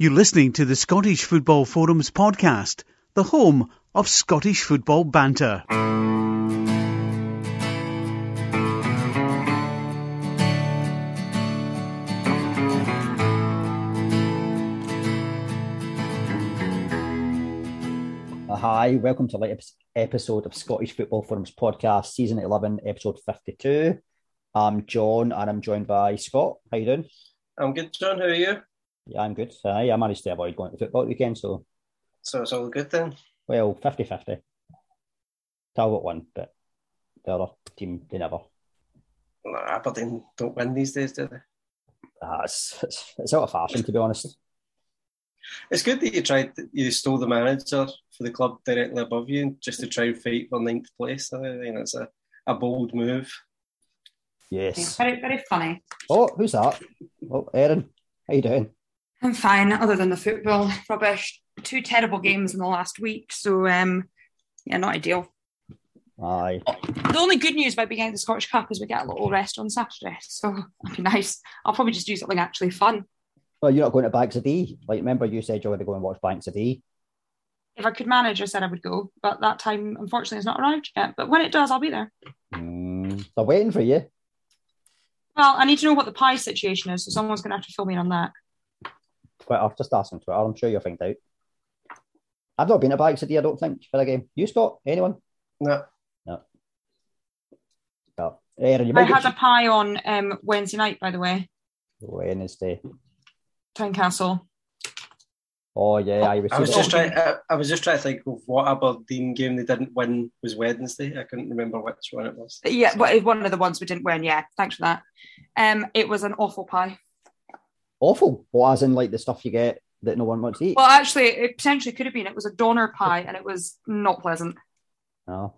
You're listening to the Scottish Football Forums podcast, the home of Scottish football banter. Hi, welcome to the latest episode of Scottish Football Forums podcast, season 11, episode 52. I'm John and I'm joined by Scott. How you doing? I'm good, John. How are you? Yeah, I'm good. I managed to avoid going to football weekend, so. So it's all good then? Well, 50 50. Talbot won, but the other team, they never. No, Aberdeen don't win these days, do they? Ah, it's, it's, it's out of fashion, to be honest. It's good that you tried, you stole the manager for the club directly above you just to try and fight for ninth place. I think it's a, a bold move. Yes. Very, very funny. Oh, who's that? Oh, Erin, how you doing? I'm fine, other than the football rubbish. Two terrible games in the last week, so um, yeah, not ideal. Aye. The only good news about being out of the Scottish Cup is we get a little rest on Saturday, so that'd be nice. I'll probably just do something actually fun. Well, you're not going to Banks o' Dee. Like, remember you said you were going to go and watch Banks o' Dee. If I could manage, I said I would go, but that time, unfortunately, has not arrived yet. But when it does, I'll be there. Mm, they're waiting for you. Well, I need to know what the pie situation is, so someone's going to have to fill me in on that. Twitter, just ask on Twitter. I'm sure you'll find out. I've not been to Banks of I don't think, for a game. You, Scott? Anyone? No. No. No. Erin, you I had a pie on um, Wednesday night, by the way, Wednesday. Tynecastle. Oh yeah, I received I was just trying. I, I was just trying to think of what Aberdeen game they didn't win was Wednesday. I couldn't remember which one it was. Yeah, well, one of the ones we didn't win. Yeah, thanks for that. Um, it was an awful pie. Awful. Well, as in like the stuff you get that no one wants to eat. Well, actually, it potentially could have been. It was a doner pie, and it was not pleasant. no,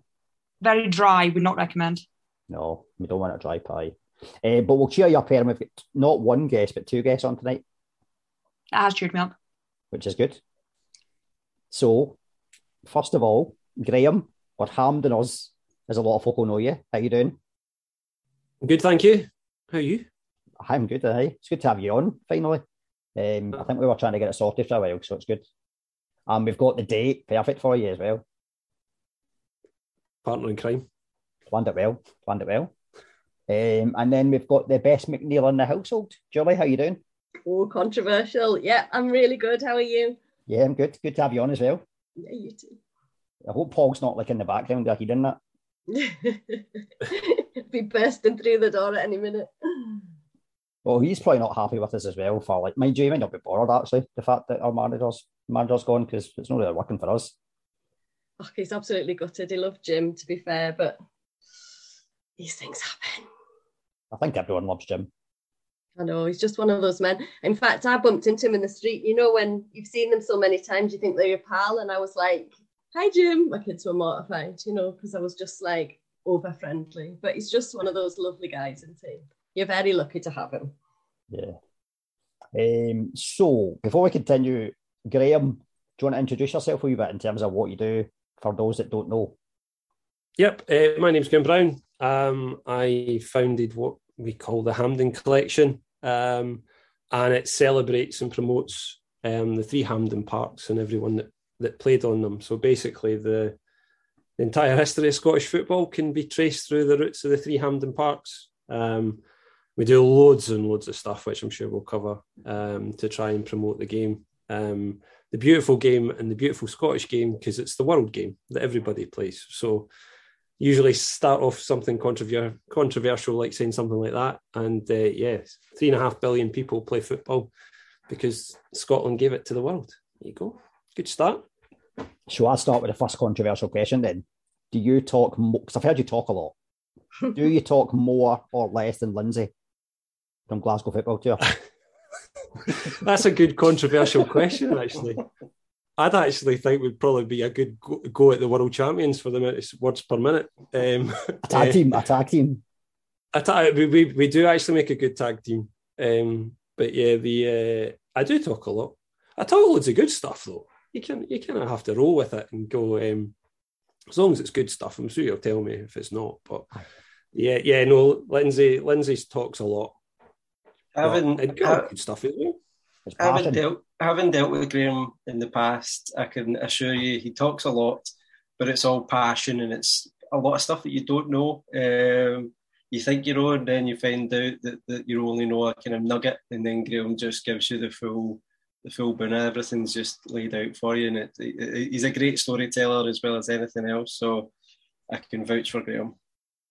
Very dry. Would not recommend. no, we don't want a dry pie. Uh, but we'll cheer you up, Erin. We've got not one guest, but two guests on tonight, That has cheered me up. which is good. So, first of all, Graham, or Hampden us, as a lot of folk will know you. How you doing? Good, thank you. How are you? I'm good. Aye. It's good to have you on finally. Um, I think we were trying to get it sorted for a while, so it's good. And we've got the date perfect for you as well. Partner in crime. Planned it well. Planned it well. Um, and then we've got the best McNeil in the household. Julie, how you doing? Oh, controversial. Yeah, I'm really good. How are you? Yeah, I'm good. Good to have you on as well. Yeah, you too. I hope Paul's not like in the background like he did that. Be bursting through the door at any minute. Well, he's probably not happy with us as well. For like, mind you, he might not be bothered actually. The fact that our manager's manager's gone because it's not really working for us. Oh, he's absolutely gutted. He loved Jim, to be fair, but these things happen. I think everyone loves Jim. I know he's just one of those men. In fact, I bumped into him in the street. You know, when you've seen them so many times, you think they're your pal, and I was like, "Hi, Jim." My kids were mortified, you know, because I was just like over friendly. But he's just one of those lovely guys, isn't he? You're very lucky to have him. Yeah. Um, so before we continue, Graham, do you want to introduce yourself a wee bit in terms of what you do for those that don't know? Yep, uh, my name's Graham Brown. Um, I founded what we call the Hampden Collection, um, and it celebrates and promotes um, the three Hampden parks and everyone that, that played on them. So basically, the, the entire history of Scottish football can be traced through the roots of the three Hampden parks. Um, we do loads and loads of stuff, which I'm sure we'll cover um, to try and promote the game. Um, the beautiful game and the beautiful Scottish game because it's the world game that everybody plays. So usually start off something controver- controversial, like saying something like that. And uh, yes, three and a half billion people play football because Scotland gave it to the world. There you go. Good start. So I'll start with the first controversial question then. Do you talk, because I've heard you talk a lot. Do you talk more or less than Lindsay from Glasgow Football Tour? That's a good controversial question, actually. I'd actually think would probably be a good go, go at the world champions for the amount of words per minute. Um, A tag uh, team, a tag team. a ta- we, we we do actually make a good tag team. Um, but yeah, the uh, I do talk a lot. I talk loads of good stuff though. You can you kind of have to roll with it and go. Um, as long as it's good stuff, I'm sure you'll tell me if it's not. But yeah, yeah, no, Lindsay Lindsay talks a lot. Having But, good, ha- good stuff as well. It's Having passion. dealt, having dealt with Graham in the past, I can assure you he talks a lot, but it's all passion and it's a lot of stuff that you don't know. Um, you think you know, and then you find out that, that you only know a kind of nugget, and then Graham just gives you the full the full boon. Everything's just laid out for you, and it, it, he's a great storyteller as well as anything else. So I can vouch for Graham.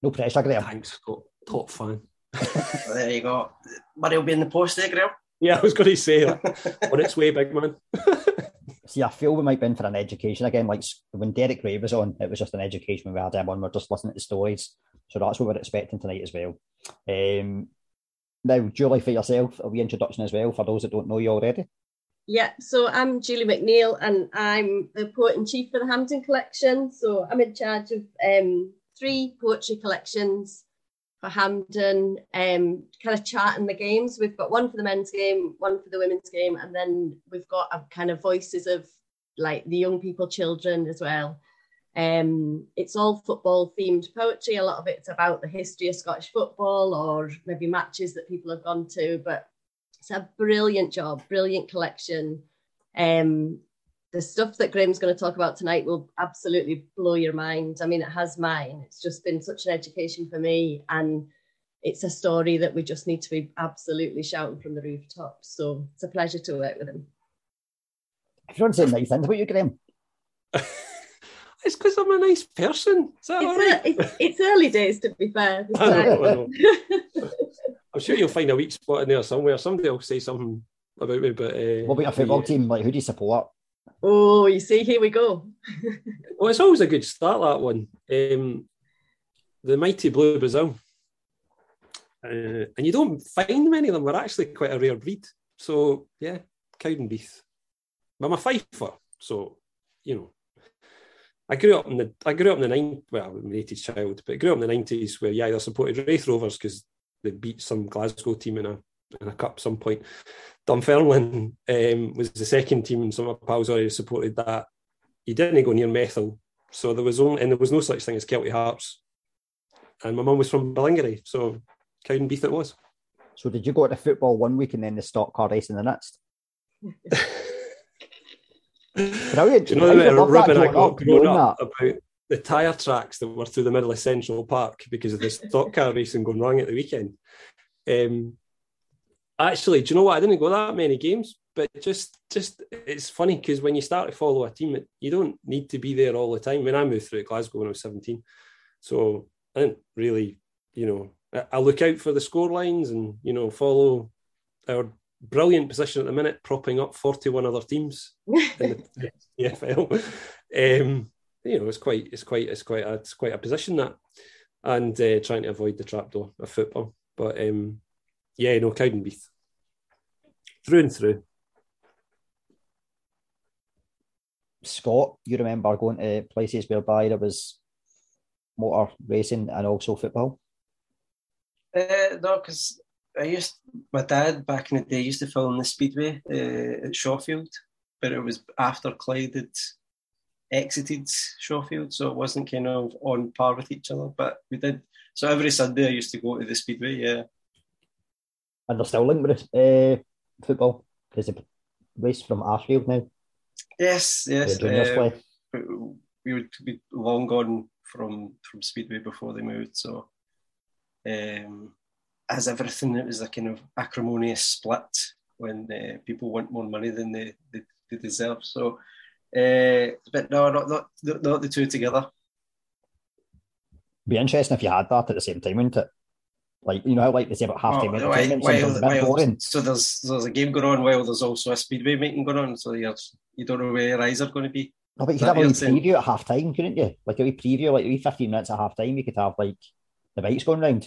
No pressure, Graham. Thanks, Scott. Top fan. There you go. Money will be in the post there, Graham. Yeah, I was going to say that. On its way, big man. See, I feel we might be in for an education again. Like when Derek Rae was on, it was just an education when we had him on. We're just listening to stories. So that's what we're expecting tonight as well. Um, now, Julie, for yourself, a wee introduction as well for those that don't know you already. Yeah, so I'm Julie McNeil and I'm the poet in chief for the Hampden collection. So I'm in charge of um, three poetry collections for Hampden, um, kind of charting the games. We've got one for the men's game, one for the women's game, and then we've got a kind of voices of like the young people, children as well. Um, it's all football themed poetry. A lot of it's about the history of Scottish football or maybe matches that people have gone to, but it's a brilliant job, brilliant collection. Um, the stuff that Graham's going to talk about tonight will absolutely blow your mind. I mean, it has mine. It's just been such an education for me, and it's a story that we just need to be absolutely shouting from the rooftops. So it's a pleasure to work with him. Everyone's saying nice things about you, Graham. it's because I'm a nice person. Is that It's, all right? it's, it's early days, to be fair. I know, I know. I'm sure you'll find a weak spot in there somewhere. Somebody will say something about me, but uh, What about your football yeah. team? Like, who do you support? Oh, you see, here we go. Well, it's always a good start. That one, um, the mighty blue Brazil, uh, and you don't find many of them. We're actually quite a rare breed. So yeah, Cowdenbeath. But I'm a Fifer, so you know. I grew up in the I grew up in the nine well I'm an eighties child, but I grew up in the nineties where yeah, either supported Raith Rovers because they beat some Glasgow team in a in a cup some point. Dunfermline um, was the second team, and some of my pals already supported that. He didn't go near Methil, so there was only and there was no such thing as Celtic Hearts. And my mum was from Ballingry, so Cowdenbeath it was. So, did you go to football one week and then the stock car racing the next? Brilliant. Do you know the of ribbon I got growing up about the tyre tracks that were through the middle of Central Park because of the stock car racing going wrong at the weekend? Um, actually, do you know what? I didn't go that many games, but just just it's funny because when you start to follow a team, you don't need to be there all the time. When I moved through Glasgow when I was 17, so I didn't really, you know, I, I look out for the score lines and you know follow our brilliant position at the minute, propping up 41 other teams in the EFL. Um, you know, it's quite, it's quite, it's quite, a, it's quite a position that, and uh, trying to avoid the trapdoor of football. But um, yeah, no, Cowdenbeath through and through. Scott, you remember going to places whereby there was motor racing and also football? Uh, no, because I used my dad back in the day used to film the speedway uh, at Shawfield, but it was after Clyde had exited Shawfield, so it wasn't kind of on par with each other. But we did. So every Sunday I used to go to the speedway. Yeah, And they're still linked with uh, football because they race from Ashfield now. yes, yes. Uh, we would be long gone from from Speedway before they moved. So, um, as everything, it was a kind of acrimonious split when uh, people want more money than they, they, they deserve. So, uh, but no, not, not not the two together. Be interesting if you had that at the same time, wouldn't it? Like you know how like they say about half oh, time Oh, entertainment, while- sometimes a bit boring. so there's there's a game going on while there's also a speedway meeting going on. So you're you don't know where your eyes are going to be. No, but you could have a wee what you're saying? preview at half time, couldn't you? Like a wee preview, like a wee 15 minutes at half time, you could have like the bikes going round.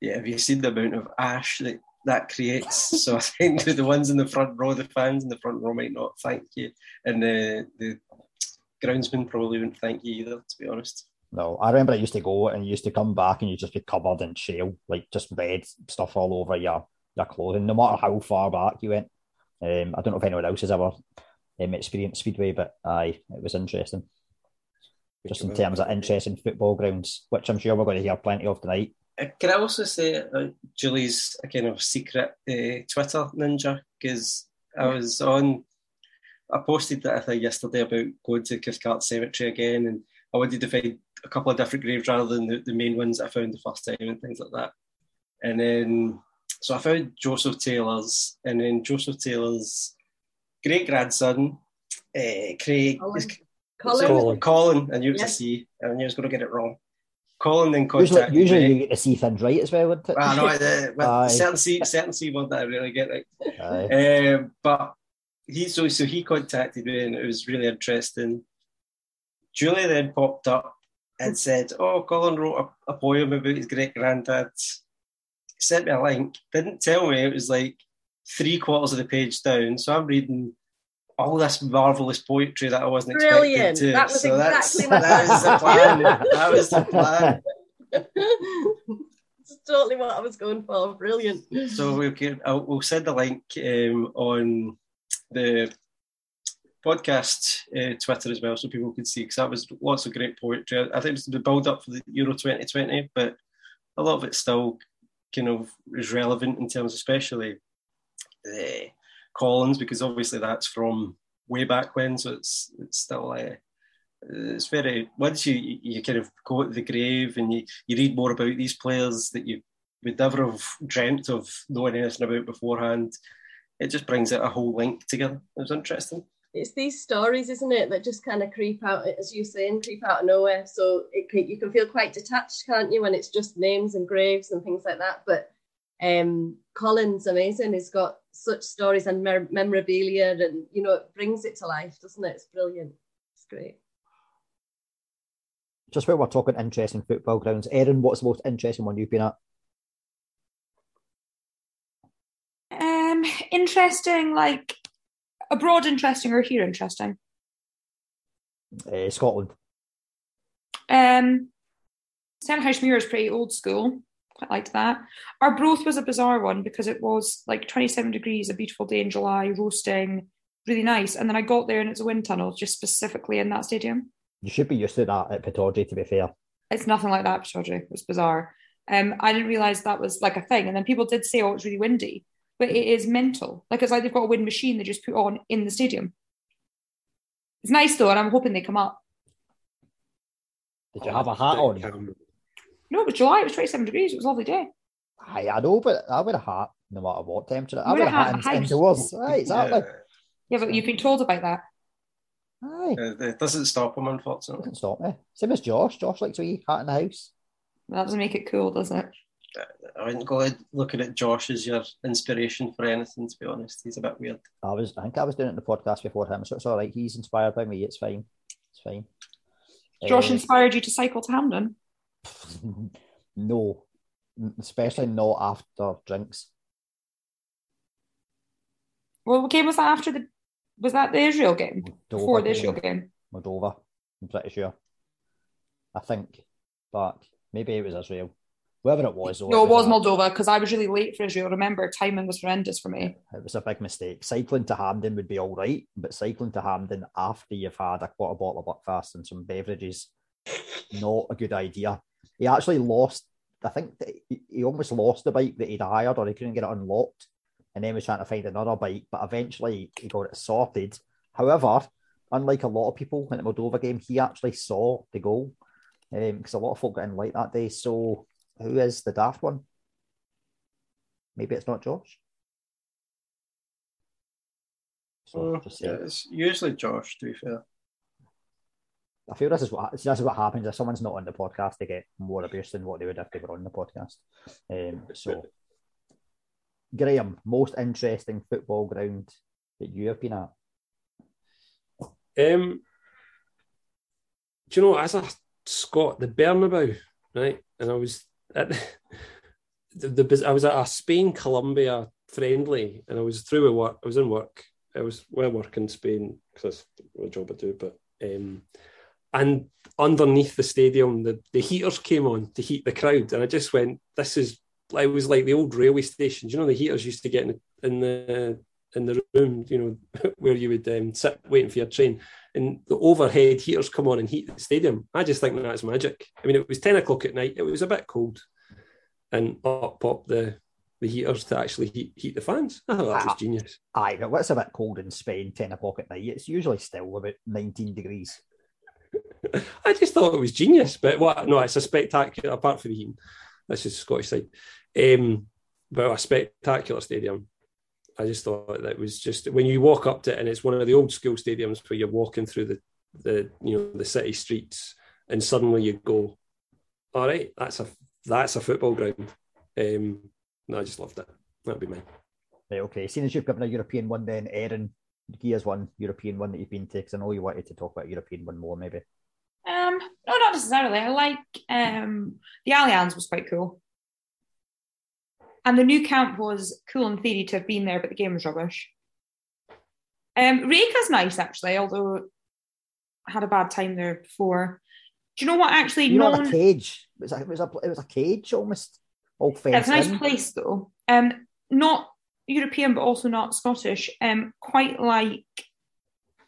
Yeah, have you seen the amount of ash that that creates? so I think the ones in the front row, the fans in the front row might not thank you, and the the groundsman probably wouldn't thank you either. To be honest. No, I remember I used to go and you used to come back and you'd just be covered in shale, like just red stuff all over your your clothing, no matter how far back you went. Um, I don't know if anyone else has ever um, experienced Speedway, but aye, it was interesting. Just in terms of interesting football grounds, which I'm sure we're going to hear plenty of tonight. Uh, Can I also say uh, Julie's a kind of secret uh, Twitter ninja? because I was on. I posted that I think yesterday about going to Cathcart Cemetery again, and I wanted to find a couple of different graves rather than the, the main ones I found the first time and things like that. And then, so I found Joseph Taylor's, and then Joseph Taylor's great grandson, uh, Craig. Colin. is- Colin. Colin. Colin, I knew it was Yeah. a C. I knew I was going to get it wrong. Colin then Usually, contacted usually me. you get to see things right as well, wouldn't it? Well, no, uh, well, Aye. certain C, certain C word that I really get right. Aye. Um, but he so so he contacted me and it was really interesting. Julie then popped up and said, "Oh, Colin wrote a, a poem about his great granddad." Sent me a link. Didn't tell me it was like three quarters of the page down. So I'm reading all this marvelous poetry that I wasn't Brilliant. expecting to. That was so that's, exactly what that was the plan. That was the plan. it's totally what I was going for. Brilliant. So we'll get, I'll, we'll send the link um, on the podcast uh, Twitter as well, so people can see because that was lots of great poetry. I think it was the build up for the Euro 2020, but a lot of it still kind of is relevant in terms, especially uh, Colin's, because obviously that's from way back when, so it's it's still. Uh, it's very once you you kind of go to the grave and you, you read more about these players that you would never have dreamt of knowing anything about beforehand. It just brings it a whole link together. It was interesting. It's these stories, isn't it, that just kind of creep out, as you're saying, creep out of nowhere. So it can, you can feel quite detached, can't you, when it's just names and graves and things like that. But um, Colin's amazing. He's got such stories and mer- memorabilia, and you know, it brings it to life, doesn't it? It's brilliant. It's great. Just while we're talking interesting football grounds, Erin, what's the most interesting one you've been at? Um, interesting, like abroad interesting or here interesting? Uh, Scotland. Um, Stenhousemuir is pretty old school. Quite liked that. Arbroath was a bizarre one because it was like 27 degrees, a beautiful day in July, roasting, really nice. And then I got there and it's a wind tunnel, just specifically in that stadium. You should be used to that at Pittodrie, to be fair. It's nothing like that, Pittodrie. It was bizarre. Um, I didn't realize that was like a thing. And then people did say, oh, it's really windy, but it is mental. Like it's like they've got a wind machine they just put on in the stadium. It's nice though, and I'm hoping they come up. Did you have a hat on? Um, No, it was July. It was 27 degrees. It was a lovely day. Aye, I know, but I wear a hat no matter what temperature. I You wear wear a a hat, hat in- in indoors. Aye, exactly. Yeah, but you've been told about that. Aye, it doesn't stop them, unfortunately. It doesn't stop me. Same as Josh. Josh likes to eat a hat in the house. That doesn't make it cool, does it? I wouldn't go in looking at Josh as your inspiration for anything, to be honest. He's a bit weird. I was, I think I was doing it in the podcast before him, so it's all right. He's inspired by me. It's fine. It's fine. Josh Eh, inspired you to cycle to Hampden. no, especially not after drinks. Well, what game was that after the? Was that the Israel game? Before the Israel game? Moldova. I'm pretty sure. I think, but maybe it was Israel. Whoever it was, No, it was Moldova because I was really late for Israel. Remember, timing was horrendous for me. It was a big mistake. Cycling to Hampden would be all right, but cycling to Hampden after you've had a quarter bottle of Buckfast and some beverages, not a good idea. He actually lost. I think he- almost lost the bike that he'd hired, or he couldn't get it unlocked, and then was trying to find another bike. But eventually, he got it sorted. However, unlike a lot of people in the Moldova game, he actually saw the goal um, because a lot of folk got in late that day. So, who is the daft one? Maybe it's not Josh. So just yeah, it's usually Josh, to be fair. I feel this is what this is what happens if someone's not on the podcast. They get more abuse than what they would if they were on the podcast. Um, so, Graham, most interesting football ground that you have been at? Um, do you know, as a Scot, the Bernabeu, right? And I was at the, the I was at a Spain Colombia friendly, and I was through with work. I was in work. I was well work in Spain because that's the job I do. But um, and underneath the stadium, the, the heaters came on to heat the crowd, and I just went, "This is." It was like the old railway stations. You know, the heaters used to get in the in the, in the room. You know, where you would um, sit waiting for your train, and the overhead heaters come on and heat the stadium. I just think that's magic. I mean, it was ten o'clock at night. It was a bit cold, and up popped the the heaters to actually heat, heat the fans. I thought that was Ah. genius. Aye, but it's a bit cold in Spain, 10 o'clock at night. It's usually still about 19 degrees. I just thought it was genius. But what? No, it's a spectacular. Apart from the heating, that's just Scottish side. Um, but a spectacular stadium. I just thought that was just when you walk up to it, and it's one of the old school stadiums where you're walking through the the you know the city streets, and suddenly you go, all right, that's a that's a football ground. Um, no, I just loved it. That'd be mine. Right, okay. Seeing as you've given a European one, then Erin, give us one European one that you've been to, because I know you wanted to talk about European one more, maybe. Um, no, not necessarily. I like um the Allianz was quite cool. And the new camp was cool in theory to have been there, but the game was rubbish. Um Rijeka's nice actually, although I had a bad time there before. Do you know what actually You known the cage. It was, a, it, was a, it was a cage almost, all Yeah, it's a nice in. place though. Um, not European, but also not Scottish. Um, quite like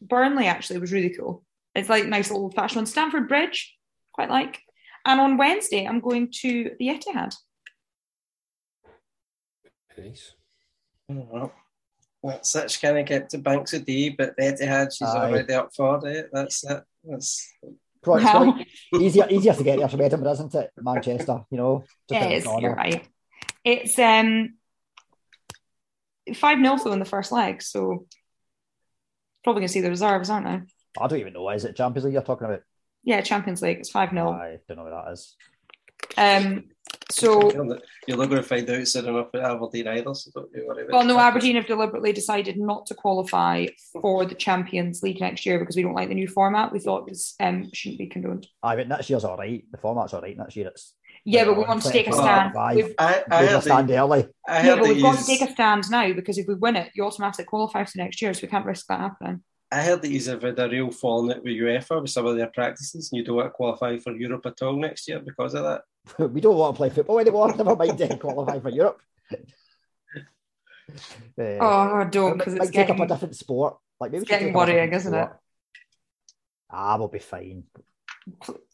Burnley actually was really cool. It's like nice old fashioned one. Stamford Bridge, quite like. And on Wednesday, I'm going to the Etihad. Nice. Well, that's it. She can't get to Banks o' Dee, but the Etihad, she's Aye. already up for it. That's it. That's Probably, it's Wow. easier, easier to get there from Edinburgh, isn't it? Manchester, you know. just Yeah, around the it's, you're right. It's um five 0 though in the first leg, so probably gonna see the reserves, aren't I? I don't even know. Why is it Champions League you're talking about? Yeah, Champions League. It's five 0 I don't know what that is. Um, so you're not going to find out soon enough at Aberdeen either, so don't you worry about Well, no. Aberdeen have deliberately decided not to qualify for the Champions League next year because we don't like the new format. We thought it was um, shouldn't be condoned. I mean, next year's all right. The format's all right next year. It's Yeah, but we want to take a stand. We've- I, I Made a heard stand that, early. I yeah, but we've got to take a stand now because if we win it, you automatically qualify for next year, so we can't risk that happening. I heard that he's had a real falling out with UEFA with some of their practices, and you don't want to qualify for Europe at all next year because of that. we don't want to play football anymore. Never mind uh, qualify for Europe. Uh, Oh, don't because might it's take up a different sport. Like maybe it's we should getting take worrying, isn't it? sport. Ah, we'll be fine.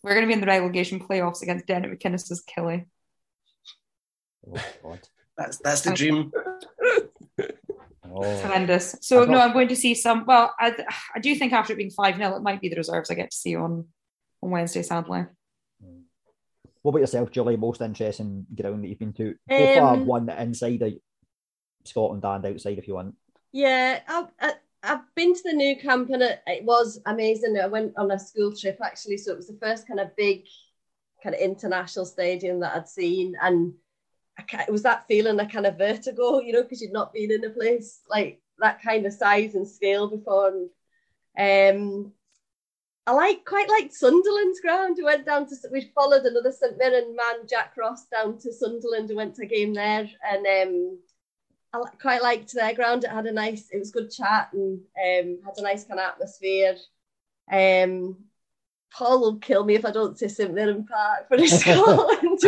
We're going to be in the relegation playoffs against Dennis McInnes's Killy. Oh God. That's that's the dream. Oh. Horrendous. So I've no, got- I'm going to see some. Well, I, I do think after it being five 0 it might be the reserves I get to see on on Wednesday. Sadly, What about yourself, Julie? Most interesting ground that you've been to? Go for Um, one inside of Scotland and outside if you want. Yeah, I've, I, I've been to the new camp and it, it was amazing. I went on a school trip actually, so it was the first kind of big, kind of international stadium that I'd seen, and I, it was that feeling, a kind of vertigo, you know, because you'd not been in a place like that kind of size and scale before. And um, I like quite liked Sunderland's ground. We went down to we followed another St Mirren man, Jack Ross, down to Sunderland. We went to a game there, and um, I quite liked their ground. It had a nice, it was good chat and um, had a nice kind of atmosphere. Um, Paul will kill me if I don't say St Mirren Park for his Scotland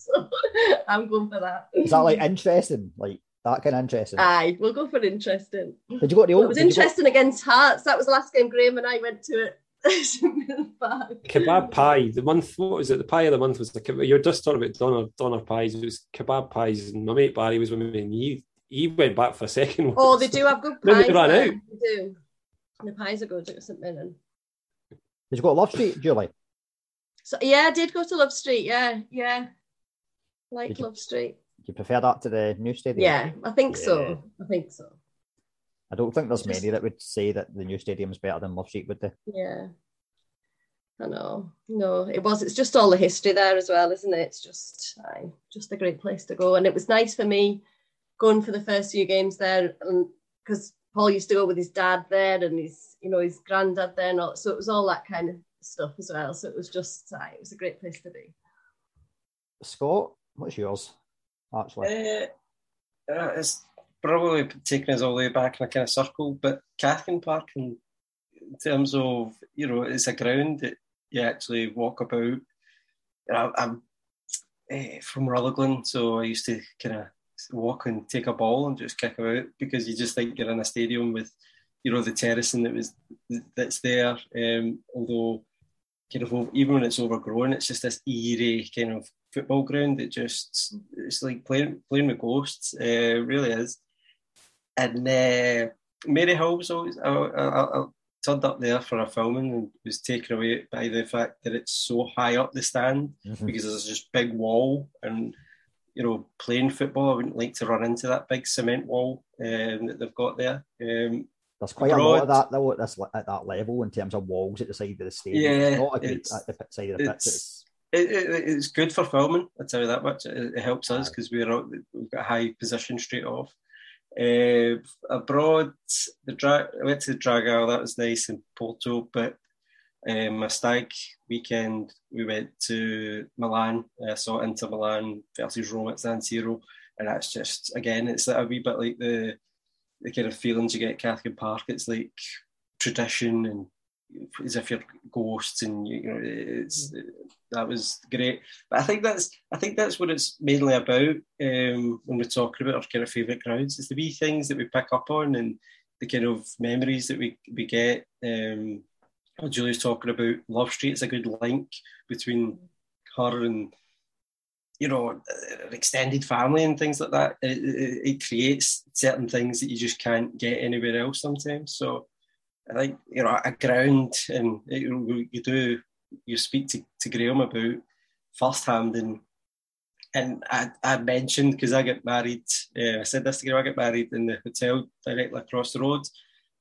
so I'm going for that. Is that like interesting? Like that kind of interesting? Aye, we'll go for interesting. did you go to the old? It was you go- interesting against Hearts. That was the last game Graham and I went to it. St Mirren Park. Kebab pie. The month, what was it? The pie of the month was the kebab. You're just talking about doner, doner pies. It was kebab pies. And my mate Barry was with me, and he he went back for a second one. Oh, they do have good Then pies. they ran there. out. They do. The pies are good at St Mirren. Did you go to Love Street, Julie? So yeah, I did go to Love Street. Yeah, yeah. Like Did you- Love Street. Do you prefer that to the new stadium? Yeah, I think Yeah. so. I think so. I don't think there's Just- many that would say that the new stadium's better than Love Street, would they? Yeah. I know. No, it was. It's just all the history there as well, isn't it? It's just, aye, just a great place to go, and it was nice for me going for the first few games there, because Paul used to go with his dad there and his, you know, his granddad there, and all, so it was all that kind of stuff as well. So it was just, aye, it was a great place to be. Scott, what's yours? Actually, Uh, uh, it's probably taking us all the way back in a kind of circle, but Cathkin Park, in, terms of, you know, it's a ground that you actually walk about. You know, I'm uh, from Rutherglen, so I used to kind of walk and take a ball and just kick about because you just think you're in a stadium with, you know, the terracing that was that's there. Um, although, kind of, even when it's overgrown, it's just this eerie kind of football ground. that just it's like playing playing with ghosts. Uh, really is. And uh, Maryhill was always I, I, I turned up there for a filming and was taken away by the fact that it's so high up the stand mm-hmm. because there's this big wall and you know playing football I wouldn't like to run into that big cement wall um, that they've got there. Um, there's quite abroad, a lot of that though at, this, at that level in terms of walls at the side of the stadium. Yeah, it's not at the side of the pitch. It's, it, it, it's good for filming. I tell you that much. It, it helps us because we're we've got a high position straight off. Uh, abroad, the drag, I went to the Dragao. That was nice in Porto, but um, my stag weekend we went to Milan. I saw Inter Milan versus Rome at San Siro, and that's just again, it's a wee bit like the the kind of feelings you get at Cathkin Park. It's like tradition and as if you're ghosts and you, know it's that was great but i think that's i think that's what it's mainly about um, when we're talking about our kind of favorite crowds it's the wee things that we pick up on and the kind of memories that we we get um Julie's talking about Love Street. It's a good link between her and you know, an extended family and things like that. It, it, it, creates certain things that you just can't get anywhere else sometimes. So I think, you know, a ground and it, you do, you speak to, to Graham about first hand and and I, I mentioned because I get married, uh, I said this to Graham, I get married in the hotel directly across the road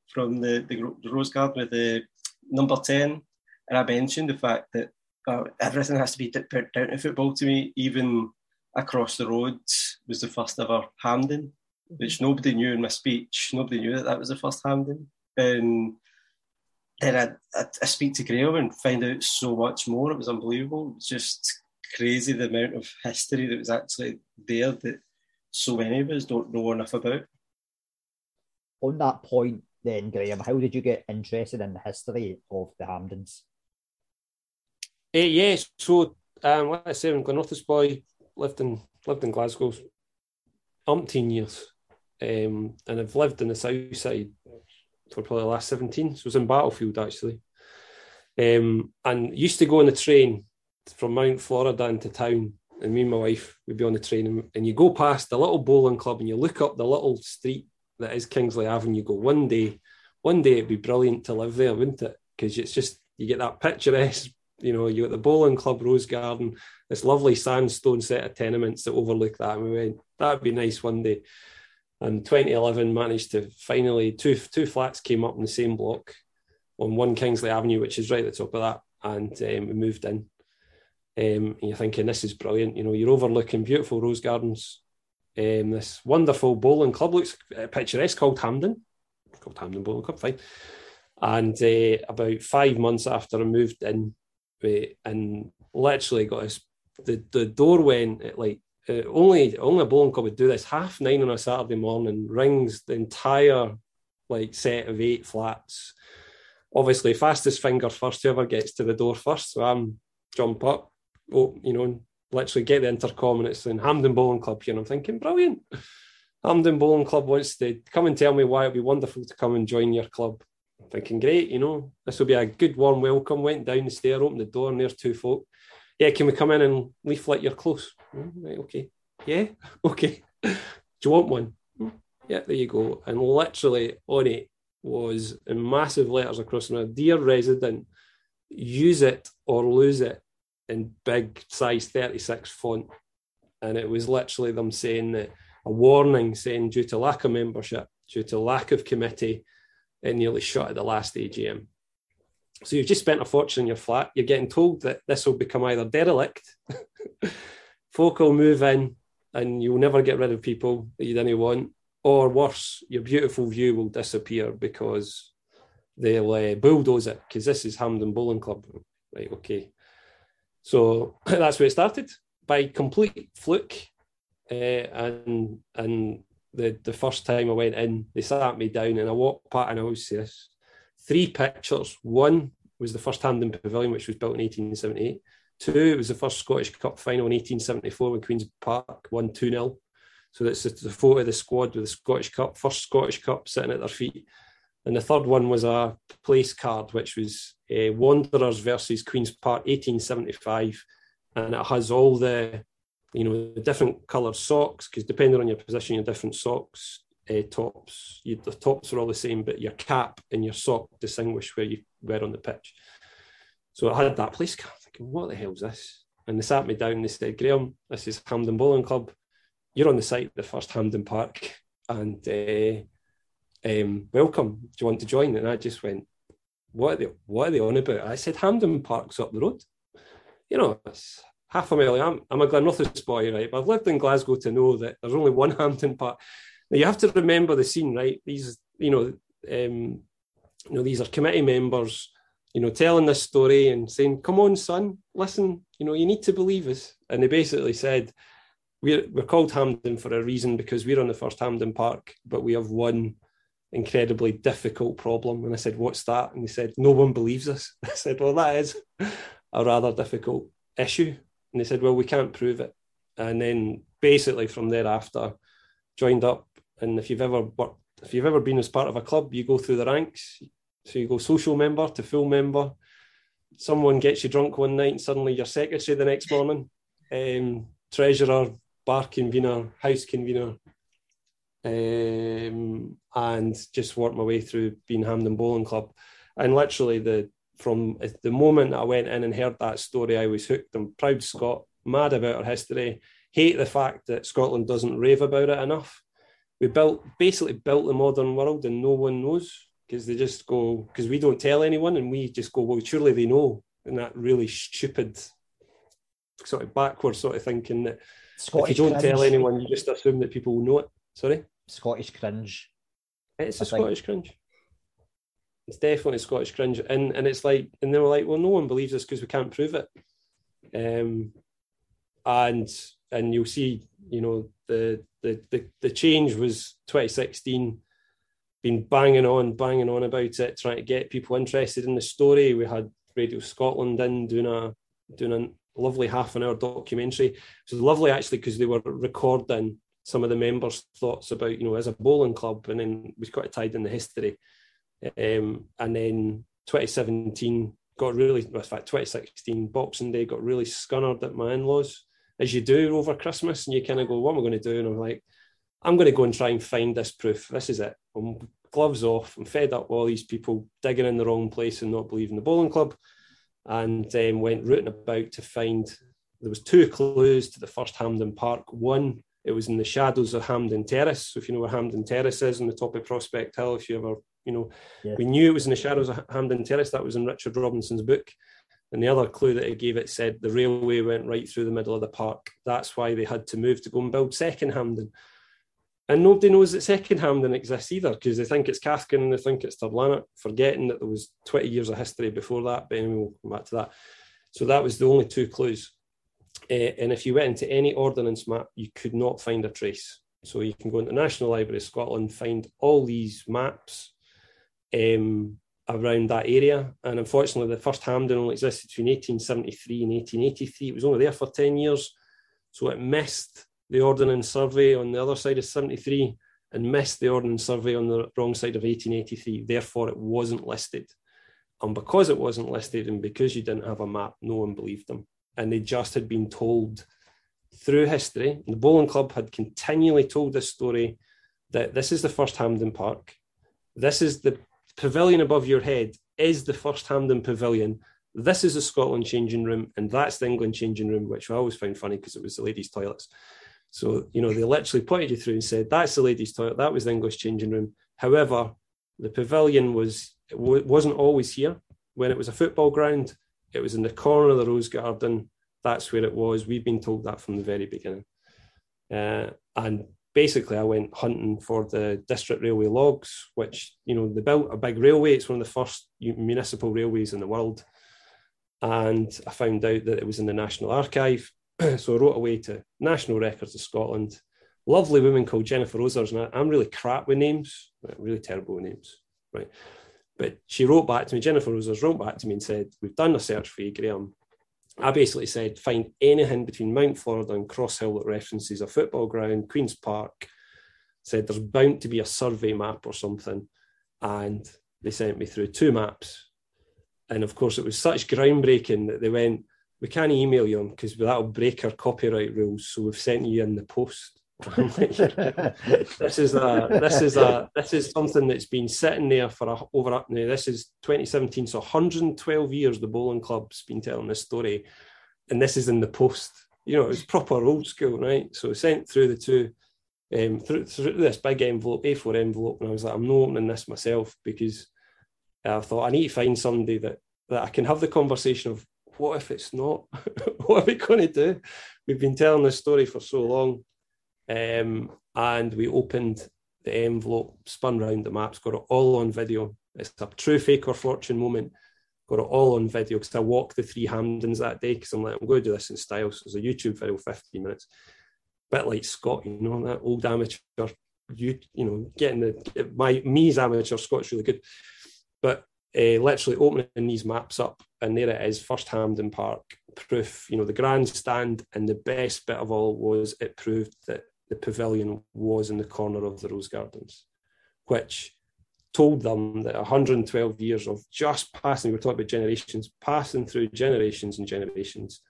from the, the, the Rose Garden with the number 10. And I mentioned the fact that uh, everything has to be put down to football to me. Even across the road was the first ever Hampden, which nobody knew in my speech. Nobody knew that that was the first Hampden. And then I, I, I speak to Graham and find out so much more. It was unbelievable. It was just crazy the amount of history that was actually there that so many of us don't know enough about. On that point, then, Graham, how did you get interested in the history of the Hampdens? Uh, yes, so um, like I said, I'm Glenrothes boy, lived in lived in Glasgow umpteen years, um, and I've lived in the south side for probably the last 17. So I was in Battlefield actually, um, and used to go on the train from Mount Florida into town, and me and my wife would be on the train, and, and you go past the little bowling club, and you look up the little street that is Kingsley Avenue. You go one day, one day it'd be brilliant to live there, wouldn't it? Because it's just you get that picturesque you know, you got the bowling club, Rose Garden, this lovely sandstone set of tenements that overlook that. And we went, that'd be nice one day. And 2011 managed to finally two two flats came up in the same block on one Kingsley Avenue, which is right at the top of that, and um, we moved in. Um, and you're thinking this is brilliant. You know, you're overlooking beautiful rose gardens. Um, this wonderful bowling club looks uh, picturesque called Hampden, called Hampden Bowling Club, fine. And uh, about five months after I moved in, we, and literally got us the the door went at like uh, only only a bowling club would do this half nine on a Saturday morning rings the entire like set of eight flats. Obviously, fastest finger first, whoever gets to the door first. So I'm jump up, oh, you know, literally get the intercom and it's in Hampden Bowling Club here. And I'm thinking, brilliant. Hampden Bowling Club wants to come and tell me why it'd be wonderful to come and join your club thinking, great, you know, this will be a good warm welcome. Went down the stair, opened the door, and there's two folk. Yeah, can we come in and leaflet your clothes? Mm, right, okay. Yeah, okay. Do you want one? Mm, yeah, there you go. And literally on it was in massive letters across the dear resident, use it or lose it in big size 36 font. And it was literally them saying that a warning saying due to lack of membership, due to lack of committee, it nearly shut at the last AGM. So you've just spent a fortune in your flat. You're getting told that this will become either derelict, folk will move in, and you'll never get rid of people that you didn't want, or worse, your beautiful view will disappear because they'll uh, bulldoze it. Because this is Hampden Bowling Club, right? Okay, so that's where it started by complete fluke, uh, and and the, the first time I went in, they sat me down and I walked past, and I always say this three pictures. One was the first Hampden Pavilion, which was built in 1878. Two, it was the first Scottish Cup final in 1874 when Queen's Park won 2 0. So that's the photo of the squad with the Scottish Cup, first Scottish Cup sitting at their feet. And the third one was a place card, which was uh, Wanderers versus Queen's Park 1875. and it has all the you know the different coloured socks because depending on your position, your different socks uh, tops. You, the tops are all the same, but your cap and your sock distinguish where you were on the pitch. So I had that police car thinking, what the hell's this? And they sat me down and they said, Graham, this is Hampden Bowling Club. You're on the site of the first Hampden Park and uh, um, welcome. Do you want to join? And I just went, what are they, what are they on about? I said, Hampden Park's up the road. You know, half a mile. I'm, I'm a Glenrothes boy, right? But I've lived in Glasgow to know that there's only one Hampden Park. Now you have to remember the scene, right? These, you know, um, you know, these are committee members, you know, telling this story and saying, "Come on, son, listen. You know, you need to believe us." And they basically said, "We're we're called Hampden for a reason because we're on the first Hampden Park, but we have one incredibly difficult problem." And I said, "What's that?" And they said, "No one believes us." I said, "Well, that is a rather difficult issue." And they said, "Well, we can't prove it." And then basically from thereafter, joined up and if you've ever worked, if you've ever been as part of a club, you go through the ranks. So you go social member to full member. Someone gets you drunk one night, and suddenly you're secretary the next morning, um, treasurer, bar convener, house convener, um, and just work my way through being Hampden Bowling Club. And literally, the from the moment I went in and heard that story, I was hooked. I'm proud Scot, mad about our history, hate the fact that Scotland doesn't rave about it enough we built basically built the modern world and no one knows because they just go because we don't tell anyone and we just go well surely they know. And that really stupid sort of backward sort of thinking that Scottish if you don't cringe. tell anyone you just assume that people will know it. Sorry? Scottish cringe. It's a I Scottish think. cringe. It's definitely Scottish cringe. And and it's like and they were like well no one believes us because we can't prove it. Um and and you'll see you know the the the, the change was 2016 been banging on banging on about it trying to get people interested in the story. We had radio scotland in doing a doing a lovely half an hour documentary. It was lovely actually because they were recording some of the members thoughts about you know as a bowling club and then was quite tied in the history. Um, and then 2017 got really in fact 2016 boxing day got really scunnered at my in-laws as you do over Christmas, and you kind of go, "What am I going to do?" And I'm like, "I'm going to go and try and find this proof. This is it. I'm gloves off. I'm fed up with all these people digging in the wrong place and not believing the bowling club." And um, went rooting about to find. There was two clues to the first Hampden Park. One, it was in the shadows of Hampden Terrace. So if you know where Hampden Terrace is on the top of Prospect Hill, if you ever, you know, yeah. we knew it was in the shadows of Hampden Terrace. That was in Richard Robinson's book. And the other clue that it gave it said the railway went right through the middle of the park. That's why they had to move to go and build Second Hampden. And nobody knows that Second Hampden exists either because they think it's Cathkin and they think it's Third Lanark, forgetting that there was 20 years of history before that. But anyway, we'll come back to that. So that was the only two clues. Uh, and if you went into any ordnance map, you could not find a trace. So you can go into the National Library of Scotland, find all these maps, um, around that area. And unfortunately, the first Hampden only existed between 1873 and 1883. It was only there for 10 years. So it missed the Ordnance Survey on the other side of 73 and missed the Ordnance Survey on the wrong side of 1883. Therefore, it wasn't listed. And because it wasn't listed and because you didn't have a map, no one believed them. And they just had been told through history, the Bowling Club had continually told this story that this is the first Hampden Park. This is the pavilion above your head is the first Hampden Pavilion. This is the Scotland changing room, and that's the England changing room, which I always found funny because it was the ladies' toilets. So, you know, they literally pointed you through and said, that's the ladies' toilet, that was the English changing room. However, the pavilion was wasn't always here. When it was a football ground, it was in the corner of the rose garden. That's where it was. We've been told that from the very beginning. Uh, and basically I went hunting for the district railway logs, which you know they built a big railway. It's one of the first municipal railways in the world, and I found out that it was in the National Archive. so I wrote away to National Records of Scotland. Lovely woman called Jennifer Rosers, and I, am really crap with names, really terrible with names, right? But she wrote back to me. Jennifer Rosers wrote back to me and said, "We've done a search for you, Graham. I basically said find anything between Mount Florida and Cross Hill that references a football ground, Queen's Park. Said there's bound to be a survey map or something, and they sent me through two maps. And of course, it was such groundbreaking that they went, we can't email you because that'll break our copyright rules. So we've sent you in the post. this is a this is a this is something that's been sitting there for a, over up now. This is 2017, so 112 years the bowling club's been telling this story, and this is in the post. You know, it's proper old school, right? So sent through the two, um, through, through this big envelope, A4 envelope, and I was like, I'm not opening this myself because I thought I need to find somebody that that I can have the conversation of what if it's not? what are we going to do? We've been telling this story for so long. Um, and we opened the envelope, spun round the maps, got it all on video. It's a true fake or fortune moment. Got it all on video because I walked the three Hampdens that day because I'm like, I'm going to do this in style. So it's a YouTube video, 15 minutes. Bit like Scott, you know, that old amateur, you you know, getting the my me as amateur, Scott's really good. But uh, literally opening these maps up, and there it is, first Hampden Park proof. You know, the grandstand, and the best bit of all was it proved that the pavilion was in the corner of the Rose Gardens, which told them that 112 years of just passing, we are talking about generations, passing through generations and generations,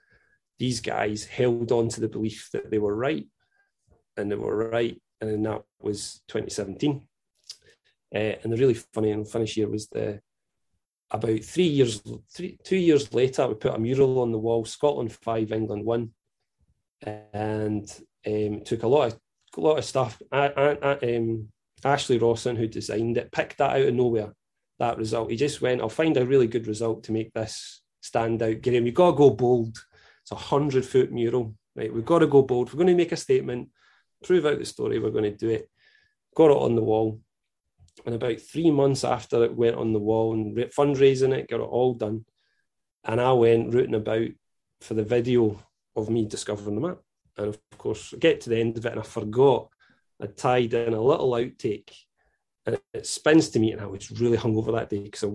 these guys held on to the belief that they were right, and they were right, and then that was 2017. Uh, and the really funny and funny year was the about three years, three, two years later, we put a mural on the wall, Scotland five, England one, and um, took a lot of a lot of stuff. I, I, um, Ashley Rawson, who designed it, picked that out of nowhere. That result, he just went, "I'll find a really good result to make this stand out." Graham, you've got to go bold. It's a hundred foot mural, right? We've got to go bold. We're going to make a statement, prove out the story. We're going to do it. Got it on the wall, and about three months after it went on the wall and fundraising it, got it all done, and I went rooting about for the video of me discovering the map. And of course, I get to the end of it and I forgot I tied in a little outtake. And it spins to me, and I was really hungover that day because I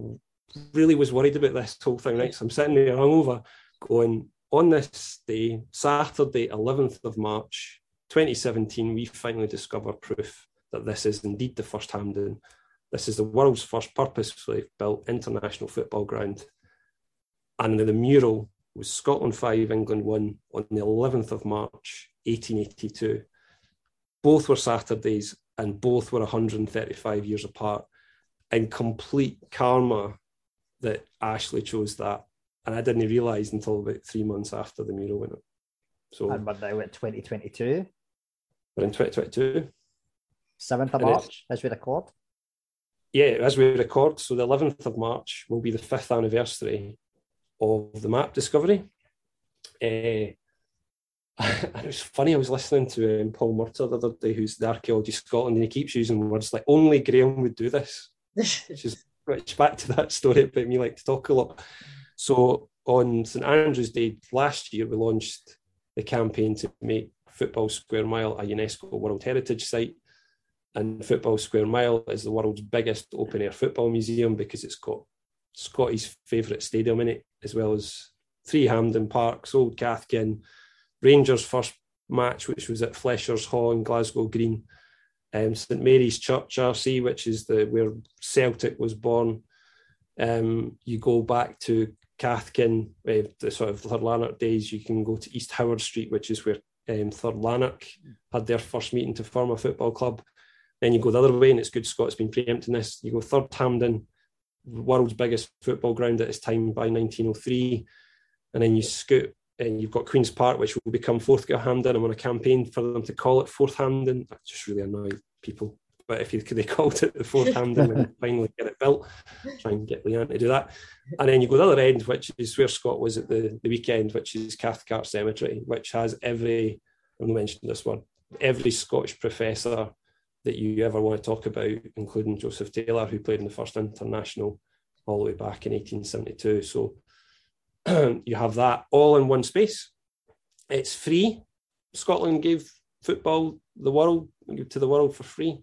really was worried about this whole thing, right? So I'm sitting there hungover going, on this day, Saturday, 11th of March, 2017, we finally discover proof that this is indeed the first Hampden. This is the world's first purposefully built international football ground. And the mural was Scotland 5, England 1 on the 11th of March, 1882. Both were Saturdays and both were 135 years apart. In complete karma that Ashley chose that. And I didn't realise until about three months after the mural went up. So, and we're now at 2022. We're in 2022. 7th of March as we record. Yeah, as we record. So the 11th of March will be the fifth anniversary of the map discovery. Uh, and it was funny, I was listening to um, Paul Murtagh the other day, who's the Archaeology Scotland, and he keeps using words like only Graham would do this, which is which back to that story about me like to talk a lot. So on St Andrew's Day last year, we launched the campaign to make Football Square Mile a UNESCO World Heritage Site. And Football Square Mile is the world's biggest open air football museum because it's got Scotty's favourite stadium in it, as well as three Hampden Parks, Old Cathkin, Rangers' first match, which was at Flesher's Haugh in Glasgow Green, um, St Mary's Church RC, which is the where Celtic was born. Um, you go back to Cathkin, uh, the sort of Third Lanark days. You can go to East Howard Street, which is where um, Third Lanark had their first meeting to form a football club. Then you go the other way, and it's good Scott's been preempting this. You go Third Hampden, world's biggest football ground at its time by 1903. And then you scoot and you've got Queen's Park, which will become Fourth Hampden. I'm on a campaign for them to call it Fourth Hampden. That just really annoyed people. But if you could they called it the Fourth Hampden and finally get it built, try and get Leanne to do that. And then you go the other end, which is where Scott was at the, the weekend, which is Cathcart Cemetery, which has every, I'm going to mention this one, every Scottish professor that you ever want to talk about, including Joseph Taylor, who played in the first international all the way back in 1872. So you have that all in one space. It's free. Scotland gave football the world to the world for free.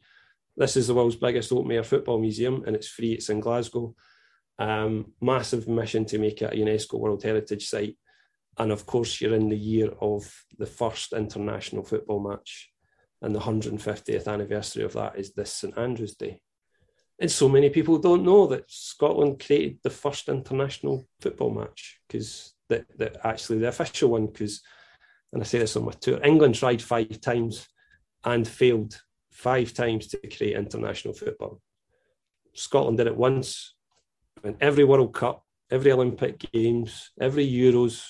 This is the world's biggest open air football museum, and it's free. It's in Glasgow. Um, massive mission to make it a UNESCO World Heritage Site, and of course, you're in the year of the first international football match and the 150th anniversary of that is this St Andrew's Day. And so many people don't know that Scotland created the first international football match because that, that actually the official one, because, and I say this on my tour, England tried five times and failed five times to create international football. Scotland did it once, and every World Cup, every Olympic Games, every Euros,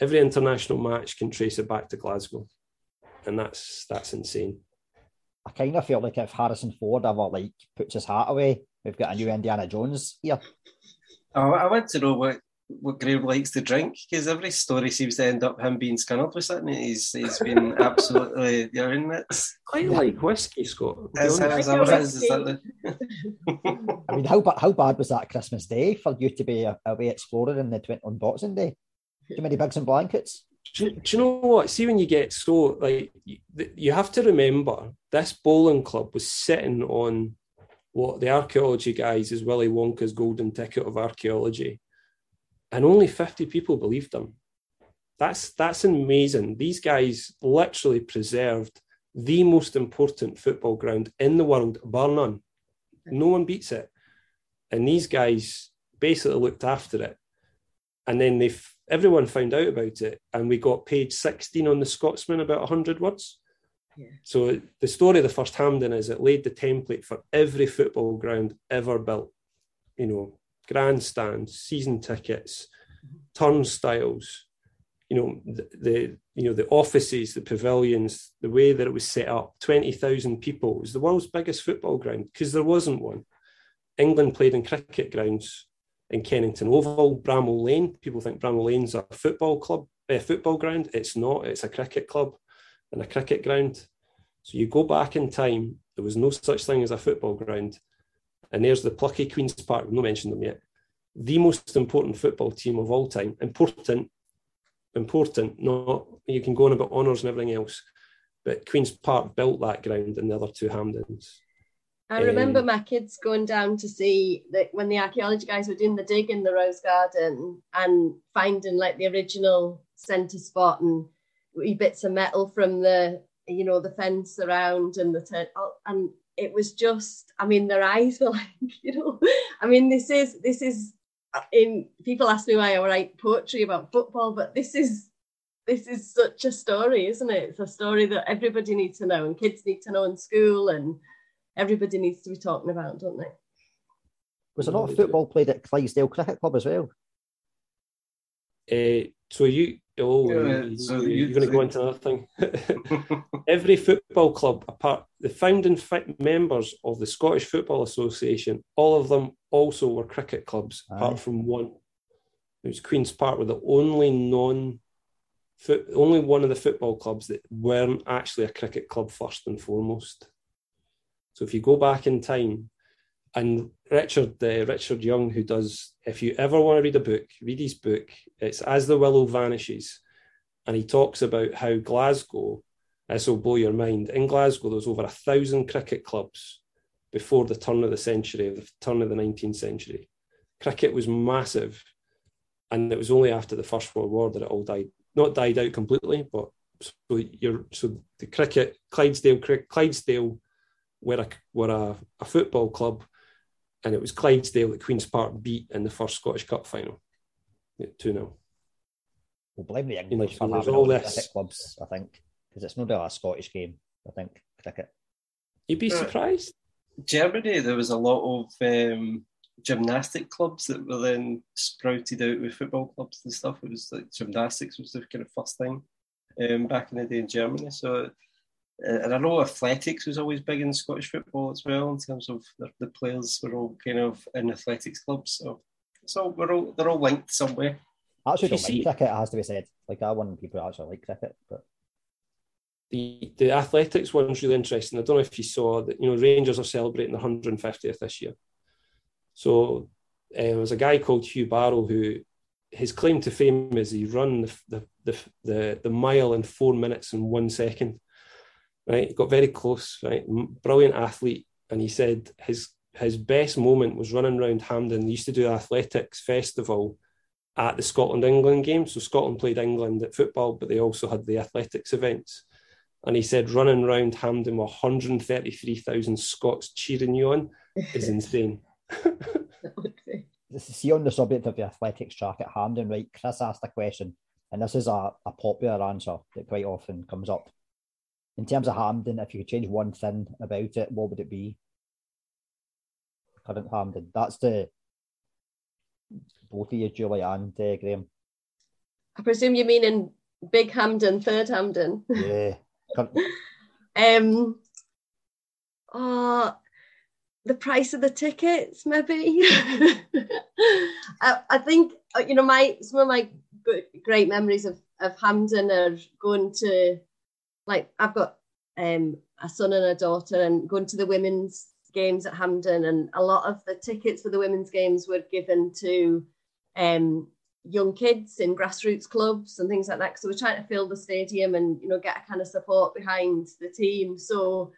every international match can trace it back to Glasgow, and that's that's insane. I kind of feel like if Harrison Ford ever like puts his hat away, we've got a new Indiana Jones here. Oh, I want to know what what Graham likes to drink because every story seems to end up him being scunnered with something. He's he's been absolutely you know, it's quite like whiskey, Scott. Is, is, is, is the... I mean, how how bad was that Christmas Day for you to be uh, away exploring in the on Boxing Day? Too many bags and blankets. Do, do, you know what? See, when you get so like you, you have to remember this bowling club was sitting on what the archaeology guys is Willy Wonka's golden ticket of archaeology, and only fifty people believed them. That's that's amazing. These guys literally preserved the most important football ground in the world, bar none. No one beats it, and these guys basically looked after it, and then they everyone found out about it, and we got page 16 on the Scotsman about 100 words. Yeah. So the story of the first Hampden is it laid the template for every football ground ever built. You know, grandstands, season tickets, turnstiles. You know the, the you know the offices, the pavilions, the way that it was set up. Twenty thousand people. It was the world's biggest football ground because there wasn't one. England played in cricket grounds in Kennington Oval, Bramall Lane. People think Bramall Lane's a football club, a football ground. It's not. It's a cricket club and a cricket ground. So you go back in time. There was no such thing as a football ground, and there's the plucky Queens Park. We've not mentioned them yet. The most important football team of all time. Important, important. Not you can go on about honours and everything else, but Queens Park built that ground and the other two Hampdens. I remember um, my kids going down to see that when the archaeology guys were doing the dig in the Rose Garden and finding like the original centre spot and wee bits of metal from the you know the fence around and the oh, and it was just I mean their eyes were like you know I mean this is this is uh, in people ask me why I write poetry about football but this is this is such a story isn't it? It's a story that everybody needs to know and kids need to know in school and everybody needs to be talking about, don't they? Was a lot of football played at Clydesdale Cricket Club as well? Uh, so you, oh, yeah, so you, are going to go into another thing. Every football club, apart the founding members of the Scottish Football Association, all of them also were cricket clubs, Aye. apart from one. It was Queens Park were the only non, only one of the football clubs that weren't actually a cricket club first and foremost. So if you go back in time, and Richard uh, Richard Young, who does, if you ever want to read a book, read his book. It's As the Willow Vanishes, and he talks about how Glasgow. This will blow your mind. In Glasgow, there was over a thousand cricket clubs before the turn of the century, the turn of the 19th century. Cricket was massive, and it was only after the First World War that it all died. Not died out completely, but so so the cricket Clydesdale Clydesdale were a were a, a football club, and it was Clydesdale that Queens Park beat in the first Scottish Cup final, two 0 We'll blame the English you know, for having all this. cricket clubs, I think, because it's not really a Scottish game. I think cricket. You'd be surprised. Germany, there was a lot of um, gymnastic clubs that were then sprouted out with football clubs and stuff. It was like gymnastics was the kind of first thing um, back in the day in Germany. So uh, and I know athletics was always big in Scottish football as well, in terms of the, the players were all kind of in athletics clubs. So, so we're all they're all linked somewhere. I actually don't like cricket. It has to be said. Like I want people actually like cricket, but the the athletics one's really interesting. I don't know if you saw that. You know, Rangers are celebrating their 150th this year. So uh, was a guy called Hugh Barrow who his claim to fame is he run the the the, the, the mile in four minutes and one second right? Got very close, right? Brilliant athlete. And he said his his best moment was running around Hampden. He used to do athletics festival at the Scotland England game. So Scotland played England at football, but they also had the athletics events. And he said running around Hampden with 133,000 Scots cheering you on is insane. see on the subject of the athletics track at Hampden, right? Chris asked a question, and this is a, a popular answer that quite often comes up. In terms of Hampden, if you could change one thing about it, what would it be? Current Hampden. That's the both of you, Julie and uh, Graham. I presume you mean in Big Hampden, Third Hampden. Yeah. um. Oh, the price of the tickets, maybe. I, I, think uh, you know my some of my great memories of of Hampden are going to, like I've got um, a son and a daughter, and going to the women's games at Hampden, and a lot of the tickets for the women's games were given to um, young kids in grassroots clubs and things like that. So we're trying to fill the stadium and you know get a kind of support behind the team. So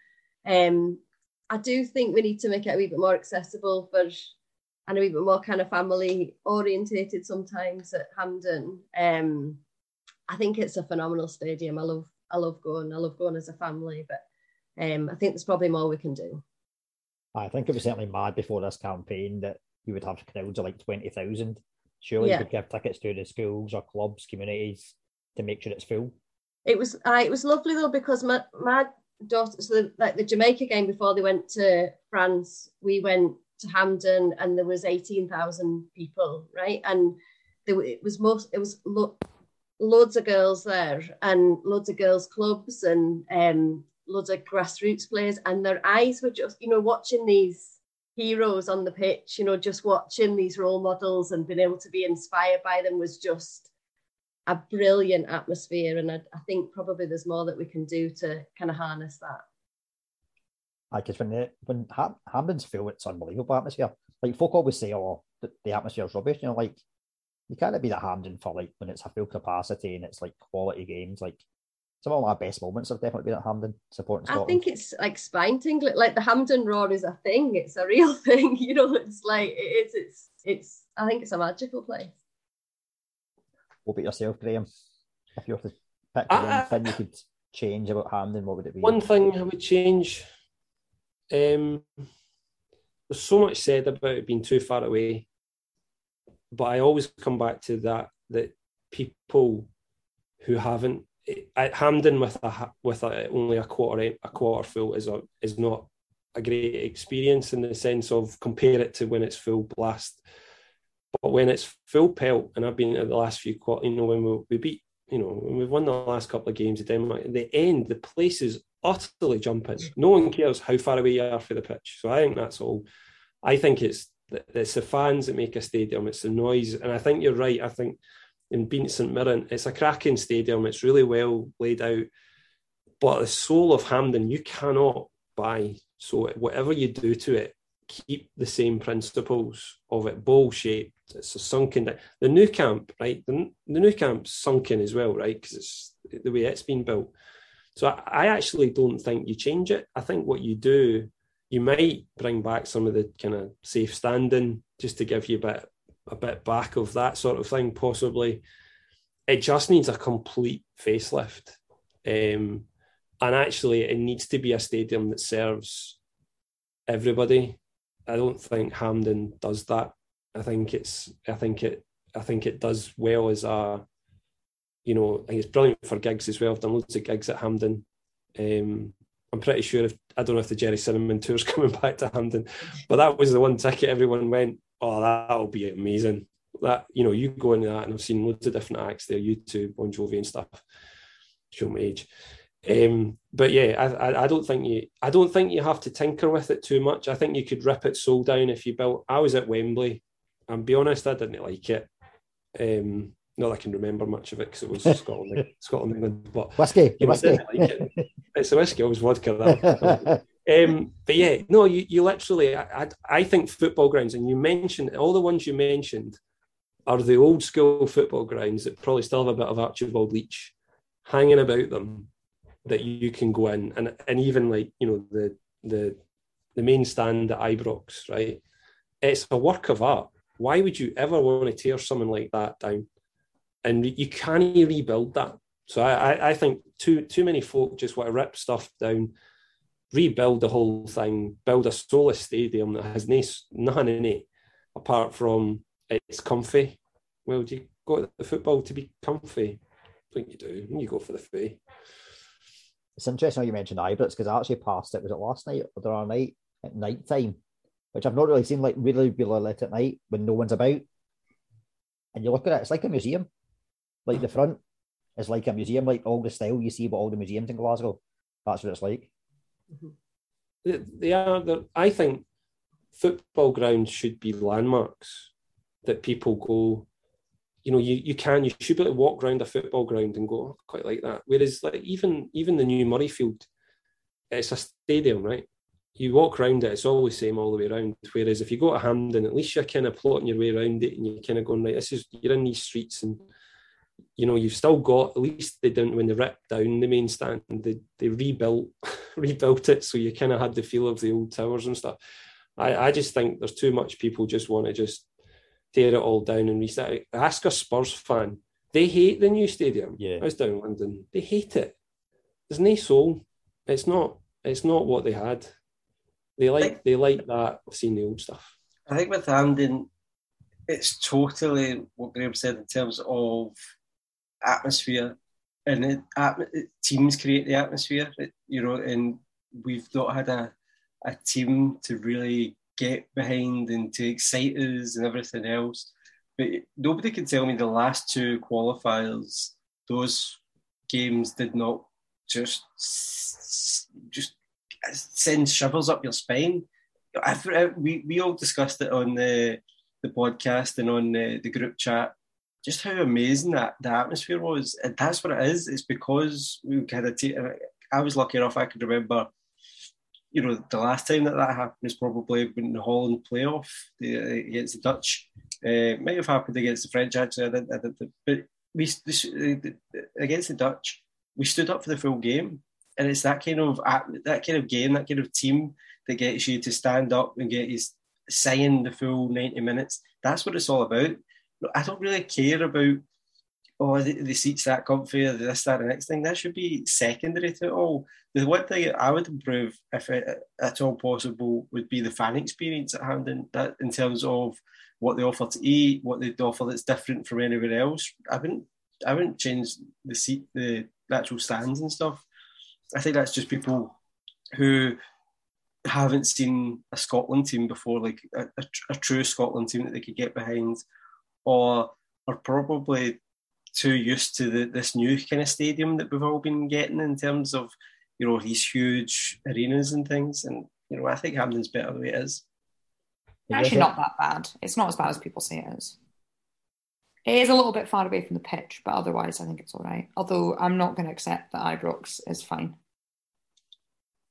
um, I do think we need to make it a wee bit more accessible for and a wee bit more kind of family orientated sometimes at Hampden. Um, I think it's a phenomenal stadium. I love I love going. I love going as a family, but um, I think there's probably more we can do. I think it was certainly mad before this campaign that you would have crowds of like twenty thousand. Surely yeah. you could give tickets to the schools or clubs, communities to make sure it's full. It was uh, it was lovely though because my my daughter, so the, like the Jamaica game before they went to France, we went to Hampden and there was 18,000 people, right? And there, it was most, it was lo- loads of girls there and loads of girls clubs and um, loads of grassroots players and their eyes were just, you know, watching these heroes on the pitch, you know, just watching these role models and being able to be inspired by them was just a brilliant atmosphere. And I, I think probably there's more that we can do to kind of harness that. I because when the, when Ham- full, it's unbelievable atmosphere. Like folk always say, "Oh, the, the atmosphere is rubbish." You know, like you can't be the Hampden for like when it's a full capacity and it's like quality games. Like some of my best moments have definitely been at Hampden supporting Scotland. I think it's like spine tingling. Like the Hampden Roar is a thing. It's a real thing. You know, it's like it is. It's it's. I think it's a magical place. What about yourself, Graham? If you were to pick uh, one thing you could change about Hampden, what would it be? One thing I would change. Um, there's so much said about it being too far away, but I always come back to that that people who haven't at Hampden with a with a, only a quarter a quarter full is a is not a great experience in the sense of compare it to when it's full blast but when it's full pelt, and I've been at the last few quarters, you know, when we, we beat, you know, when we've won the last couple of games at Denmark, the end, the place is utterly jumping. No one cares how far away you are for the pitch. So I think that's all. I think it's it's the fans that make a stadium. It's the noise, and I think you're right. I think in being St Mirren, it's a cracking stadium. It's really well laid out, but the soul of Hampden, you cannot buy. So whatever you do to it, keep the same principles of it, bowl shaped. It's a sunken. The Nou Camp, right? The, the Nou Camp's sunken as well, right? Because it's the way it's been built. So I, I, actually don't think you change it. I think what you do, you might bring back some of the kind of safe standing just to give you a bit a bit back of that sort of thing, possibly. It just needs a complete facelift. Um, and actually, it needs to be a stadium that serves everybody I don't think Hampden does that. I think it's I think it I think it does well as a you know, I think it's brilliant for gigs as well. I've done loads of gigs at Hampden Um, I'm pretty sure if I don't know if the Gerry Cinnamon tour's coming back to Hampden, but that was the one ticket everyone went, Oh, that'll be amazing. That you know, you go into that and I've seen loads of different acts there, U2, Bon Jovi and stuff. Show my age. Um, but yeah, I, I don't think you I don't think you have to tinker with it too much. I think you could rip it soul down if you built. I was at Wembley, and be honest, I didn't like it. Um, not I can remember much of it because it was Scotland, Scotland, England. But whiskey, you whiskey. Like it. It's a whiskey. I was vodka. um, but yeah, no, you, you literally. I, I, I think football grounds, and you mentioned all the ones you mentioned are the old school football grounds that probably still have a bit of Archibald Leitch hanging about them that you can go in and and even like you know the the the main stand at Ibrox, right? It's a work of art. Why would you ever want to tear something like that down? And you can't rebuild that. So I, I think too too many folk just want to rip stuff down, rebuild the whole thing, build a soulless stadium that has nice, nothing in it, apart from it's comfy. Well, do you go to the football to be comfy? I think you do. You go for the fee. It's interesting how you mentioned Ibrox because I actually passed it. Was it last night or the other night at night time, which I've not really seen like really really lit at night when no one's about. And you look at it, it's like a museum. Like the front is like a museum, like all the style you see about all the museums in Glasgow. That's what it's like. They, they are. I think football grounds should be landmarks that people go you know, you, you can, you should be able to walk around a football ground and go, oh, quite like that. Whereas like even even the new Murrayfield, it's a stadium, right? You walk around it, it's always the same all the way around. Whereas if you go to Hampden, at least you're kind of plotting your way around it and you're kind of going, right, this is you're in these streets and you know, you've still got at least they didn't when they ripped down the main stand, they they rebuilt rebuilt it so you kind of had the feel of the old towers and stuff. I, I just think there's too much people just want to just tear it all down and reset it. Ask a Spurs fan. They hate the new stadium. Yeah. I was down in London. They hate it. There's no soul. It's not it's not what they had. They like they like that seeing the old stuff. I think with Hampden, it's totally what Graham said in terms of atmosphere, and it, teams create the atmosphere. You know, and we've not had a a team to really get behind and to excite us and everything else. But nobody can tell me the last two qualifiers, those games did not just just send shivers up your spine. we, we all discussed it on the the podcast and on the, the group chat just how amazing that the atmosphere was. And that's what it is. It's because we kind of take. I was lucky enough I could remember you know, the last time that that happened is probably when the Holland playoff against the Dutch. Uh, might have happened against the French actually, I didn't, I didn't, but we against the Dutch, we stood up for the full game, and it's that kind of that kind of game, that kind of team that gets you to stand up and get you saying the full ninety minutes. That's what it's all about. I don't really care about oh, the, the seat's that comfy, or this, that, and next thing. That should be secondary to it all. The one thing I would improve, if it, at all possible, would be the fan experience at Hampden, that in terms of what they offer to eat, what they offer that's different from anywhere else. I wouldn't, I wouldn't change the seat, the actual stands and stuff. I think that's just people who haven't seen a Scotland team before, like a, a, a true Scotland team that they could get behind, or are probably too used to the, this new kind of stadium that we've all been getting in terms of you know these huge arenas and things. And you know, I think Hampden's better the way it is. Actually, not that bad. It's not as bad as people say it is. It is a little bit far away from the pitch, but otherwise, I think it's all right. Although I'm not going to accept that Ibrox is fine.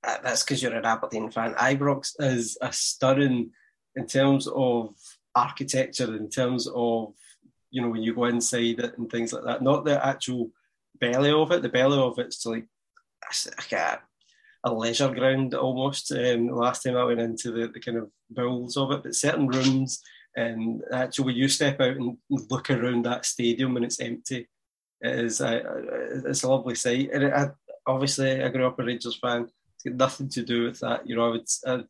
Uh, that's because you're an Aberdeen fan. Ibrox is a stunning in terms of architecture, in terms of you know when you go inside it and things like that. Not the actual belly of it. The belly of it's like, like a, a leisure ground almost. Um, last time I went into the, the kind of bowels of it, but certain rooms and actually when you step out and look around that stadium when it's empty, it is a, it's a lovely sight. And it, I, obviously, I grew up a Rangers fan. It's got nothing to do with that. You know, I would. I,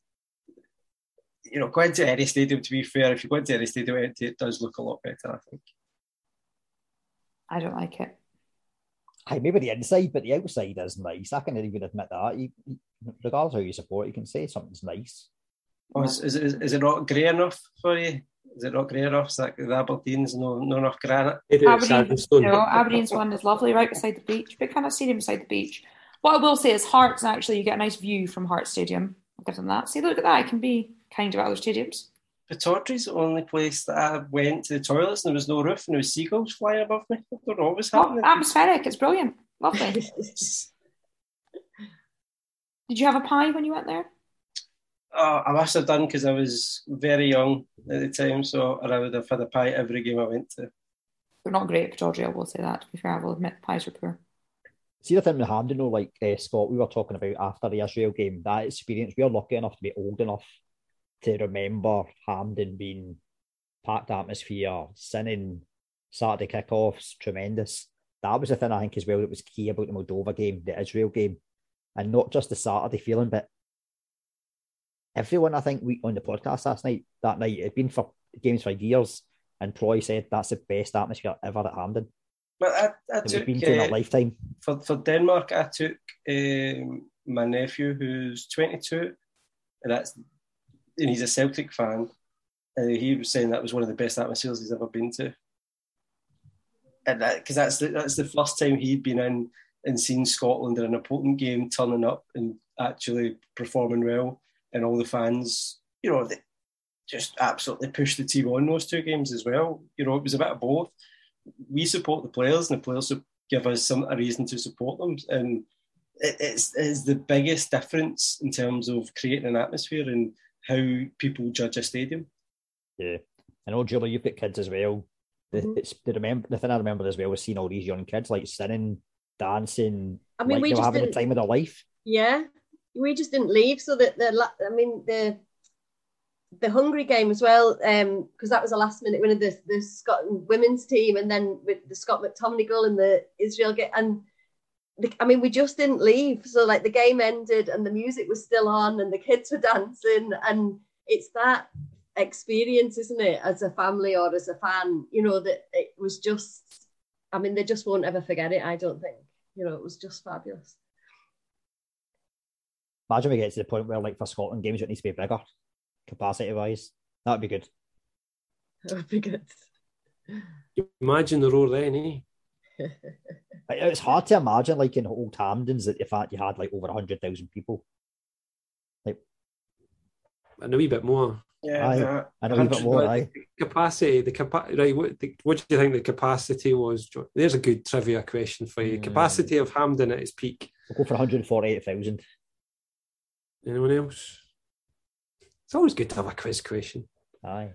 you know, going to any stadium, to be fair, if you go into any stadium empty, it does look a lot better, I think. I don't like it. Hey, maybe the inside, but the outside is nice. I can even admit that. You, regardless how you support, you can say something's nice. Oh, is, is, is, it not grey enough for you? Is it not grey enough? Is that the Aberdeen's no, no enough granite? Aberdeen's, no, Aberdeen's one is lovely right beside the beach. Big kind of stadium beside the beach. What I will say is Hearts actually you get a nice view from Hearts Stadium. I'll give them that. See, look at that. It can be kind of other stadiums. Pittodrie's the only place that I went to the toilets and there was no roof and there was seagulls flying above me. I don't know what was happening. Oh, atmospheric. It's brilliant. Lovely. Did you have a pie when you went there? Uh, I must have done because I was very young at the time, so I would have had a pie every game I went to. They're not great at Pittodrie, I will say that. To be fair, I will admit the pies are poor. See the thing with Hampden, though, like uh, Scott, we were talking about after the Israel game, that experience, we are lucky enough to be old enough to remember Hampden being packed atmosphere, sinning Saturday kickoffs, tremendous. That was the thing I think as well that was key about the Moldova game, the Israel game, and not just the Saturday feeling, but everyone I think we on the podcast last night that night it'd been for games for years, and Troy said that's the best atmosphere ever at Hampden. But I, I took been uh, our lifetime. for for Denmark. I took um, my nephew who's 22, and that's and he's a Celtic fan. And he was saying that was one of the best atmospheres he's ever been to. And that because that's the, that's the first time he'd been in and seen Scotland in an important game turning up and actually performing well, and all the fans, you know, they just absolutely pushed the team on those two games as well. You know, it was a bit of both. We support the players, and the players give us some a reason to support them, and it, it's, it's the biggest difference in terms of creating an atmosphere and how people judge a stadium. Yeah. I know, Julie, you've got kids as well. The, Mhm. it's, the, remember, the thing I remember as well was seeing all these young kids like singing, dancing, I mean, like we they just having the didn't- time of their life. Yeah, we just didn't leave. So that the I mean the the Hungary game as well, because that was a last minute win of the the Scotland women's team, and then with the Scott McTominay goal and the Israel game, and the, I mean we just didn't leave. So like the game ended and the music was still on and the kids were dancing, and it's that experience, isn't it, as a family or as a fan, you know, that it was just. I mean, they just won't ever forget it. I don't think. You know, it was just fabulous. Imagine we get to the point where, like, for Scotland games, it needs to be bigger, capacity wise. That'd be good. That would be good. Imagine the roar then, eh? Like, It's hard to imagine, like, in Old Hampdens, that if fact you had like over 100,000 people. And a wee bit more. Yeah, Aye. yeah. And a wee bit more, aye. Capacity, the capa- right? What, the, what do you think the capacity was? There's a good trivia question for you. Hmm. Capacity of Hampden at its peak. We'll go for 148,000. Anyone else? It's always good to have a quiz question. Aye.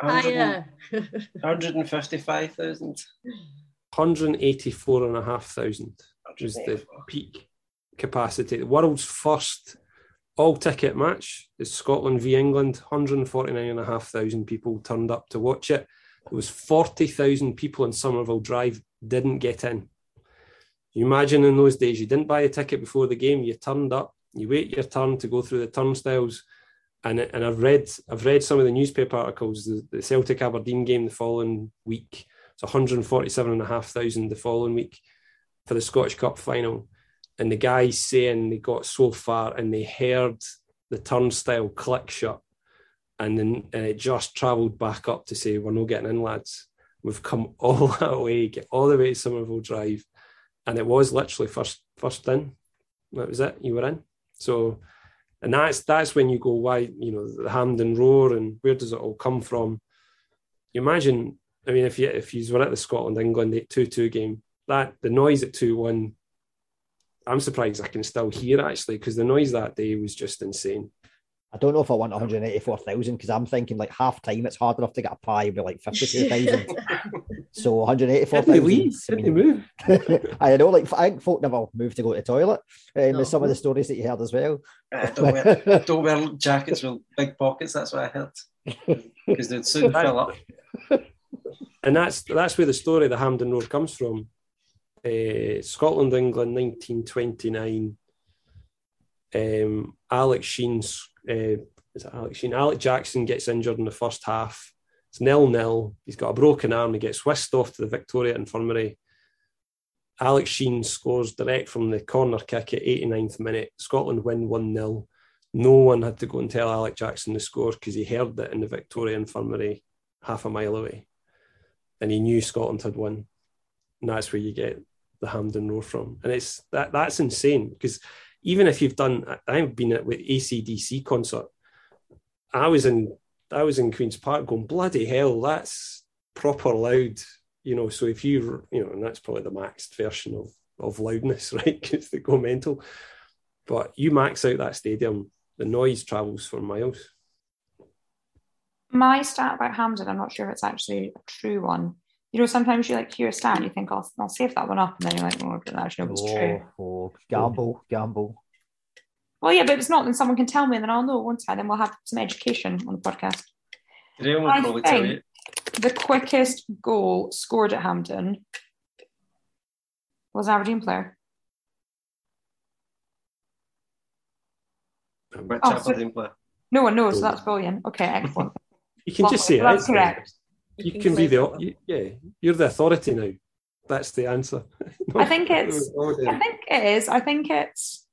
Higher. 155,000. 184,500 was the peak capacity. The world's first all ticket match is Scotland v England. 149,500 people turned up to watch it. There was 40,000 people in Somerville Drive didn't get in. You imagine in those days, you didn't buy a ticket before the game. You turned up, you wait your turn to go through the turnstiles, and and I've read I've read some of the newspaper articles. The, the Celtic Aberdeen game the following week, it's 147,500 the following week for the Scottish Cup final, and the guys saying they got so far and they heard the turnstile click shut, and then and it just travelled back up to say we're not getting in, lads. We've come all that way, get all the way to Somerville Drive, and it was literally first first in. That was it. You were in. So, and that's that's when you go, why you know the Hampden Roar and where does it all come from? You imagine, I mean, if you if you were at the Scotland England two two game, that the noise at two one, I'm surprised I can still hear actually because the noise that day was just insane. I don't know if I want 184,000 because I'm thinking like half time it's hard enough to get a pie with like 52,000. so 184,000. leave? I mean. I know, like I think folk never moved to go to the toilet. Um, No. with some of the stories that you heard as well. Uh, don't, wear, don't wear jackets with big pockets, that's what I heard. Because they'd soon fill up. And that's that's where the story of the Hampden Roar comes from. Uh, Scotland, England, 1929. Um, Alex Cheyne's uh, is it Alex Cheyne? Alec Jackson gets injured in the first half. It's nil nil. He's got a broken arm. He gets whisked off to the Victoria Infirmary. Alex Cheyne scores direct from the corner kick at 89th minute. Scotland win 1 0. No one had to go and tell Alec Jackson the score because he heard it in the Victoria Infirmary half a mile away. And he knew Scotland had won. And that's where you get the Hampden Roar from. And it's that that's insane because even if you've done I've been at with ACDC concert, I was in I was in Queen's Park going, bloody hell, that's proper loud. You know, so if you you know, and that's probably the maxed version of of loudness, right? Because they go mental. But you max out that stadium, the noise travels for miles. My stat about Hampden, I'm not sure if it's actually a true one. You know, sometimes you like hear a stat and you think, I'll, I'll save that one up, and then you're like, oh, I don't actually know if it's true. Oh, oh, gamble, gamble. Well, yeah, but if it's not, then someone can tell me, and then I'll know, won't I? Then we'll have some education on the podcast. Graham will I probably tell you. think the quickest goal scored at Hampden was an Aberdeen player. Which Oh, so- player? No one knows, so that's brilliant. Okay, excellent. You can just say That's it. correct. You can can be the you- yeah. You're the authority now. That's the answer. I think it's- I think it is. I think it's.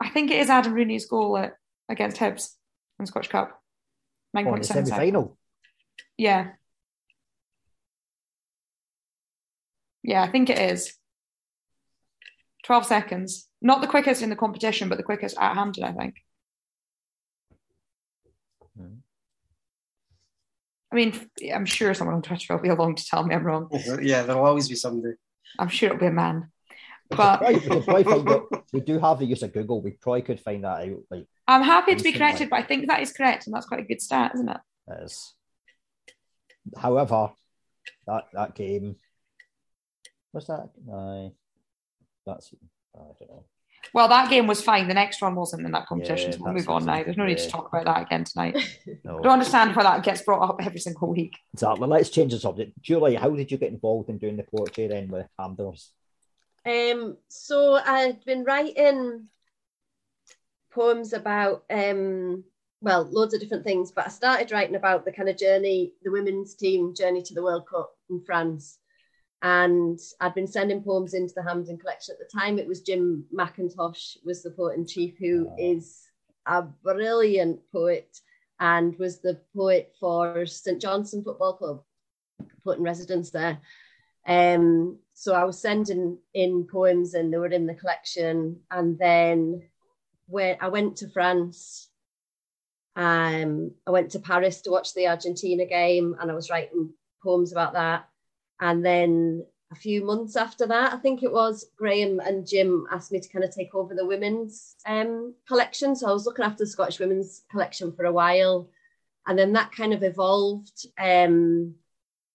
I think it is Adam Rooney's goal at, against Hibs in the Scottish Cup. Nine On point the semi-final. Yeah. Yeah, I think it is. 12 seconds. Not the quickest in the competition, but the quickest at Hampden, I think. I mean, I'm sure someone on Twitter will be along to tell me I'm wrong. Yeah, there'll always be somebody. I'm sure it'll be a man. We could But probably- we could out- we do have the use of Google. We probably could find that out. Like I'm happy to be Instantly. corrected, but I think that is correct, and that's quite a good stat, isn't it? it is. However, that that game what's that. Aye, that's. I don't know. Well, that game was fine. The next one wasn't in that competition, Yeah, so we'll move on now. There's no need to talk about that again tonight. No. I don't understand why that gets brought up every single week. Exactly. Let's change the subject. Julie, how did you get involved in doing the poetry then with Hamders? Um, so I'd been writing poems about um, well, loads of different things, but I started writing about the kind of journey, the women's team journey to the World Cup in France. And I'd been sending poems into the Hampden collection at the time. It was Jim Mackintosh was the poet in chief, who is a brilliant poet and was the poet for St Johnstone Football Club, poet in residence there. Um, so I was sending in poems and they were in the collection. And then when I went to France, um, I went to Paris to watch the Argentina game and I was writing poems about that. And then a few months after that, I think it was, Graham and Jim asked me to kind of take over the women's um, collection. So I was looking after the Scottish women's collection for a while. And then that kind of evolved. Um,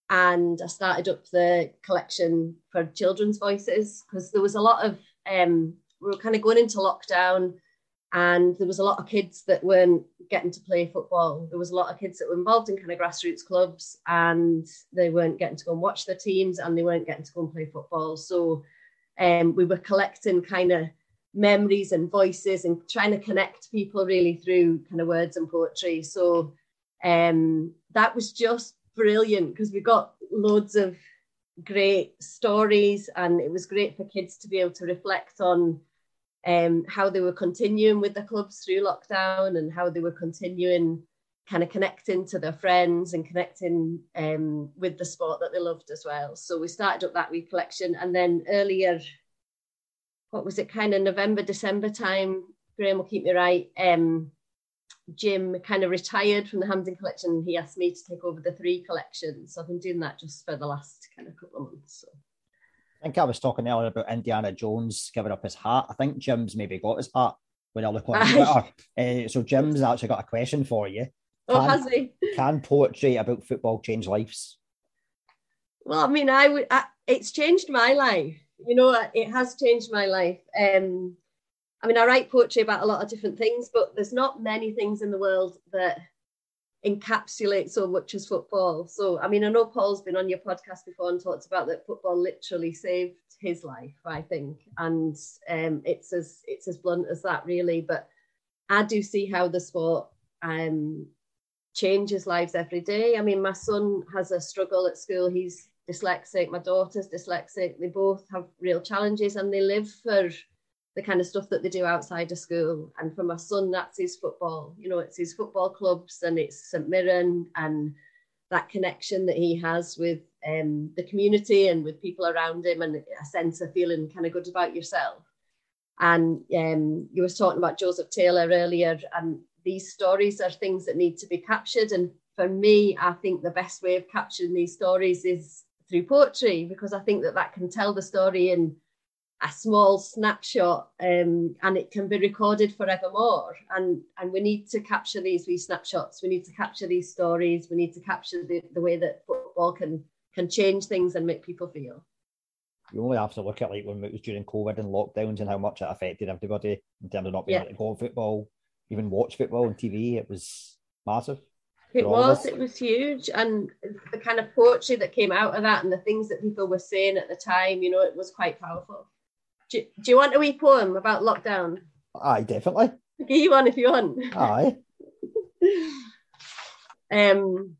and I started up the collection for children's voices because there was a lot of um, we were kind of going into lockdown and there was a lot of kids that weren't getting to play football. There was a lot of kids that were involved in kind of grassroots clubs and they weren't getting to go and watch their teams and they weren't getting to go and play football. So um, we were collecting kind of memories and voices and trying to connect people really through kind of words and poetry. So um, that was just brilliant because we got loads of great stories and it was great for kids to be able to reflect on um, how they were continuing with the clubs through lockdown and how they were continuing kind of connecting to their friends and connecting um, with the sport that they loved as well. So we started up that wee collection and then earlier, what was it, kind of November, December time, Graham will keep me right, um, Jim kind of retired from the Hampden collection. He asked me to take over the three collections. So I've been doing that just for the last kind of couple of months. So. I think I was talking earlier about Indiana Jones giving up his hat. I think Jim's maybe got his hat when I look on. Twitter. Uh, so Jim's actually got a question for you. Oh, Can- has he? Can poetry about football change lives? Well, I mean, I would. I, it's changed my life. You know, it has changed my life. Um, I mean, I write poetry about a lot of different things, but there's not many things in the world that encapsulate so much as football. So, I mean, I know Paul's been on your podcast before and talked about that football literally saved his life. I think, and um, it's as it's as blunt as that, really. But I do see how the sport um, changes lives every day. I mean, my son has a struggle at school. He's dyslexic. My daughter's dyslexic. They both have real challenges and they live for the kind of stuff that they do outside of school. And for my son, that's his football. You know, it's his football clubs and it's St Mirren and that connection that he has with um, the community and with people around him and a sense of feeling kind of good about yourself. And um, you were talking about Joseph Taylor earlier, and these stories are things that need to be captured. And for me, I think the best way of capturing these stories is through poetry, because I think that that can tell the story in a small snapshot um, and it can be recorded forevermore. And, and we need to capture these wee snapshots. We need to capture these stories. We need to capture the, the way that football can, can change things and make people feel. You only have to look at like when it was during COVID and lockdowns and how much it affected everybody in terms of not being Yeah. able to go on football, even watch football on TV. It was massive. It for all of was, it was huge. And the kind of poetry that came out of that and the things that people were saying at the time, you know, it was quite powerful. Do, do you want a wee poem about lockdown? Aye, definitely. I'll give you one if you want. Aye. um,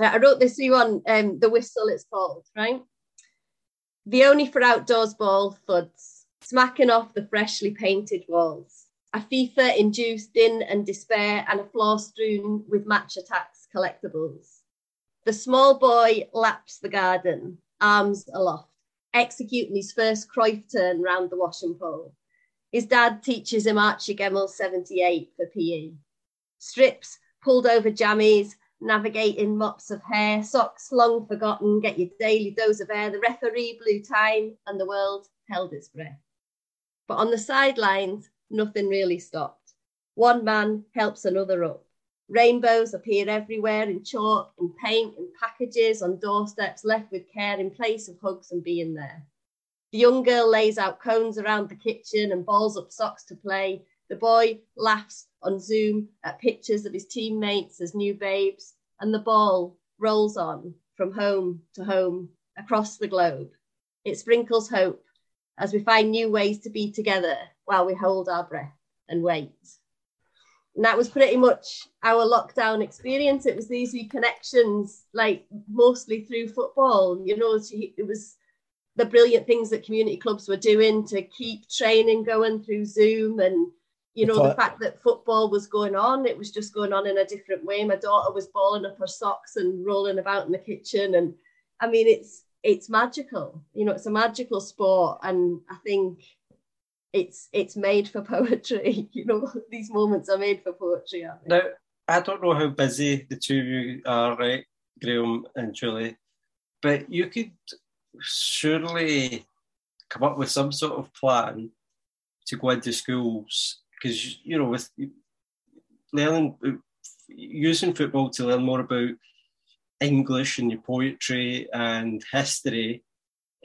I wrote this wee one, um, the whistle it's called, right? The only for outdoors ball thuds, smacking off the freshly painted walls. A FIFA induced din and despair and a floor strewn with Match Attax collectibles. The small boy laps the garden, arms aloft, executing his first Cruyff turn round the washing pole. His dad teaches him Archie Gemmill 78 for PE. Strips, pulled over jammies, navigating mops of hair, socks long forgotten, get your daily dose of air. The referee blew time and the world held its breath. But on the sidelines, nothing really stopped. One man helps another up. Rainbows appear everywhere in chalk, in paint, in packages, on doorsteps, left with care in place of hugs and being there. The young girl lays out cones around the kitchen and balls up socks to play. The boy laughs on Zoom at pictures of his teammates as new babes, and the ball rolls on from home to home across the globe. It sprinkles hope as we find new ways to be together while we hold our breath and wait. And that was pretty much our lockdown experience. It was these connections, like mostly through football. You know, it was the brilliant things that community clubs were doing to keep training going through Zoom and you know, the fact that football was going on, it was just going on in a different way. My daughter was balling up her socks and rolling about in the kitchen. And I mean, it's it's magical. You know, it's a magical sport. And I think it's it's made for poetry. You know, these moments are made for poetry? Now, I don't know how busy the two of you are, right, Graham and Julie, but you could surely come up with some sort of plan to go into schools because you know with learning using football to learn more about English and your poetry and history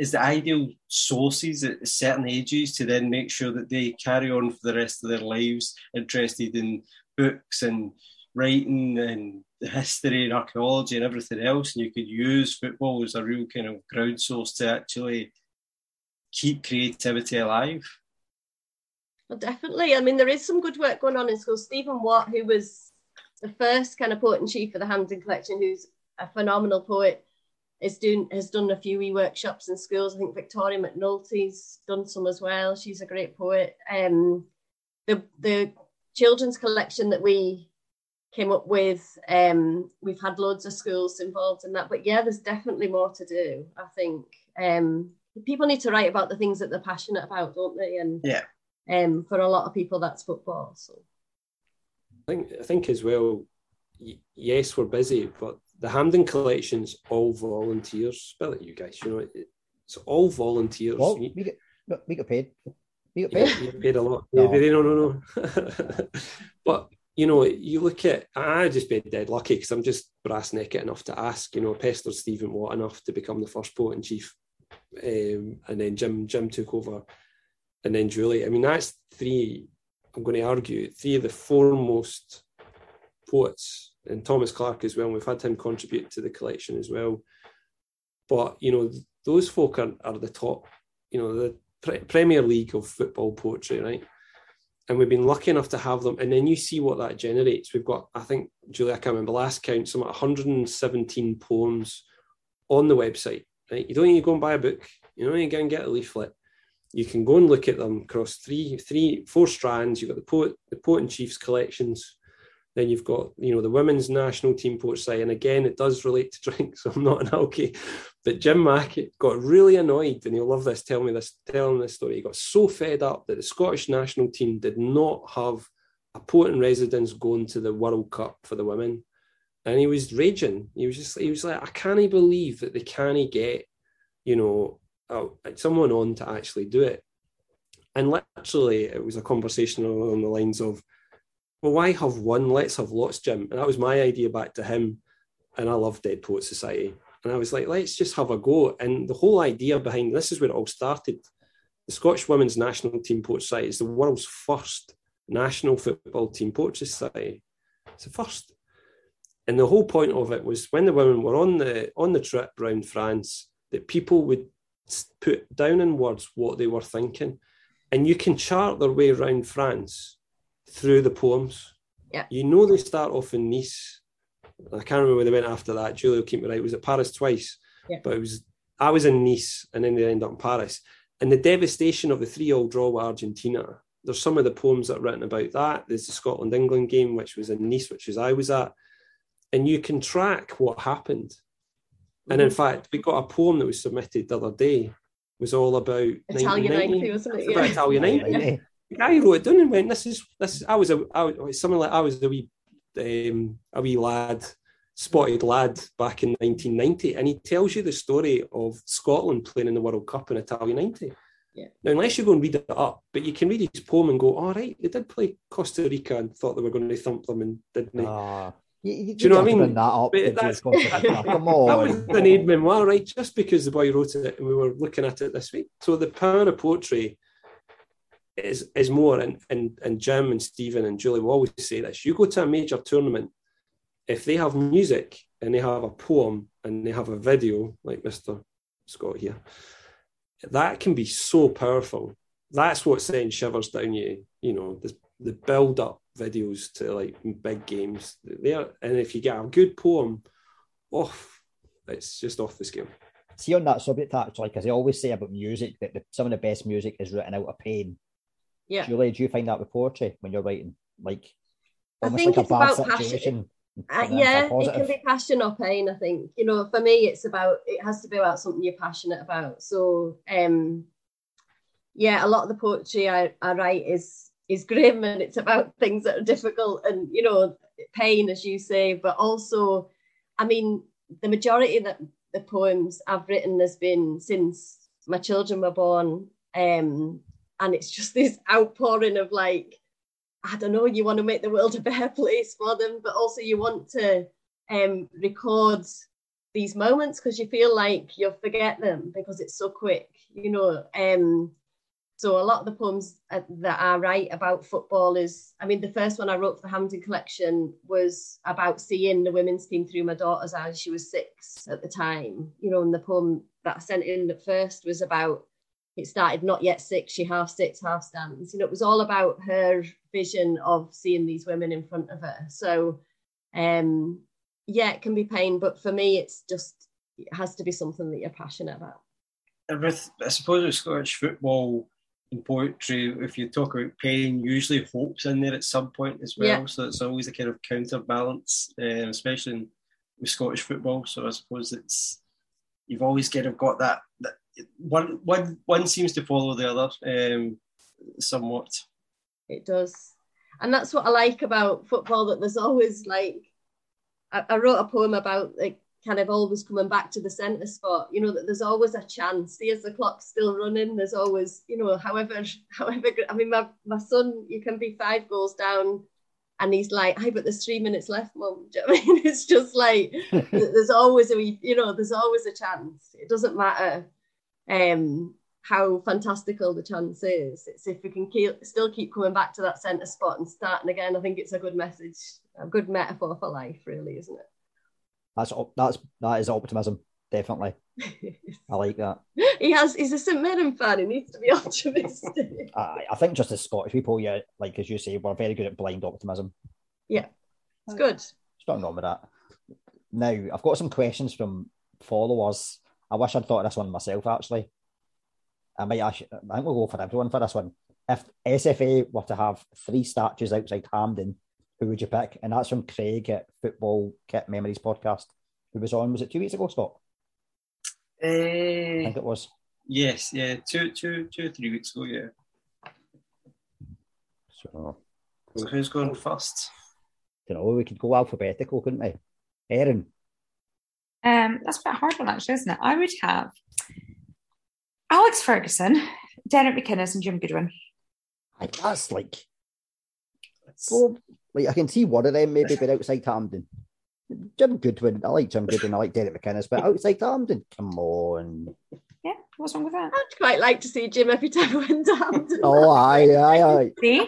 is the ideal sources at certain ages to then make sure that they carry on for the rest of their lives interested in books and writing and history and archaeology and everything else and you could use football as a real kind of ground source to actually keep creativity alive well, definitely. I mean, there is some good work going on in school. Stephen Watt, who was the first kind of poet in chief for the Hampden Collection, who's a phenomenal poet, is doing has done a few wee workshops in schools. I think Victoria McNulty's done some as well. She's a great poet. Um, the the children's collection that we came up with, um, we've had loads of schools involved in that. But yeah, there's definitely more to do. I think um, people need to write about the things that they're passionate about, don't they? And yeah, um, for a lot of people, that's football. So I think I think as well. yes, we're busy, but the Hampden collection's all volunteers. Spell it, you guys. You know, it's all volunteers. Well, we get we get paid. We get paid. You get paid a lot. No, no, no, no. but you know, you look at I just been dead lucky because I'm just brass naked enough to ask. You know, pestered Stephen Watt enough to become the first poet in chief, um, and then Jim Jim took over and then Julie. I mean, that's three, I'm going to argue, three of the foremost poets, and Thomas Clark as well. We've had him contribute to the collection as well. But, you know, those folk are, are the top, you know, the pre- Premier League of football poetry, right? And we've been lucky enough to have them. And then you see what that generates. We've got, I think, Julie, I can't remember last count, some 117 poems on the website. Right? You don't need to go and buy a book. You don't need to go and get a leaflet you can go and look at them across three, three, four strands. You've got the poet, the poet and chiefs collections. Then you've got, you know, the women's national team poet site. And again, it does relate to drink, so I'm not an alky. But Jim Mackey got really annoyed, and he'll love this. Tell me this, telling this story. He got so fed up that the Scottish national team did not have a poet in residence going to the World Cup for the women. And he was raging. He was just, he was like, I can't believe that they can't get, you know, someone on to actually do it. And literally, it was a conversation along the lines of, well, why have one? Let's have lots, Jim. And that was my idea back to him. And I love Dead Poet Society. And I was like, let's just have a go. And the whole idea behind this is where it all started. The Scottish Women's National Team Poetry Society is the world's first national football team poetry society. It's the first. And the whole point of it was when the women were on the on the trip around France, that people would put down in words what they were thinking. And you can chart their way around France through the poems. Yeah. You know they start off in Nice. I can't remember where they went after that. Julie will keep me right. Was at Paris twice? Yeah. But it was I was in Nice and then they end up in Paris. And the devastation of the three-all draw with Argentina. There's some of the poems that are written about that. There's the Scotland England game, which was in Nice, which is I was at. And you can track what happened. And in Mhm. fact, we got a poem that was submitted the other day. Was all about Italian 1990. 90, wasn't it? It's about Yeah. Italian 90 Yeah. the guy wrote it down and went, "This is this." I was a, I was something like I was a wee, um, a wee lad, spotted lad back in 1990, and he tells you the story of Scotland playing in the World Cup in Italian 90. Yeah. Now, unless you go and read it up, but you can read his poem and go, "All right, they did play Costa Rica and thought they were going to thump them and didn't they?" Ah, you, you, Do you know what I mean? That up. But that's- Costa Rica. Come That was an aid memoir, right? Just because the boy wrote it and we were looking at it this week. So the power of poetry is is more, and and and Jim and Stephen and Julie will always say this. You go to a major tournament, if they have music and they have a poem and they have a video, like Mr. Scott here, that can be so powerful. That's what sends shivers down you. You know, the the build up videos to like big games. There, and if you get a good poem, off, it's just off the scale. See on that subject, actually, because I always say about music that the, some of the best music is written out of pain. Yeah. Julie, do you find that with poetry when you're writing? Like I almost think like a it's bad about passion. Uh, yeah, it can be passion or pain. I think you know. For me, it's about it has to be about something you're passionate about. So, um, yeah, a lot of the poetry I, I write is is grim and it's about things that are difficult and you know pain, as you say. But also, I mean, the majority of the, the poems I've written has been since my children were born, um, and it's just this outpouring of like I don't know, you want to make the world a better place for them, but also you want to um, record these moments because you feel like you'll forget them because it's so quick, you know. Um, so a lot of the poems uh, that I write about football is, I mean, the first one I wrote for the Hampden collection was about seeing the women's team through my daughter's eyes. She was six at the time, you know, and the poem that I sent in at first was about it started not yet six, she half sits, half stands. You know, it was all about her vision of seeing these women in front of her. So, um, yeah, it can be pain, but for me, it's just it has to be something that you're passionate about. And with, I suppose with Scottish football and poetry, if you talk about pain, usually hope's in there at some point as well. Yeah. So it's always a kind of counterbalance, um, especially in, with Scottish football. So I suppose it's you've always kind of got that, that one one one seems to follow the other um, somewhat. It does. And that's what I like about football that there's always like, I, I wrote a poem about like kind of always coming back to the centre spot, you know, that there's always a chance. See, as the clock's still running, there's always, you know, however, however, I mean, my, my son, you can be five goals down and he's like, hey, but there's three minutes left, mum. You know I mean? It's just like, there's always a, you know, there's always a chance. It doesn't matter um, how fantastical the chance is. It's if we can keep, still keep coming back to that centre spot and starting again. I think it's a good message, a good metaphor for life, really, isn't it? That's that's that is optimism, definitely. I like that. he has. He's a St Mirren fan. He needs to be optimistic. I, I think just as Scottish people, yeah, like as you say, we're very good at blind optimism. Yeah, it's good. There's nothing wrong with that. Now, I've got some questions from followers. I wish I'd thought of this one myself, actually. I might actually, I think we'll go for everyone for this one. If SFA were to have three statues outside Hampden, who would you pick? And that's from Craig at Football Kit Memories podcast, who was on, was it two weeks ago, Scott? I Uh, think it was. yes, yeah, two, two, two, three weeks ago, yeah. So, So who's going first? you know, we could go alphabetical, couldn't we? Erin, Um, that's a bit hard one, actually, isn't it? I would have Alex Ferguson, Derek McInnes, and Jim Goodwin. I- that's like, well, like I can see one of them maybe, but outside Hampden. Jim Goodwin, I like Jim Goodwin, I like Derek McInnes, but outside Hampden, come on. Yeah, what's wrong with that? I'd quite like to see Jim every time I went down. Oh, aye, aye, aye. See?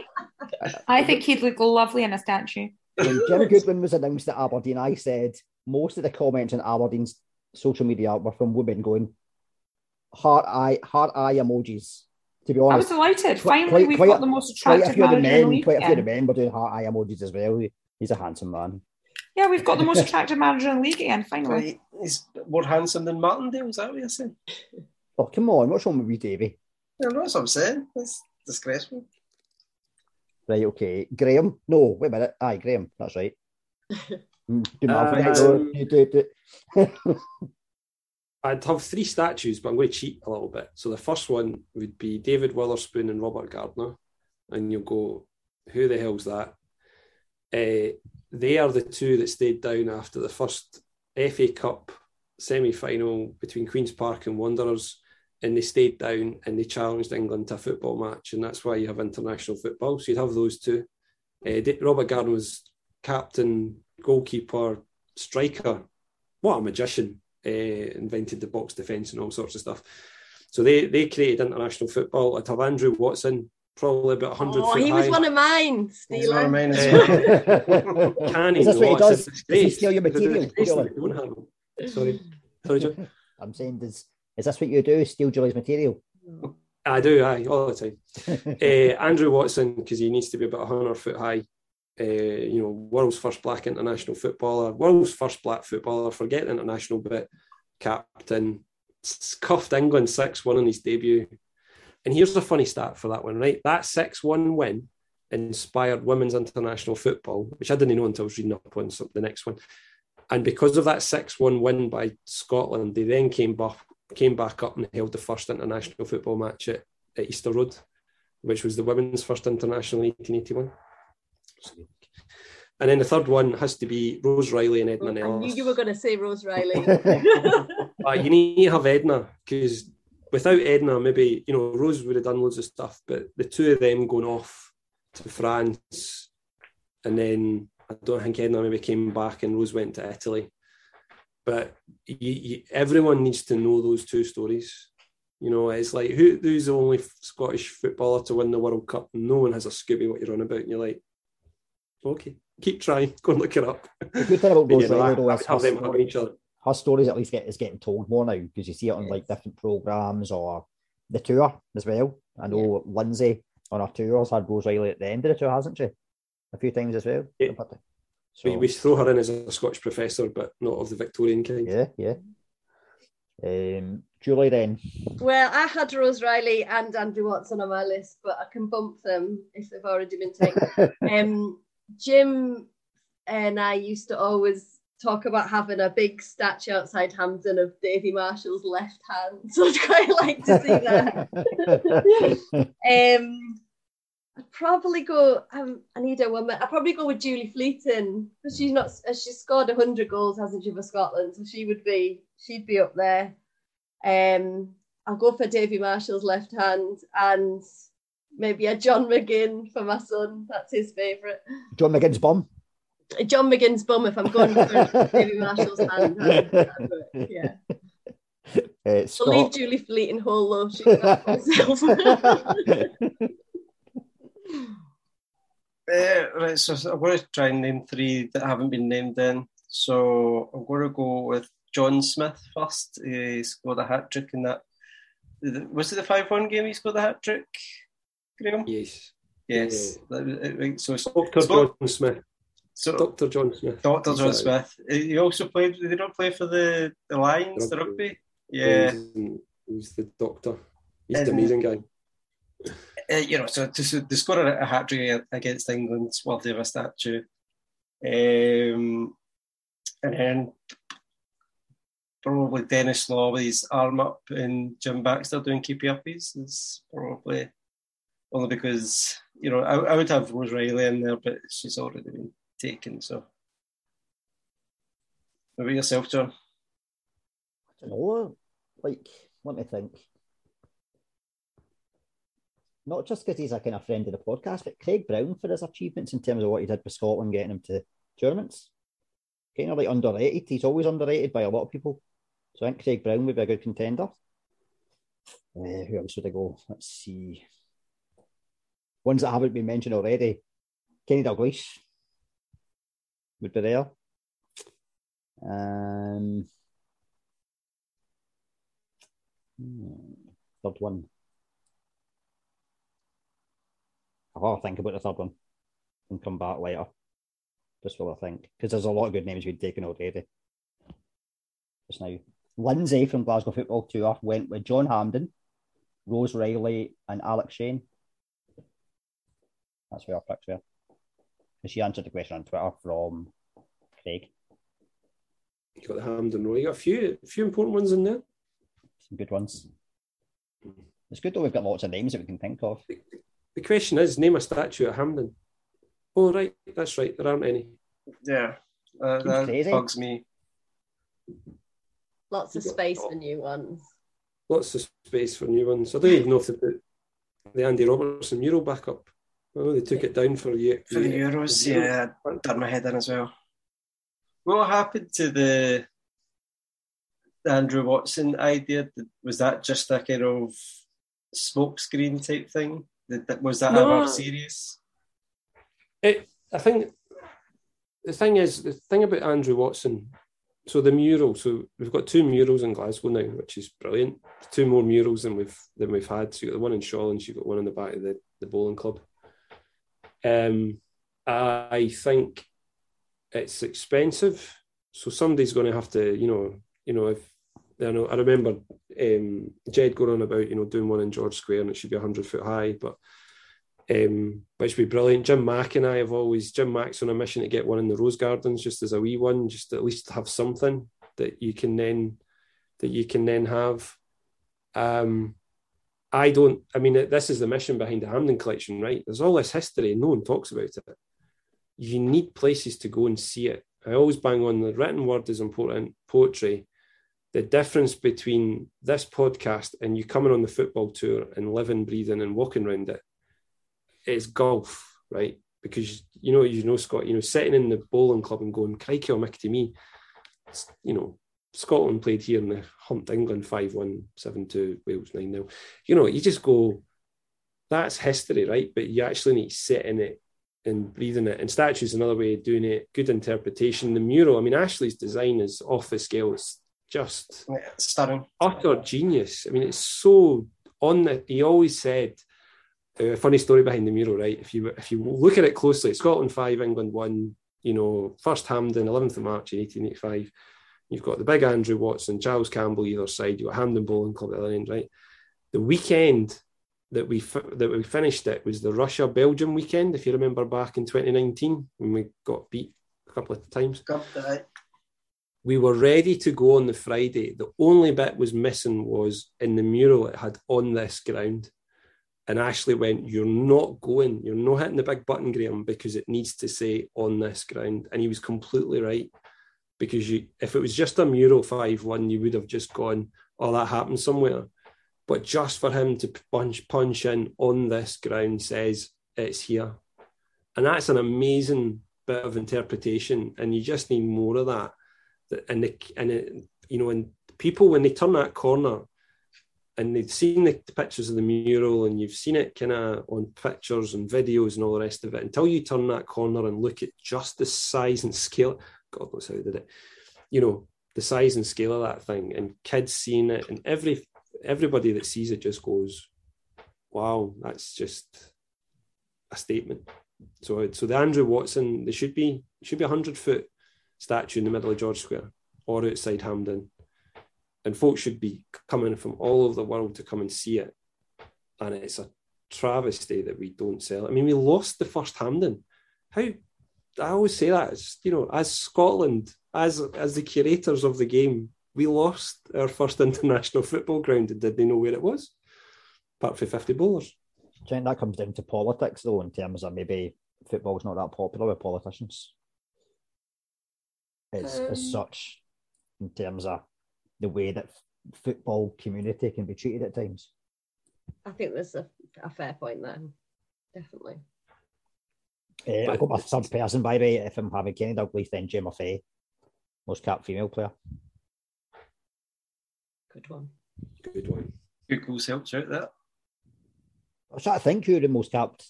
I think he'd look lovely in a statue. When Jim Goodwin was announced at Aberdeen, I said most of the comments on Aberdeen's social media were from women going, heart eye, heart eye emojis. To be honest, I was delighted. Quite- Finally, quite- we've quite got a- the most attractive quite a attractive few of the manager in the men, league. quite a few of the again. men were doing heart eye emojis as well. He's a handsome man. Yeah, we've got the most attractive manager in the league again. Finally, He's more handsome than Martindale, is that what you're saying? Oh, come on, what's wrong with you, Davy? Yeah, that's what I'm saying. That's disgraceful. Right, okay. Graham? No, wait a minute. Aye, Graham, that's right. My Um. You do it. I'd have three statues, but I'm going to cheat a little bit. So the first one would be David Witherspoon and Robert Gardner, and you'll go, "Who the hell's that?" Uh, they are the two that stayed down after the first FA Cup semi-final between Queens Park and Wanderers, and they stayed down and they challenged England to a football match, and that's why you have international football. So you'd have those two. Uh, Robert Gardner was captain, goalkeeper, striker. What a magician! uh, invented the box defence and all sorts of stuff. So they they created international football. I'd have Andrew Watson, probably about 100 Oh, foot he was high. one of mine, He's one of mine as Eh, well. Canny, Is this what he though, does? Does he steal your material? disgrace Really? that we don't have him. Sorry, sorry, Joe. I'm saying, does, is this what you do? Steal Julie's material? I do, aye, all the time. uh, Andrew Watson, because he needs to be about 100 foot high. Uh, you know, world's first black international footballer, world's first black footballer, forget international bit, captain, cuffed England 6 1 in his debut. And here's a funny stat for that one, right? That 6 1 win inspired women's international football, which I didn't know until I was reading up on the next one. And because of that 6 1 win by Scotland, they then came back, came back up and held the first international football match at, at Easter Road, which was the women's first international in 1881. And then the third one has to be Rose Reilly and Edna I knew you were going to say Rose Reilly. Uh, you need to have Edna because without Edna, maybe you know Rose would have done loads of stuff, but the two of them going off to France, and then I don't think Edna maybe came back and Rose went to Italy. But you, you, everyone needs to know those two stories. You know, it's like who, who's the only Scottish footballer to win the World Cup? No one has a Scooby what you're on about, and you're like, okay, keep trying, go and look it up. The good thing about But, Rose you know, though, is her, them hugging each other. her stories at least get is getting told more now because you see it on like different programs or the tour as well. I know Lindsay on her tours had Rose Reilly at the end of the tour, hasn't she? A few times as well. Yeah. So, We, we throw her in as a Scottish professor, but not of the Victorian kind. yeah, yeah. Um, Julie, then well, I had Rose Reilly and Andrew Watson on my list, but I can bump them if they've already been taken. um, Jim and I used to always talk about having a big statue outside Hampden of Davy Marshall's left hand. So I'd quite like to see that. um, I'd probably go. Um, I need a woman. I'd probably go with Julie Fleeting because she's not. She's scored hundred goals, hasn't she, for Scotland? So she would be. She'd be up there. Um, I'll go for Davy Marshall's left hand and maybe a John McGinn for my son. That's his favourite. John McGinn's bum. John McGinn's bum. If I'm going for Davy Marshall's hand, I'd- I'd do it. yeah. Uh, I'll leave Scott. Julie Fleeting whole though. She's not herself. Uh, right, so I'm going to try and name three that haven't been named then. So I'm going to go with John Smith first. He scored a hat trick in that. Was it the 5 1 game he scored the hat trick, Graham? Yes. Yes. That was- it- it- So, it's- Dr. Scott- John Smith. so Dr. John Smith. Dr. John Sorry. Smith. He also played, did he not play for the, the Lions, the Rugby. rugby? Yeah. He's, he's the doctor. He's And- an amazing guy. uh, you know, so to, to score a, a hat trick against England's worthy of a statue. Um, and then probably Denis Law with his arm up and Jim Baxter doing keepy uppies is probably only because, you know, I, I would have Rose Reilly in there, but she's already been taken. So, what about yourself, John? I don't know. Like, let me think. Not just because he's a kind of friend of the podcast, but Craig Brown for his achievements in terms of what he did for Scotland, getting him to tournaments. Kind of like underrated. He's always underrated by a lot of people. So I think Craig Brown would be a good contender. Uh, who else would I go? Let's see. Ones that haven't been mentioned already. Kenny Dalglish would be there. Um, hmm, third one. I'll think about the third one and come back later. Just what I think. Because there's a lot of good names we've taken already. Just now. Lindsay from Glasgow Football Tour went with John Hampden, Rose Reilly, and Alex Cheyne. That's where our picks were. And she answered the question on Twitter from Craig. You got the Hampden Roar. You got a few, a few important ones in there. Some good ones. It's good though. We've got lots of names that we can think of. The question is, name a statue at Hampden. Oh right, that's right. There aren't any. Yeah, uh, that crazy. bugs me. Lots of space for new ones. Lots of space for new ones. I don't even know if they put the Andy Robertson mural back up. Know they took it down for you. For the Euros, yeah, I done my head in as well. What happened to the Andrew Watson idea? Was that just a kind of smokescreen type thing? Was that No. ever serious? It, I think the thing is the thing about Andrew Watson. So the mural. So we've got two murals in Glasgow now, which is brilliant. Two more murals than we've than we've had. So you got the one in Shawlands, you've got one in the back of the, the bowling club. Um, I think it's expensive. So somebody's going to have to, you know, you know, if I know, I remember um, Jed going on about, you know, doing one in George Square and it should be hundred foot high, but um, which would be brilliant. Jim Mack and I have always Jim Mack's on a mission to get one in the Rose Gardens, just as a wee one, just at least have something that you can then that you can then have. Um, I don't. I mean, this is the mission behind the Hampden collection, right? There's all this history, and no one talks about it. You need places to go and see it. I always bang on the written word is important. Poetry. The difference between this podcast and you coming on the football tour and living, breathing, and walking around it is golf, right? Because you know, you know, Scott, you know, sitting in the bowling club and going, crikey, oh, to me, It's- you know, Scotland played here and they humped England 5 1, 7 2, Wales 9 0. You know, you just go, that's history, right? But you actually need to sit in it and breathe in it. And statues another way of doing it. Good interpretation. The mural, I mean, Ashley's design is off the scale. It's just Yeah, stunning. utter genius. I mean, it's so on the. He always said, uh, a funny story behind the mural, right? If you if you look at it closely, Scotland five, England one. You know, first Hampden, 11th of March in 1885. You've got the big Andrew Watson, Giles Campbell either side. You've got Hampden Bowling Club at the other end, right? The weekend that we that we finished it was the Russia Belgium weekend. If you remember back in 2019 when we got beat a couple of times we were ready to go on the Friday. The only bit was missing was in the mural it had on this ground. And Ashley went, You're not going, you're not hitting the big button, Graham, because it needs to say on this ground. And he was completely right. Because you if it was just a mural 5-1, you would have just gone, Oh, that happened somewhere. But just for him to punch punch in on this ground says it's here. And that's an amazing bit of interpretation. And you just need more of that that- and the, and it, you know, and people when they turn that corner and they've seen the pictures of the mural and you've seen it kind of on pictures and videos and all the rest of it, until you turn that corner and look at just the size and scale, God knows how they did it, you know, the size and scale of that thing, and kids seeing it, and every everybody that sees it just goes, "Wow, that's just a statement." So, so the Andrew Watson, there should be should be a hundred foot statue in the middle of George Square or outside Hampden, And folks should be coming from all over the world to come and see it. And it's a travesty that we don't sell. I mean, we lost the first Hampden. How I always say that, it's, you know, as Scotland, as as the curators of the game, we lost our first international football ground and did they know where it was? Apart from 50 bowlers. Do you think that comes down to politics, though, in terms of maybe football's not that popular with politicians? It's as Um, such, in terms of the way that f- football community can be treated at times. I think there's a, a fair point there. Definitely. Uh, I've got my third person, by the way. If I'm having Kenny Dalglish, then Gemma Fay, most capped female player. Good one. Good one. Google's helped you out that. I was trying to think who the most capped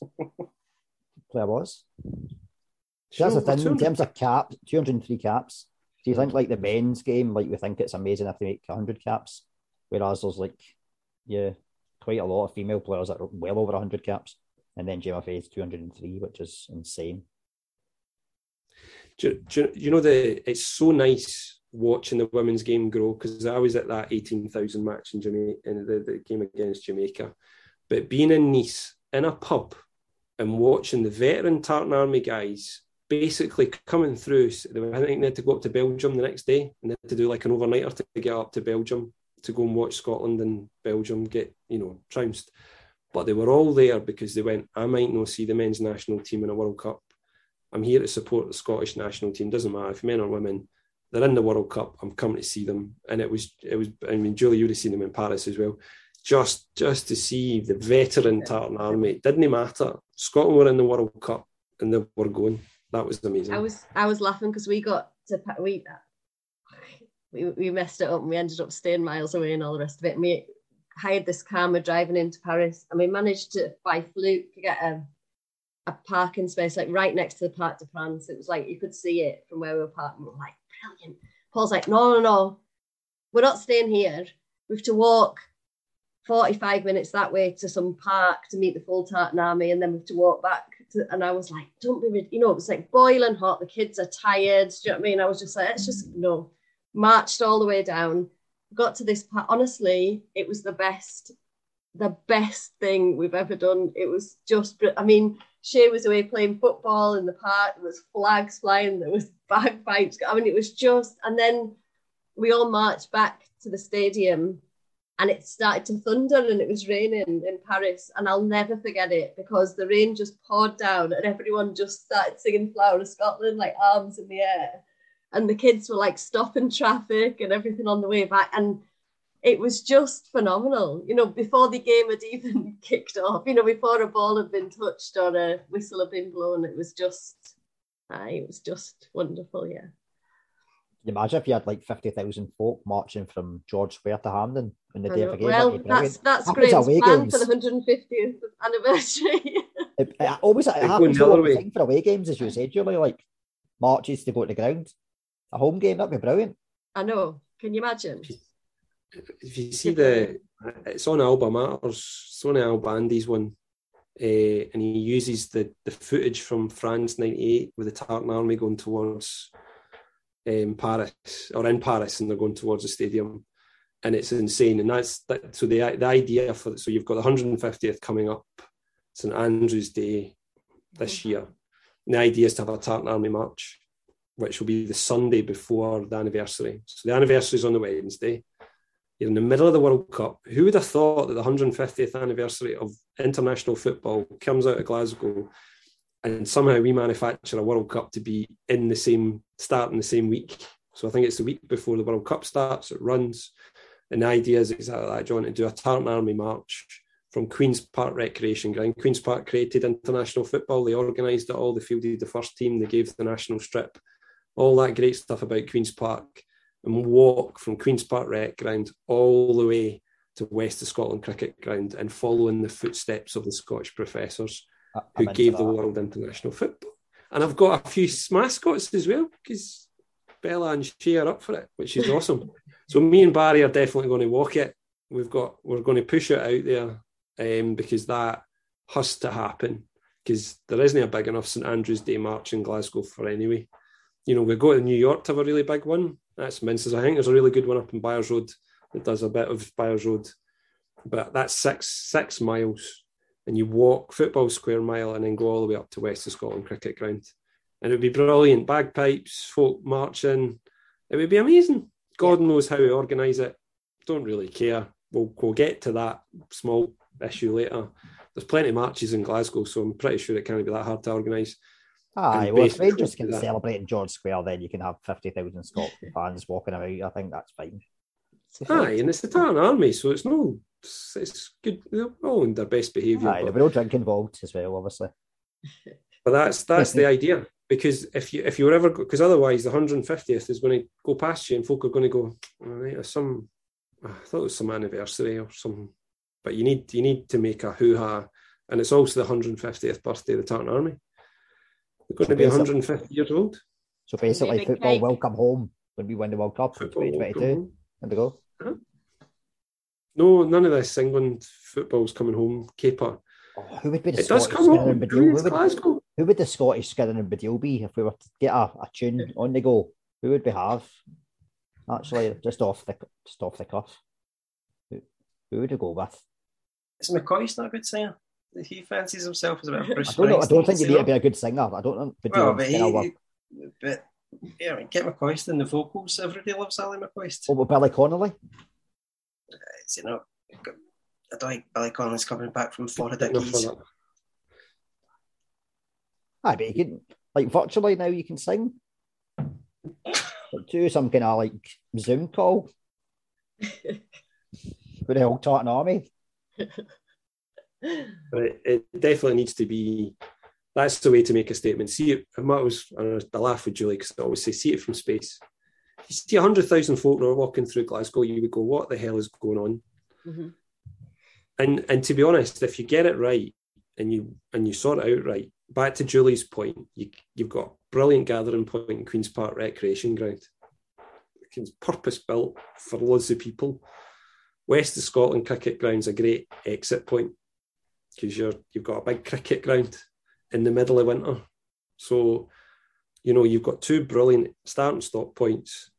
player was. So that's the thing in terms of caps, 203 caps. Do you think like the men's game, like we think it's amazing if they make 100 caps, whereas there's like, yeah, quite a lot of female players that are well over 100 caps. And then Gemma Fay's 203, which is insane. Do, do, you know the? It's so nice watching the women's game grow because I was at that 18,000 match in Jamaica in the, the game against Jamaica, but being in Nice in a pub and watching the veteran Tartan Army guys basically coming through. I think they had to go up to Belgium the next day and they had to do like an overnighter to get up to Belgium to go and watch Scotland and Belgium get, you know, trounced. But they were all there because they went, I might not see the men's national team in a World Cup. I'm here to support the Scottish national team. Doesn't matter if men or women. They're in the World Cup. I'm coming to see them. And it was, it was. I mean, Julie, you'd have seen them in Paris as well. Just, just to see the veteran Tartan Army. It didn't matter. Scotland were in the World Cup and they were going. That was amazing. I was, I was laughing because we got to we we, we messed it up and we ended up staying miles away and all the rest of it. And we hired this car, we're driving into Paris, and we managed to, by fluke, get a, a parking space like right next to the Parc de France. It was like you could see it from where we were parked. We are like, brilliant. Paul's like, no, no, no, we're not staying here. We have to walk 45 minutes that way to some park to meet the full tartan army, and then we have to walk back. To, and I was like, don't be, you know, it was like boiling hot. The kids are tired. Do you know what I mean? I was just like, it's just no marched all the way down, got to this part. Honestly, it was the best, the best thing we've ever done. It was just, I mean, Shay was away playing football in the park. There was flags flying. There was bagpipes. I mean, it was just, and then we all marched back to the stadium and it started to thunder and it was raining in Paris. And I'll never forget it because the rain just poured down and everyone just started singing Flower of Scotland, like arms in the air and the kids were like stopping traffic and everything on the way back and it was just phenomenal you know before the game had even kicked off you know before a ball had been touched or a whistle had been blown it was just uh, it was just wonderful yeah you imagine if you had like 50,000 folk marching from George Square to Hampden on the day of a game? Well, that's, that's great. plan games. for the 150th anniversary. it, it always it happens for away games, as you said, Julie, like marches to go to the ground a home game. That'd be brilliant. I know. Can you imagine? If you see the, it's on Alba Matters, it's on Albandi's one, uh, and he uses the the footage from France '98 with the Tartan Army going towards um, Paris or in Paris, and they're going towards the stadium, and it's insane. And that's that. So the the idea for so you've got the 150th coming up, St Andrew's Day this mm-hmm. year. And the idea is to have a Tartan Army march which will be the Sunday before the anniversary. So the anniversary is on the Wednesday. You're in the middle of the World Cup. Who would have thought that the 150th anniversary of international football comes out of Glasgow and somehow we manufacture a World Cup to be in the same start in the same week? So I think it's the week before the World Cup starts, it runs. And the idea is exactly that, John, to do a Tartan Army march from Queen's Park Recreation Ground. Queen's Park created international football. They organised it all. They fielded the first team. They gave the national strip all that great stuff about Queen's Park and walk from Queen's Park Rec Ground all the way to West of Scotland Cricket Ground and follow in the footsteps of the Scottish professors who gave the world international football. And I've got a few mascots as well because Bella and she are up for it, which is awesome. so me and Barry are definitely going to walk it. We've got we're going to push it out there um, because that has to happen because there isn't a big enough St Andrew's Day march in Glasgow for anyway you know, we go to New York to have a really big one. That's Minces. I think there's a really good one up in Byres Road that does a bit of Byres Road, but that's six six miles, and you walk football square mile and then go all the way up to West of Scotland Cricket Ground, and it would be brilliant. Bagpipes, folk marching, it would be amazing. God knows how we organise it. Don't really care. We'll we'll get to that small issue later. There's plenty of marches in Glasgow, so I'm pretty sure it can't be that hard to organise. Ah, Aye, well, if Rangers can celebrate in George Square, then you can have 50,000 Scotland fans walking about. I think that's fine. Aye, and it's the Tartan Army, so it's no, it's, it's good. They're all in their best behaviour. Aye, but... there'll be no drink involved as well, obviously. But that's that's the idea because if you if you were ever because otherwise the 150th is going to go past you and folk are going to go, all right, some I thought it was some anniversary or some, but you need you need to make a hoo ha, and it's also the 150th birthday of the Tartan Army. They're going so to be 150 years old. So basically, football cake. will come home when we win the World Cup in 2022. There we go. Huh? No, none of this England football's coming home caper. Oh, who would be the It does Scottish come Skinner up. and Baddiel? It's Who would, Glasgow. who would the Scottish Skinner and Baddiel be if we were to get a, a tune on the go? Who would we have? Actually, just off the just off the cuff. Who, who would we go with? Is McCoist not a good singer? He fancies himself as a bit of Bruce I don't know. I don't think you you need to be a good singer. I don't know. Well, but, he, but yeah, I mean, get McCoist in the vocals. Everybody loves Ali McCoist. Oh, what about Billy Connolly? Uh, it's, you know, I don't think Billy Connolly's coming back from Florida Enough Keys. I bet you can like virtually now. You can sing. Like, do some kind of like Zoom call with the whole Tartan Army. But it, it definitely needs to be. That's the way to make a statement. See it. I always I laugh with Julie because I always say, "See it from space." If you see hundred thousand folk that are walking through Glasgow, you would go, "What the hell is going on?" Mhm. And and to be honest, if you get it right and you and you sort it out right, back to Julie's point, you you've got a brilliant gathering point in Queens Park Recreation Ground. It's purpose built for loads of people. West of Scotland cricket ground's a great exit point because you're you've got a big cricket ground in the middle of winter. So, you know, you've got two brilliant start and stop points.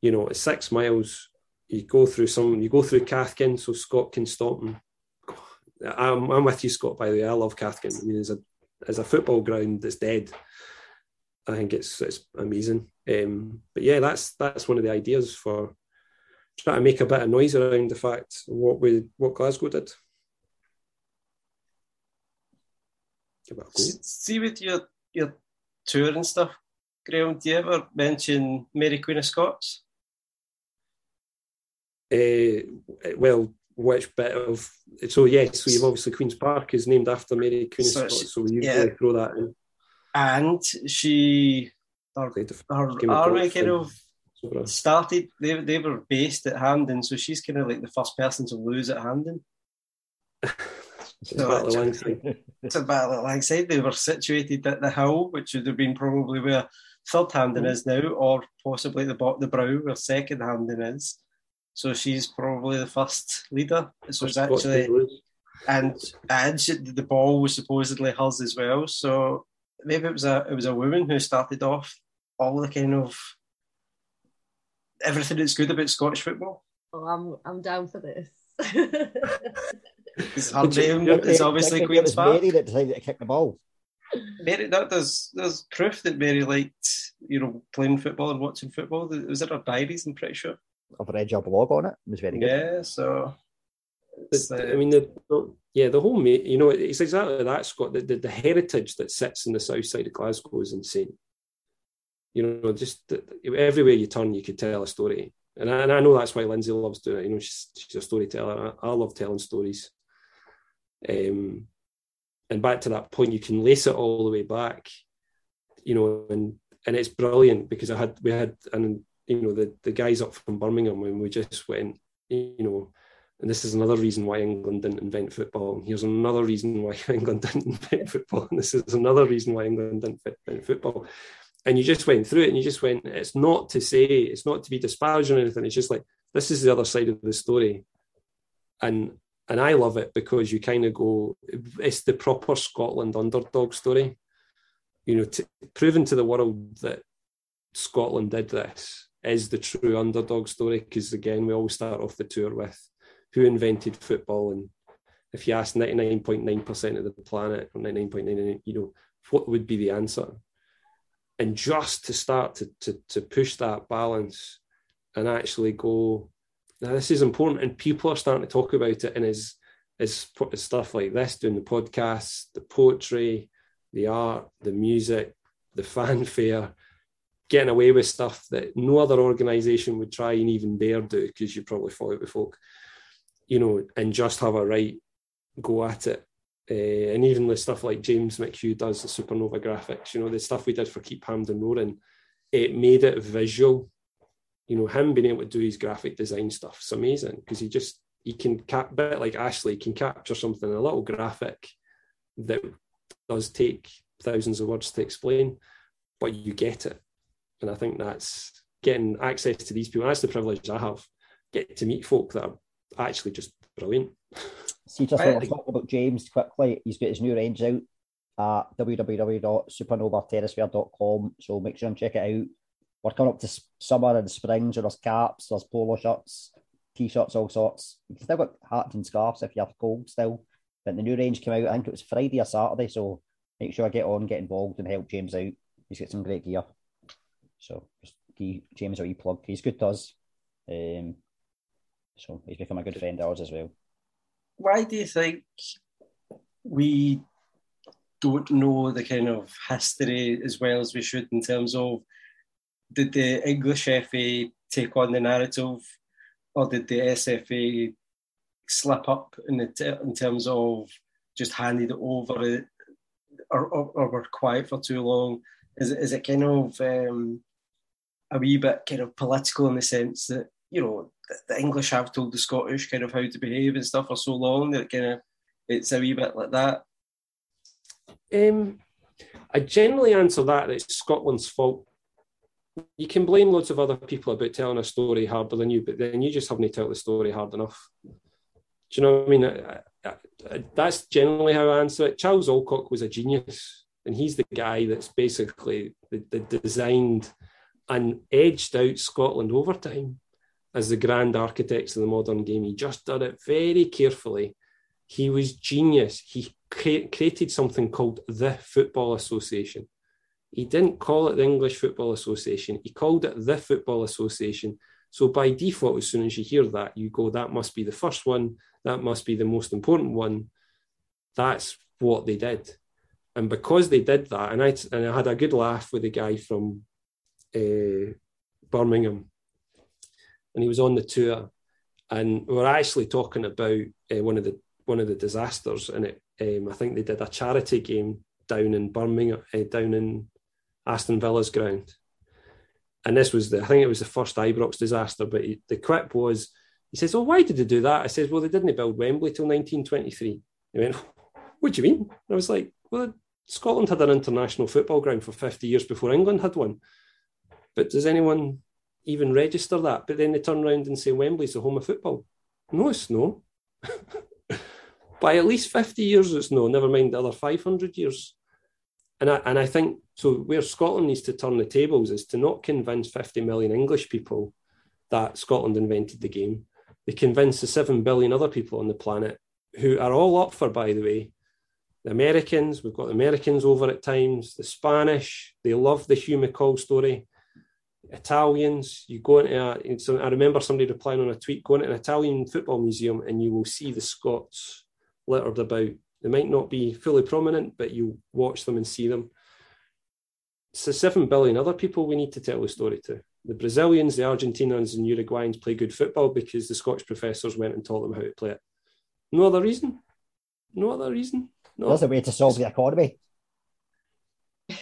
You know, it's six miles. You go through some, you go through Cathkin, so Scott can stop and I'm, I'm with you, Scott, by the way. I love Cathkin. I mean, as a as a football ground that's dead, I think it's it's amazing. Um, but yeah, that's that's one of the ideas for trying to make a bit of noise around the fact what we what Glasgow did. Give it a go. S- See with your your tour and stuff, Graham. Do you ever mention Mary Queen of Scots? Uh, well, which bit of so yes, so you've obviously Queens Park is named after Mary Queen of So Scots, she- so we usually yeah. throw that in. And she, her, her of army kind of started. They they were based at Hampden, so she's kind of like the first person to lose at Hampden. It's Battle of Langside. It's a battle at Langside. They were situated at the hill, which would have been probably where third Hampden is now, or possibly the bot the brow where second Hampden is. So she's probably the first leader. So it's actually and and she, the ball was supposedly hers as well. So maybe it was a it was a woman who started off all the kind of everything that's good about Scottish football. Oh, I'm I'm down for this. 'Cause Her name you're- is obviously It Queen's was Park. Mary that decided to kick the ball. Mary, that there's there's proof that Mary liked you know playing football and watching football. It was in her diaries. I'm pretty sure. I've read your blog on it. It was very good. Yeah, so. it's, The- uh, I mean, the, the- yeah, the whole, ma- you know, it's exactly that, Scott. The, the, the heritage that sits in the south side of Glasgow is insane. You know, just everywhere you turn, you could tell a story. And I, and I know that's why Lindsay loves doing it. You know, she's, she's a storyteller. I, I love telling stories. Um, and back to that point, you can lace it all the way back, you know, and and it's brilliant because I had we had and you know the the guys up from Birmingham when we just went, you know, and this is another reason why England didn't invent football. And here's another reason why England didn't invent football. And this is another reason why England didn't invent football. And you just went through it and you just went, it's not to say, it's not to be disparaging or anything. It's just like, this is the other side of the story. And and I love it because you kind of go, it's the proper Scotland underdog story. You know, to, proving to the world that Scotland did this is the true underdog story. Because again, we always start off the tour with who invented football, and if you ask ninety nine point nine percent of the planet, or ninety nine point nine, you know, what would be the answer? And just to start to to to push that balance and actually go, now this is important, and people are starting to talk about it, and is is stuff like this, doing the podcasts, the poetry, the art, the music, the fanfare, getting away with stuff that no other organisation would try and even dare do because you probably fall out with folk, you know, and just have a right go at it. Uh, and even the stuff like James McHugh does, the Supernova graphics, you know, the stuff we did for Keep Hampden Roaring, it made it visual. You know, him being able to do his graphic design stuff is amazing because he just he can cap bit like Ashley can capture something in a little graphic that does take thousands of words to explain, but you get it. And I think that's getting access to these people. That's the privilege I have. Get to meet folk that are actually just brilliant. See, just want to talk about James quickly. He's got his new range out at www.supernovaterrasphere.com. So make sure and check it out. We're coming up to summer and spring, so there's caps, there's polo shirts, t-shirts, all sorts. You can still got hats and scarves if you have cold still. But the new range came out, I think it was Friday or Saturday, so make sure I get on, get involved and help James out. He's got some great gear. So just give James a wee plug. He's good to us. Um, so he's become a good friend of ours as well. Why do you think we don't know the kind of history as well as we should in terms of did the English FA take on the narrative or did the SFA slip up in, the t- in terms of just handed it over or, or, or were quiet for too long? Is it, is it kind of um, a wee bit kind of political in the sense that, you know, the, English have told the Scottish kind of how to behave and stuff for so long that kind of it's a wee bit like that? Um, I generally answer that it's Scotland's fault. You can blame loads of other people about telling a story harder than you, but then you just haven't told the story hard enough. Do you know what I mean? I, I, that's generally how I answer it. Charles Alcock was a genius, and he's the guy that's basically the, the designed and edged out Scotland over time as the grand architects of the modern game. He just did it very carefully. He was genius. He cre- created something called the Football Association. He didn't call it the English Football Association. He called it the Football Association. So by default, as soon as you hear that, you go, that must be the first one. That must be the most important one. That's what they did. And because they did that, and I, and I had a good laugh with the guy from uh, Birmingham, and he was on the tour, and we were actually talking about uh, one of the one of the disasters, and it um, I think they did a charity game down in Birmingham, uh, down in Aston Villa's ground, and this was the I think it was the first Ibrox disaster. But he, the quip was, he says, "Oh, why did they do that?" I says, "Well, they didn't build Wembley till 1923." He went, "What do you mean?" And I was like, "Well, Scotland had an international football ground for 50 years before England had one, but does anyone even register that?" But then they turn around and say Wembley's the home of football. No, it's no. By at least 50 years, it's no, never mind the other 500 years. And I, and I think so. Where Scotland needs to turn the tables is to not convince 50 million English people that Scotland invented the game. They convince the 7 billion other people on the planet who are all up for, by the way, the Americans. We've got the Americans over at times, the Spanish, they love the Hugh McCall story. Italians, you go into a, I remember somebody replying on a tweet, go into an Italian football museum and you will see the Scots littered about. They might not be fully prominent, but you watch them and see them. It's the seven billion other people we need to tell the story to. The Brazilians, the Argentinians, and Uruguayans play good football because the Scottish professors went and taught them how to play it. No other reason. No other reason. No. That's a way to solve the economy. do,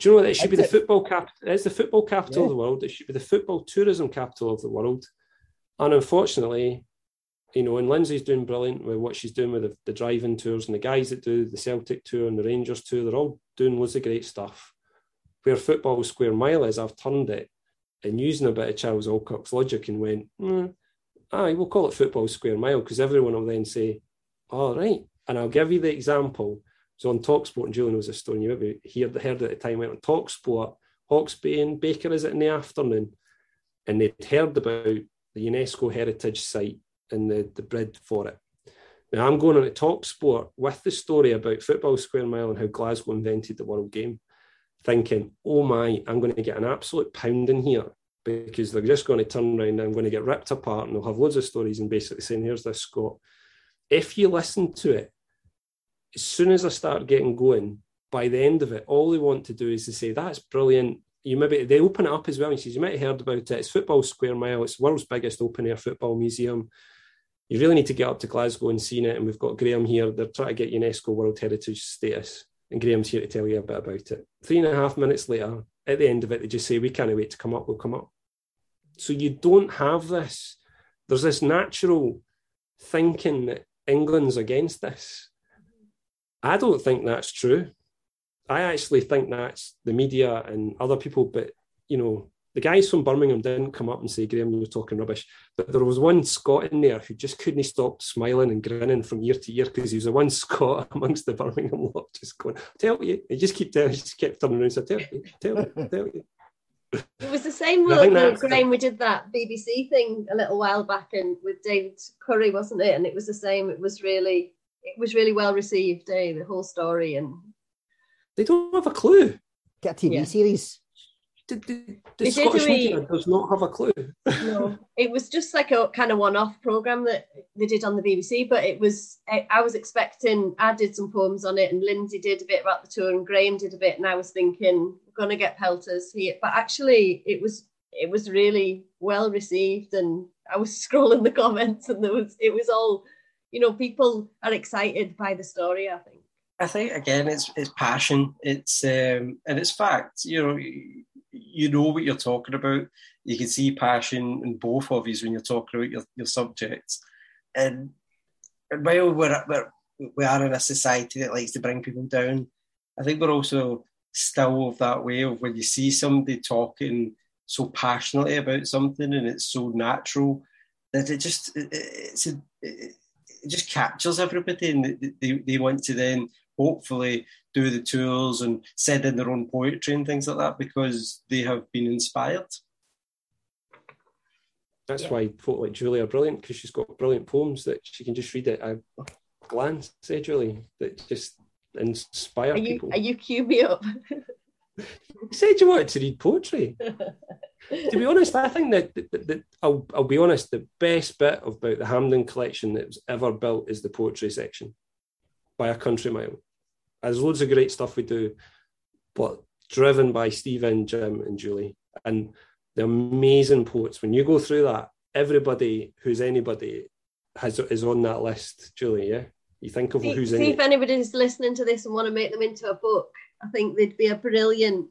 you know what? It should be the football capital. It's the football capital Yeah. of the world. It should be the football tourism capital of the world. And unfortunately, you know, and Lindsay's doing brilliant with what she's doing with the, the driving tours, and the guys that do the Celtic tour and the Rangers tour, they're all doing loads of great stuff. Where football square mile is, I've turned it and using a bit of Charles Alcock's logic and went, mm, aye, we'll call it football square mile because everyone will then say, all right. And I'll give you the example. So on Talksport, and Julian knows this story. You maybe heard, heard at the time. Went on Talksport, Hawksbee and Baker is it in the afternoon, and they'd heard about the UNESCO heritage site and the, the bid for it. Now I'm going on to Talksport with the story about football square mile and how Glasgow invented the world game, thinking, oh my, I'm going to get an absolute pounding here because they're just going to turn around and I'm going to get ripped apart and they'll have loads of stories and basically saying, here's this Scott. If you listen to it, as soon as I start getting going, by the end of it, all they want to do is to say, that's brilliant. You maybe they open it up as well. And says, you might have heard about it. It's Football Square Mile. It's the world's biggest open air football museum. You really need to get up to Glasgow and see it. And we've got Graham here. They're trying to get UNESCO World Heritage status. And Graham's here to tell you a bit about it. Three and a half minutes later, at the end of it, they just say, We can't wait to come up, we'll come up. So you don't have this. There's this natural thinking that England's against this. I don't think that's true. I actually think that's the media and other people, but you know, the guys from Birmingham didn't come up and say, Graham, you're talking rubbish. But there was one Scot in there who just couldn't stop smiling and grinning from year to year because he was the one Scot amongst the Birmingham lot, just going, tell you. He just keep telling, just kept turning around and said, tell you, tell you, tell you. It was the same with Graham. We did that BBC thing a little while back, and with David Curry, wasn't it? And it was the same. It was really, it was really well received. Eh? The whole story, and they don't have a clue. Get a TV yeah. series the, the, the Scottish media does not have a clue. no, it was just like a kind of one-off program that they did on the BBC. But it was I, I, was expecting I did some poems on it, and Lindsay did a bit about the tour, and Graham did a bit, and I was thinking we're gonna get pelters here. But actually, it was it was really well received, and I was scrolling the comments, and there was it was all, you know, people are excited by the story. I think. I think again, it's it's passion, it's um, and it's fact. You know, you know what you're talking about. You can see passion in both of you when you're talking about your, your subjects. And, and while we're, we're, we are in a society that likes to bring people down, I think we're also still of that way of when you see somebody talking so passionately about something and it's so natural that it just it, it's a, it, it just captures everybody and they, they want to then hopefully do the tours and send in their own poetry and things like that because they have been inspired. That's yeah. why folk like Julie are brilliant because she's got brilliant poems that she can just read at a glance, say Julie, that just inspire are you, people. Are you cue me up? you said you wanted to read poetry. to be honest, I think that, that, that, I'll, I'll be honest, the best bit about the Hampden collection that was ever built is the poetry section by a country mile. There's loads of great stuff we do, but driven by Stephen, Jim, and Julie. And the amazing poets. When you go through that, everybody who's anybody has is on that list, Julie. Yeah, you think of see, who's see in. If anybody's listening to this and want to make them into a book. I think they'd be a brilliant.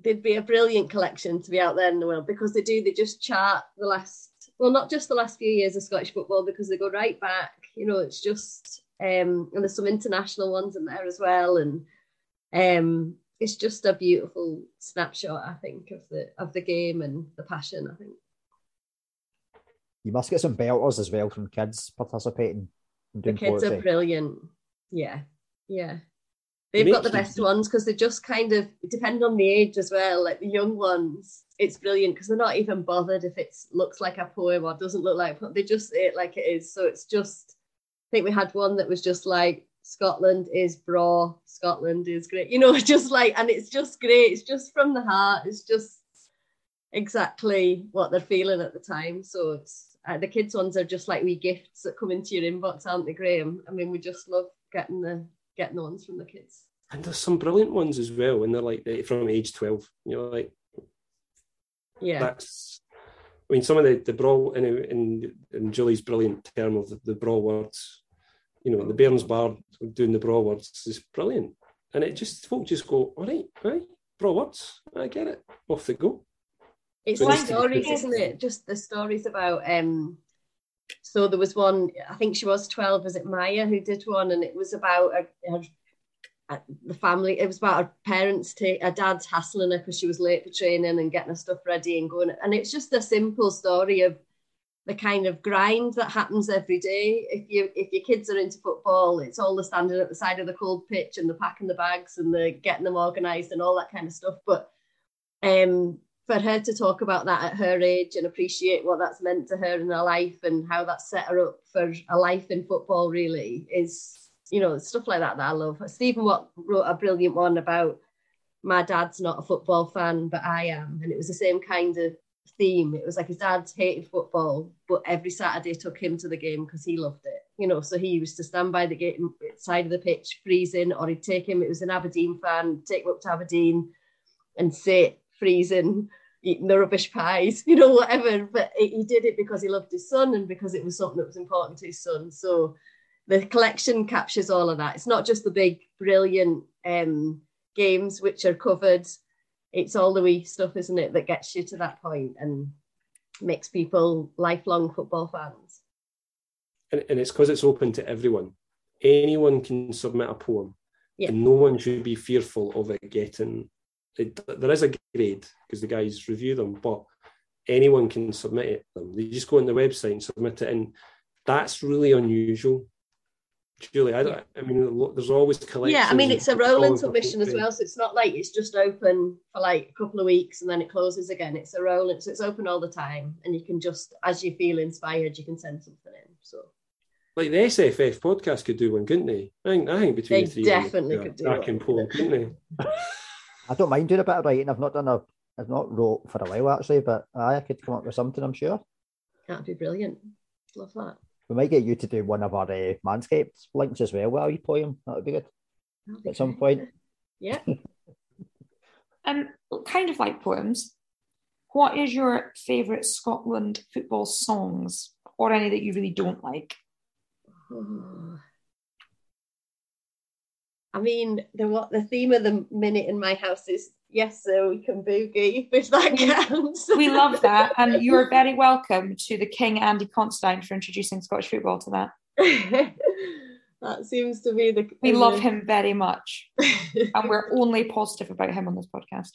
They'd be a brilliant collection to be out there in the world because they do. They just chart the last, well, not just the last few years of Scottish football because they go right back. You know, it's just um, and there's some international ones in there as well, and um, it's just a beautiful snapshot, I think, of the of the game and the passion. I think you must get some belters as well from kids participating. The kids poetry. are brilliant. Yeah, yeah. They've got the best ones because they just kind of depend on the age as well. Like the young ones, it's brilliant because they're not even bothered if it looks like a poem or doesn't look like. They just say it like it is. So it's just I think we had one that was just like Scotland is bra, Scotland is great. You know, just like, and it's just great. It's just from the heart. It's just exactly what they're feeling at the time. So it's uh, the kids ones are just like wee gifts that come into your inbox, aren't they, Graham? I mean, we just love getting the getting the ones from the kids. And there's some brilliant ones as well, and they're like from age twelve. You know, like yeah, that's I mean, some of the the brawl in, in, in Julie's brilliant term of the, the brawl words, you know, the Bairns Bar doing the brawl words is brilliant, and it just folk just go, all right, right, brawl words, I get it, off they go. It's so stories, isn't it? Just the stories about. um So there was one, I think she was twelve. Was it Maya who did one, and it was about a, a the family. It was about her parents, take her dad's hassling her because she was late for training and getting her stuff ready and going. And it's just a simple story of the kind of grind that happens every day. If you if your kids are into football, it's all the standing at the side of the cold pitch and the packing the bags and the getting them organised and all that kind of stuff. But um, for her to talk about that at her age and appreciate what that's meant to her in her life and how that set her up for a life in football really is you know, stuff like that that I love. Stephen Watt wrote a brilliant one about my dad's not a football fan, but I am. And it was the same kind of theme. It was like his dad hated football, but every Saturday took him to the game because he loved it. You know, so he used to stand by the game side of the pitch, freezing, or he'd take him. It was an Aberdeen fan, take him up to Aberdeen and sit freezing, eating the rubbish pies, you know, whatever. But he did it because he loved his son and because it was something that was important to his son. So the collection captures all of that. It's not just the big, brilliant um, games which are covered. It's all the wee stuff, isn't it, that gets you to that point and makes people lifelong football fans. And, and it's because it's open to everyone. Anyone can submit a poem, yeah. and no one should be fearful of it getting it, there is a grade because the guys review them, but anyone can submit it. Them. They just go on the website and submit it, and that's really unusual. Julie, I, don't, I mean, there's always collections. Yeah, I mean, it's a rolling submission as well, so it's not like it's just open for like a couple of weeks and then it closes again. It's a rolling, so it's open all the time, and you can just, as you feel inspired, you can send something in. So, like the SFF podcast could do one, couldn't they? I think, I think between they the three, definitely could do back in Poland, couldn't they? I don't mind doing a bit of writing. I've not done a, I've not wrote for a while actually, but I could come up with something. I'm sure. That'd be brilliant. Love that. We might get you to do one of our uh, Manscaped links as well while you poem. That would be good be at some point. Yeah. um, kind of like poems. What is your favourite Scotland football songs, or any that you really don't like? I mean, the what the theme of the minute in my house is yes, sir, we can boogie, if that counts. we love that. And you are very welcome to the King Andy Considine for introducing Scottish football to that. that seems to be the. We love him very much. and we're only positive about him on this podcast.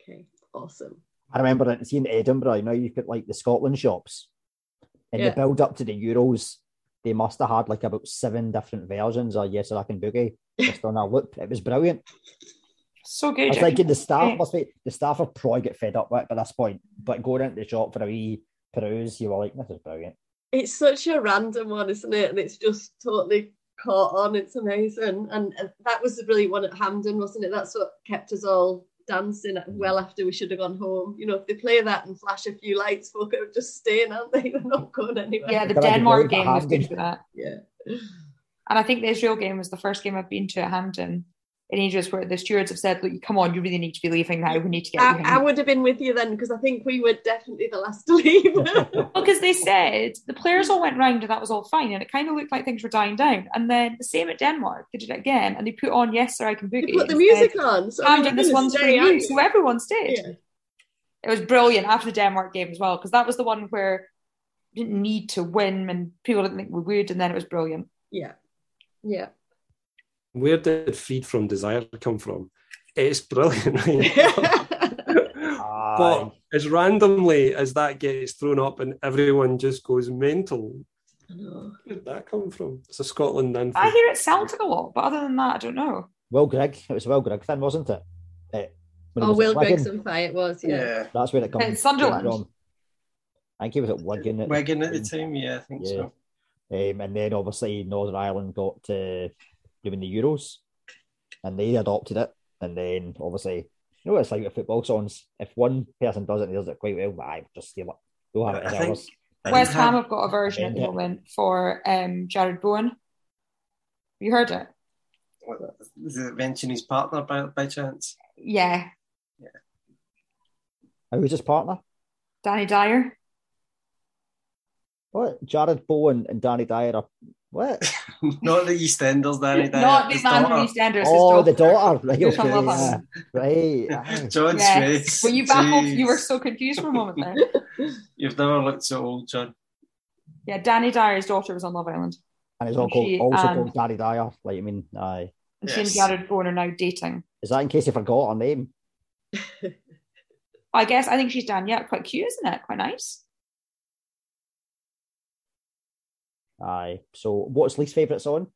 Okay, awesome. I remember seeing Edinburgh, you know, you've got like the Scotland shops. In Yeah. the build up to the Euros, they must have had like about seven different versions of Yes, I Can Boogie just on a loop. It was brilliant. So good, I good. was thinking the staff must be the staff will probably get fed up with it by this point. But going into the shop for a wee peruse, you were like, this is brilliant. It's such a random one, isn't it? And it's just totally caught on. It's amazing. And uh, that was the brilliant one at Hampden, wasn't it? That's what kept us all dancing well after we should have gone home. You know, if they play that and flash a few lights, folk are just staying, aren't they? They're not going anywhere. Yeah, the Can I Denmark game was good for that. Yeah. And I think the Israel game was the first game I've been to at Hampden in ages where the stewards have said, look, come on, you really need to be leaving now. We need to get you I, I would have been with you then because I think we were definitely the last to leave. Because they said the players all went round and that was all fine, and it kind of looked like things were dying down. And then the same at Denmark, they did it again, and they put on "Yes, Sir, I Can Boogie." They put the and music said, on. So Camden, we're this gonna one's for you. aren't So everyone stayed. Yeah. It was brilliant after the Denmark game as well, because that was the one where we didn't need to win and people didn't think we would, and then it was brilliant. Yeah. Yeah. Where did Freed from Desire come from? It's brilliant, right? but as randomly as that gets thrown up and everyone just goes mental, where did that come from? It's a Scotland anthem. I hear it Celtic a lot, but other than that, I don't know. Well, Greg, it was a Will Grigg then, wasn't it? it Oh, was at Will Wigan, Grigg's on Fire it was, yeah. Yeah. That's where it comes It's Sunderland. from. I think he was at Wigan. At Wigan at the time, yeah, I think Yeah. so. Um, and then obviously Northern Ireland got to doing the Euros and they adopted it. And then obviously, you know what it's like with football songs? If one person does it and does it quite well, but I just steal it. We'll have it as think- ours. West Ham have got a version at the Yeah. moment for um, Jarrod Bowen. You heard it? Does it mention his partner by, by chance? Yeah. Yeah, Who was his partner? Danny Dyer. What? Jarrod Bowen and Danny Dyer are what? Not the EastEnders, Danny. Dyer, Not the his man from daughter. EastEnders. his oh, the daughter. daughter. Right, Who's okay, yeah. Right. John Yes. Strace. When you baffled, you were so confused for a moment there. You've never looked so old, John. Yeah, Danny Dyer's daughter was on Love Island, And it's all called, she- also and- called Dani Dyer. Like, I mean, aye. and she and Yes. Jarrod Bowen are now dating. Is that in case you forgot her name? I guess I think she's done. Yeah, quite cute, isn't it? Quite nice. Aye. So, what's least favourite song?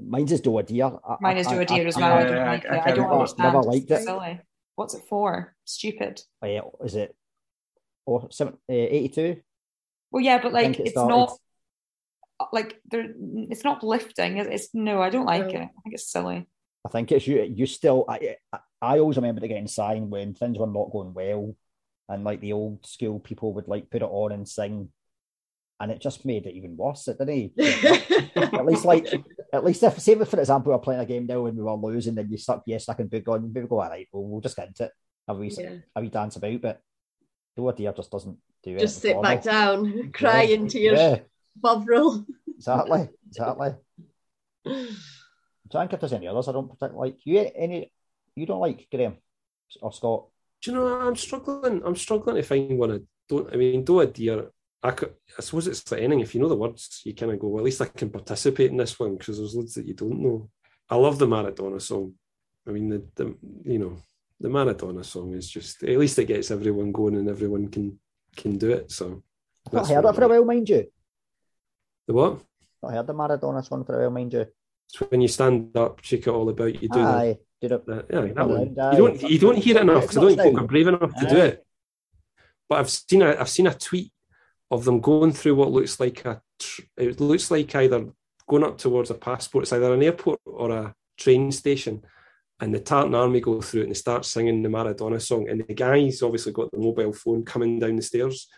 Mine's is Do a Deer. I- Mine is I- Do a Deer I- as I- well. I don't I- like I it. I don't never- understand. never liked it. Silly. What's it for? Stupid. Yeah. is it or seven, uh, 82? Well, yeah, but like it it's not like there. It's not lifting. It's, it's no. I don't like No. it. I think it's silly. I think it's you. You still. I, I, I always remember it getting signed when things were not going well, and like the old school people would like put it on and sing, and it just made it even worse. It didn't. at least like at least if say if, for example we we're playing a game now and we were losing, then you stuck yes I can book on. Maybe go all right. Well, we'll just get into it. Have we Yeah. have we dance about, but the a Deer just doesn't do it. Just sit back down, cry Yeah. into your Yeah, bovril. exactly, exactly. I'm trying to think if there's any others I don't particularly like. You any? You don't like Graham or Scott? Do you know? I'm struggling. I'm struggling to find one. I don't. I mean, do a deer. I, could, I suppose it's like anything. If you know the words, you kind of go. Well, at least I can participate in this one because there's loads that you don't know. I love the Maradona song. I mean, the, the you know the Maradona song is just at least it gets everyone going and everyone can can do it. So I've not heard it for a while, mind you. The what? Not heard the Maradona song for a while, mind you. It's when you stand up, shake it all about. You do that. Aye, did it. that- yeah, that one. You don't you don't hear it enough because I don't think Aye. are brave enough to do it. But I've seen a I've seen a tweet of them going through what looks like a it looks like either going up towards a passport. It's either an airport or a train station. And the Tartan Army go through it and they start singing the Maradona song. And the guy's obviously got the mobile phone coming down the stairs.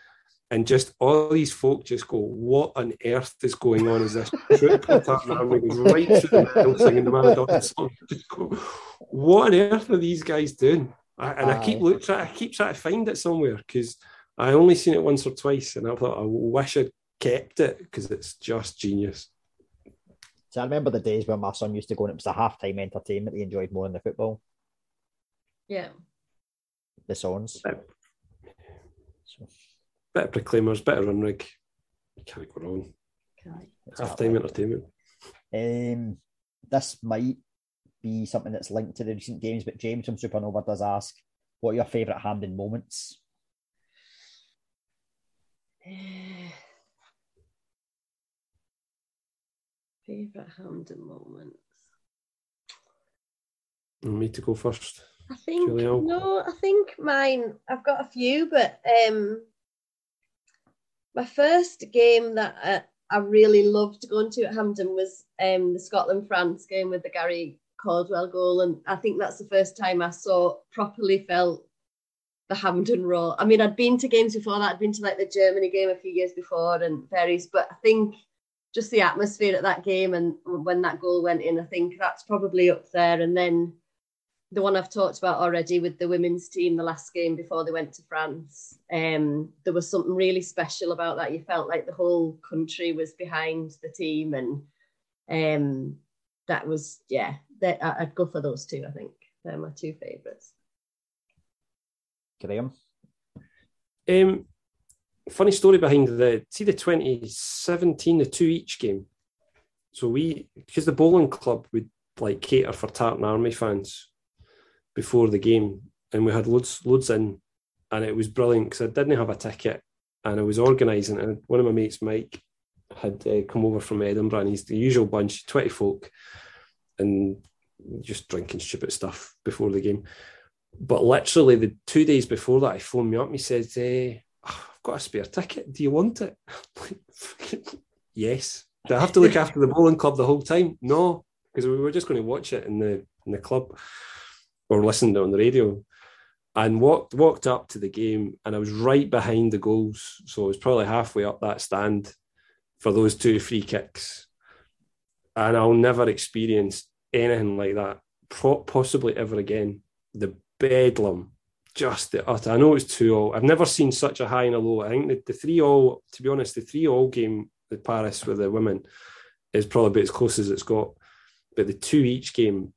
And just all these folk just go, What on earth is going on? Is this troop? The Tartan Army goes right through the middle singing the Maradona song. Just go, What on earth are these guys doing? I, and I keep looking, I keep trying to find it somewhere because I only seen it once or twice, and I thought I wish I'd kept it because it's just genius. So I remember the days when my son used to go and it was the halftime entertainment he enjoyed more than the football, Yeah. the songs. Bit, So bit of proclaimers, bit of Runrig. Can't go wrong. Okay. it's Half that time entertainment. Um, this might be something that's linked to the recent games, but James from Supernova does ask, "What are your favourite Hampden moments?" Favorite Hampden moments. Me to go first. I think Julian? no, I think mine. I've got a few, but um, my first game that I, I really loved going to at Hampden was um the Scotland France game with the Gary Caldwell goal, and I think that's the first time I saw properly felt the Hampden roar. I mean, I'd been to games before that. I'd been to like the Germany game a few years before and various, but I think just the atmosphere at that game and when that goal went in, I think that's probably up there. And then the one I've talked about already with the women's team, the last game before they went to France. Um, there was something really special about that. You felt like the whole country was behind the team, and um, that was yeah. That I'd go for those two. I think they're my two favourites. Graham, Um, funny story behind the see the 2017 the two each game. So we because the bowling club would like cater for Tartan Army fans before the game, and we had loads loads in, and it was brilliant because I didn't have a ticket, and I was organising, and one of my mates Mike had uh, come over from Edinburgh, and he's the usual bunch, twenty folk, and just drinking stupid stuff before the game. But literally the two days before that, he phoned me up. and He said, eh, "I've got a spare ticket. Do you want it?" yes. Do I have to look after the bowling club the whole time? No, because we were just going to watch it in the in the club or listen to it on the radio. And walked walked up to the game, and I was right behind the goals, so I was probably halfway up that stand for those two free kicks. And I'll never experience anything like that, possibly ever again. The bedlam, just the utter. I know it's two all. I've never seen such a high and a low. I think the, the three all, to be honest, the three all game with Paris with the women is probably as close as it's got. But the two each game,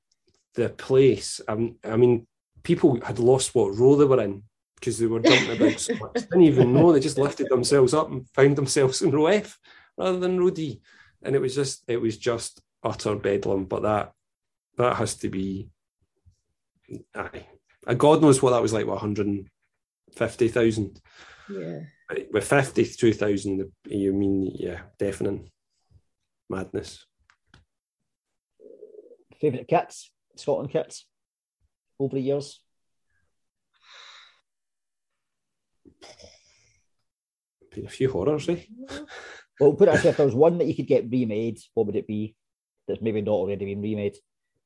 the place, um, I mean, people had lost what row they were in because they were jumping about so much. Didn't even know. They just lifted themselves up and found themselves in row F rather than row D. And it was just, it was just utter bedlam. But that, that has to be, aye. God knows what that was like, what, 150,000? Yeah. But With 52,000, you mean, yeah, deafening madness. favourite kits, Scotland kits over the years. Been a few horrors, eh? Well, put it as if there was one that you could get remade, what would it be? That's maybe not already been remade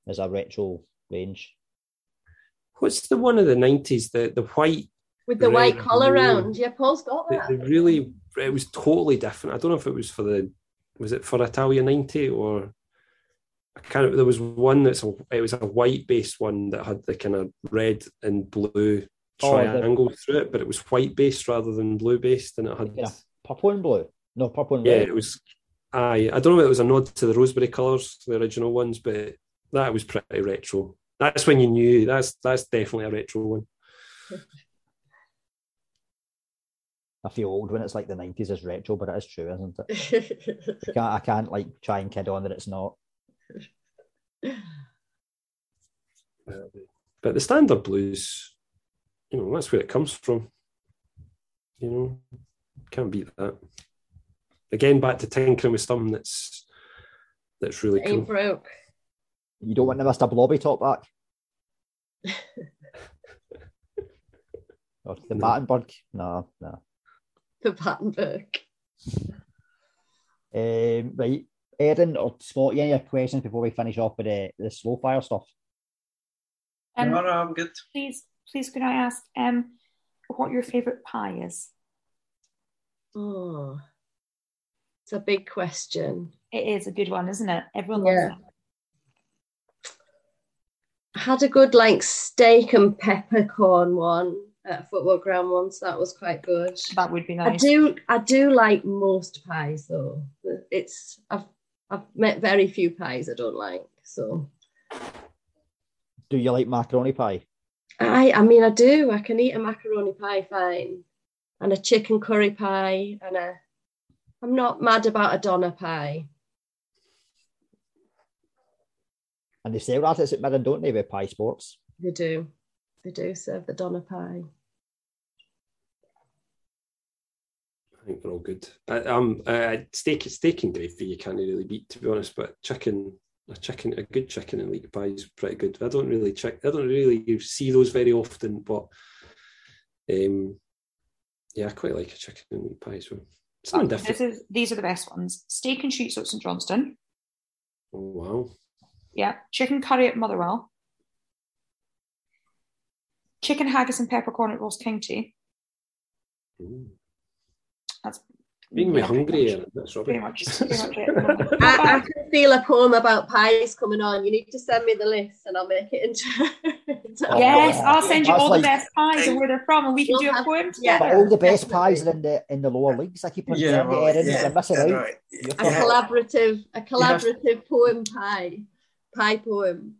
as a retro range. What's the one of the 90s, the, the white With the Red white collar and blue. round. Yeah, Paul's got They, that. they really, it was totally different. I don't know if it was for the, was it for Italia 90 or I can't, there was one that's a, it was a white based one that had the kind of red and blue Oh, the- triangle through it, but it was white based rather than blue based. And it had, Yeah. Purple and blue. No, purple and yeah, red. it was, aye, I don't know if it was a nod to the Rosebery colours, the original ones, but that was pretty retro. That's when you knew that's that's definitely a retro one. I feel old when it's like the nineties is retro, but it is true, isn't it? I can't, I can't like try and kid on that it's not. But the standard blues, you know, that's where it comes from. You know, can't beat that. Again, back to tinkering with something that's that's really Ain't cool. broke. You don't want the Mr. Blobby top back? or the No. Battenberg? No, no. The Battenberg. Um, right. Erin or Scott, any other questions before we finish off with the, the slow fire stuff? Um, no, no, I'm good. please, please, could I ask um, what your favourite pie is? Oh, it's a big question. It is a good one, isn't it? Everyone Yeah. loves I had a good like steak and peppercorn one at football ground once. That was quite good. That would be nice. I do I do like most pies though. It's I've I've met very few pies I don't like. So Do you like macaroni pie? I I mean I do. I can eat a macaroni pie fine. And a chicken curry pie and a I'm not mad about a doner pie. And they sell that at St Mirren, don't they, with Pie Sports? They do. They do serve the doner pie. I think they're all good. I, um, uh, steak, steak and gravy you can't really beat, to be honest. But chicken, a chicken, a good chicken and leek pie is pretty good. I don't really check. I don't really see those very often, but um, yeah, I quite like a chicken and leek pie as well. Something This different. is these are the best ones: steak and shoots at St Johnstone. Oh wow! Yeah, chicken curry at Motherwell. Chicken haggis and peppercorn at Ross County. Mm. That's Making me yeah, hungry. Pretty That's much, pretty much, pretty much it. I, I can feel a poem about pies coming on. You need to send me the list and I'll make it into. into a Yes, poem. I'll send you That's all like- the best pies and where they're from, and we can do a have- poem yeah. But all the best pies are in the in the lower leagues. I keep on Yeah, telling you, well, Erin, yeah, you're missing out. right. A collaborative, a collaborative poem pie, pie poem.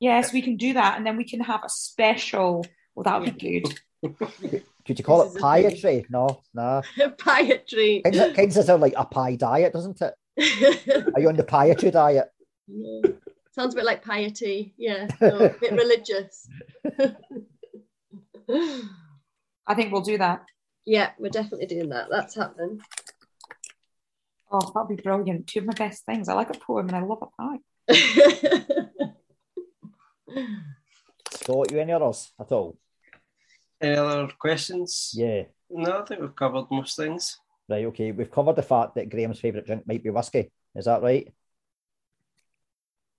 Yes, we can do that, and then we can have a special. Well, that would be good. Could you call This it is a thing. pietry? No, no. Pietry. Kind of, kind of sound like a pie diet, doesn't it? Are you on the pietry diet? No. Sounds a bit like piety. Yeah, no, a bit religious. I think we'll do that. yeah, we're definitely doing that. That's happening. Oh, that'll be brilliant. Two of my best things. I like a poem and I love a pie. Scott, you any others at all? Any other questions? Yeah. No, I think we've covered most things. Right, okay. We've covered the fact that Graham's favourite drink might be whiskey. Is that right?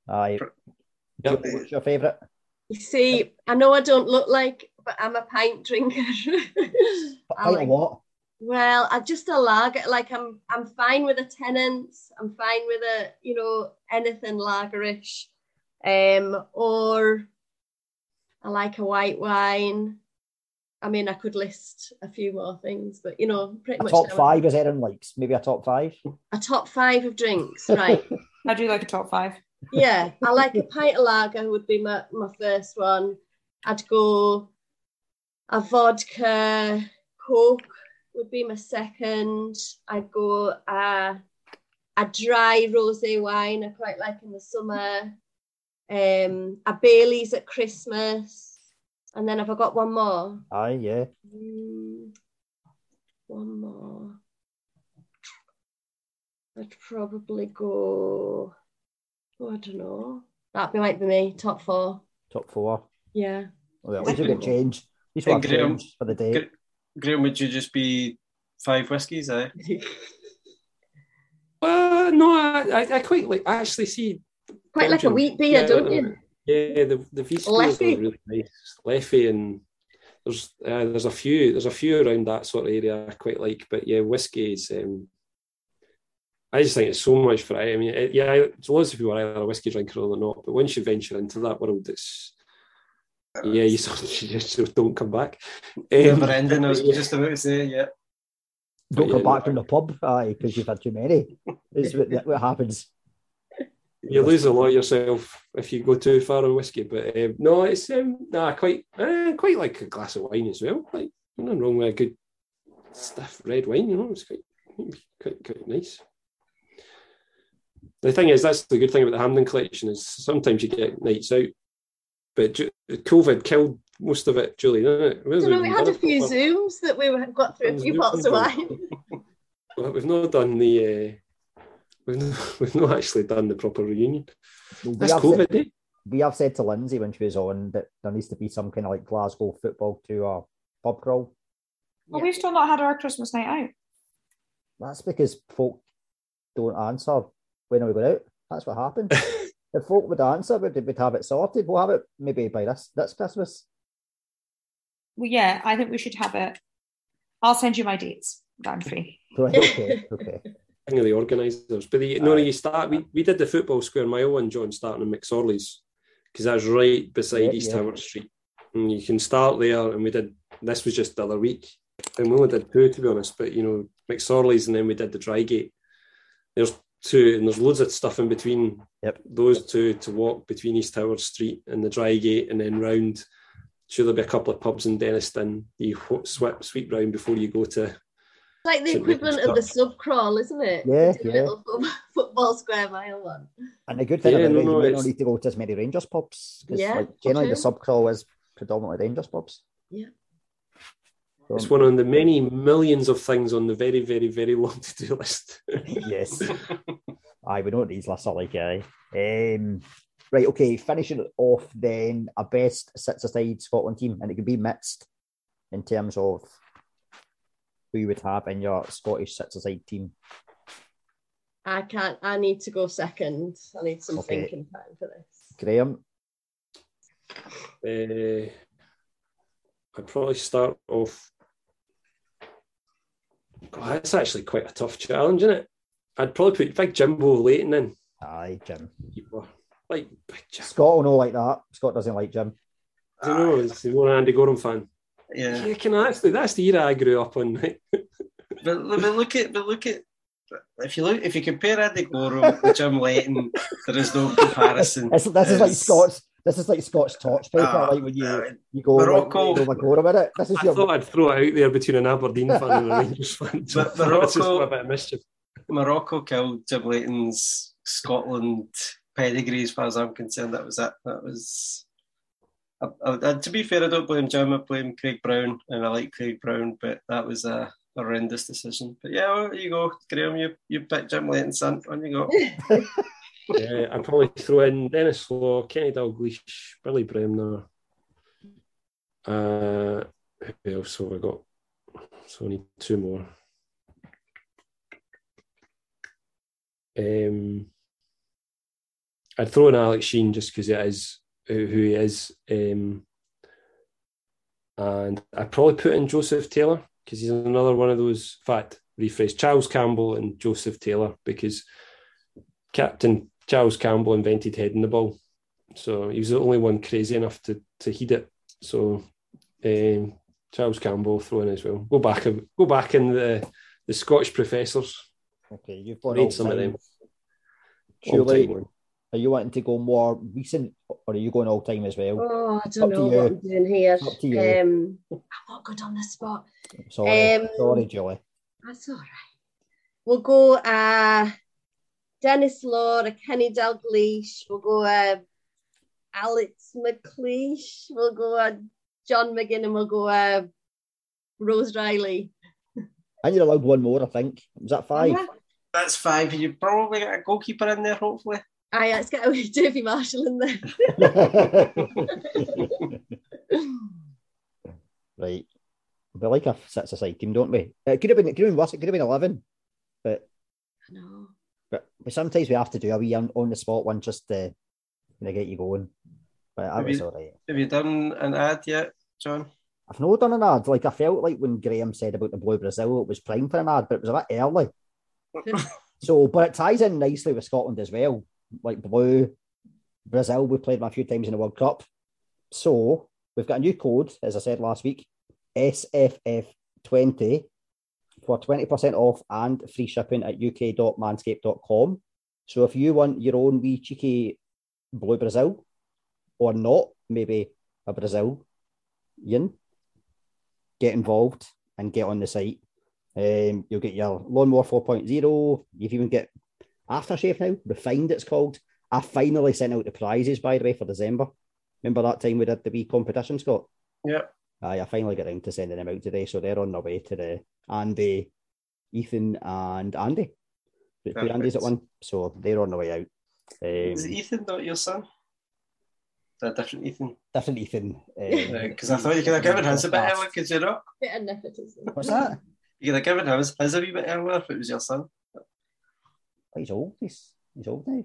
Aye. Yep. What's your favourite? you see, I know I don't look like, but I'm a pint drinker. I Quite like- a lot. Well, I just a lager. Like I'm, I'm fine with a Tennent's. I'm fine with a, you know, anything lagerish, um, or I like a white wine. I mean, I could list a few more things, but you know, pretty A much top now- five, as Erin likes. Maybe a top five. A top five of drinks, right? I do like a top five. yeah, I like a pint of lager would be my, my first one. I'd go a vodka, Coke would be my second. I'd go a, a dry rosé wine I quite like in the summer. Um, a Bailey's at Christmas. And then have I got one more? Aye, yeah. Mm, one more. I'd probably go. Oh, I don't know. That might be me. Top four. Top four. Yeah. Well, at least you get change. At least we'll have Hey, Graham. change for the day. Gra- Graham, would you just be five whiskies, eh? Uh, no, I, I, I quite like. Actually see. Quite like a Belgium. wheat beer, Yeah, don't you? Yeah, the the Vies beers are really nice. Leffe and there's uh, there's a few there's a few around that sort of area I quite like, but yeah, whiskey is. Um, I just think it's so much for I mean, it, yeah, it's lots of people are either a whiskey drinker or not, but once you venture into that world, it's yeah, you sort of you just don't come back. Um, Never ending. I was just about to say, yeah. Don't come Yeah. back from the pub, because you've had too many. Is what, what happens. you lose a lot yourself if you go too far on whiskey. But um, no, it's um, nah, quite uh, quite like a glass of wine as well. Like nothing wrong with a good stiff red wine. You know, it's quite quite quite nice. The thing is, that's the good thing about the Hampden collection is sometimes you get nights out but COVID killed most of it, Julie, didn't it? I don't know, we had a few Zooms that we got through a few bottles of wine. Well, we've not done the. Uh, we've not, we've not actually done the proper reunion. We That's have, COVID, said, eh? we have said to Lindsay when she was on that there needs to be some kind of like Glasgow football tour pub crawl. Well, we've still not had our Christmas night out. That's because folk don't answer when are we going out. That's what happened. if folk would answer, we'd, we'd have it sorted. We'll have it maybe by this this Christmas. Well, yeah, I think we should have it. I'll send you my dates. I'm free. Right, okay, okay. Thing of the organisers. But the, no, you start. We, we did the football square mile one, John, starting in McSorley's because that's right beside Yeah, East yeah. Howard Street. And you can start there. And we did this was just the other week. And we only did two, to be honest. But you know, McSorley's, and then we did the Drygate. There's two, and there's loads of stuff in between Yep. those two to walk between East Howard Street and the Drygate, and then round. Sure, there'll be a couple of pubs in Dennistoun You sweep sweep round before you go to It's like the equivalent of the sub crawl, isn't it? Yeah, We did a yeah. little football square mile one. And the good thing Yeah, about no, it, no, you might it's- not need to go to as many Rangers pubs because Yeah, like, generally the sub crawl is predominantly Rangers pubs. Yeah. So, It's one of the many millions of things on the very, very, very long to do list. yes. Aye, we know what these lists are like, aye. Um, right, okay, finishing it off then, a best sits aside Scotland team, and it could be mixed in terms of who you would have in your Scottish sits aside team. I can't. I need to go second. I need some Okay. thinking time for this. Graham, Uh, I'd probably start off. God, that's actually quite a tough challenge, isn't it? I'd probably put Big Jimbo Leighton in. aye, Jim. Keeper. Like Big Jim. Scott will know like that. Scott doesn't like Jim. I don't know. He's more an Andy Goram fan. Yeah, Yeah, can I actually? That's the era I grew up on. Right? but, but look at but look at if you look if you compare Andy Goram with Jim Leighton, there is no comparison. This, this is like It's- Scott's. This is like Scott's torch paper, Ah, like when you uh, you go Morocco- like, you know, Magora with it. This is I your thought I'd throw it out there between an Aberdeen fan and a Rangers fan. So But I just Morocco- a bit of mischief. Morocco killed Jim Leighton's Scotland pedigree, as far as I'm concerned. That was it. That was. I, I, to be fair, I don't blame Jim. I blame Craig Brown, and I like Craig Brown, but that was a horrendous decision. But yeah, well, there you go, Graham. You you picked Jim Leighton's son. On you go. Yeah, I'd probably throw in Denis Law, Kenny Dalglish, Billy Bremner. Uh, who else have I got? So I need two more. Um, I'd throw in Alex Cheyne just because it is who who he is. Um, and I'd probably put in Joseph Taylor because he's another one of those. Fact, rephrase Charles Campbell and Joseph Taylor because Captain Charles Campbell invented heading the ball. So he was the only one crazy enough to, to heed it. So um, Charles Campbell throw in as well. Go back go back in the the Scottish professors. Okay, you've got Read some of them. time. Surely, time. Are you wanting to go more recent, or are you going all time as well? Oh, I Up don't to know you. what I'm doing here. Up to you. Um, I'm not good on the spot. Sorry, um, sorry, Julie. That's all right. We'll go uh, Denis Law, a Kenny Dalglish. We'll go uh, Alex McLeish. We'll go uh, John McGinn, and we'll go uh, Rose Reilly. And you're allowed one more, I think. Was that five? Yeah. That's five. You probably got a goalkeeper in there, hopefully. Aye, let's get away Davy Marshall in there. right. We like I said, it's a sits aside team, don't we? It could have been. It could have been worse. It could have been eleven. But no. but, but sometimes we have to do a wee on, on the spot one just to you know, get you going. But that Maybe- was all right. Have you done an ad yet, John? I've not done an ad. Like I felt like when Graham said about the Blue Brazil, it was prime for an ad, but it was a bit early. so, but it ties in nicely with Scotland as well. Like Blue, Brazil, we played them a few times in the World Cup. So we've got a new code, as I said last week, SFF20 for 20% off and free shipping at uk.manscaped.com. So if you want your own wee cheeky Blue Brazil, or not, maybe a Brazilian, get involved and get on the site. Um, you'll get your lawnmower 4.0. You've even get aftershave now, refined it's called. I finally sent out the prizes by the way for December. Remember that time we did the wee competition, Scott? Yeah. Aye, I finally got around to sending them out today, so they're on their way to the Andy, Ethan, and Andy. The two Perfect. Andys at one, so they're on their way out. Is Um, Ethan, not your son? A different Ethan. different Ethan. Because I thought you could have given his a bit earlier, could you not? Bit of. What's that? You could have given him his, his a wee bit earlier if it was your son. Oh, he's old. He's he's old now.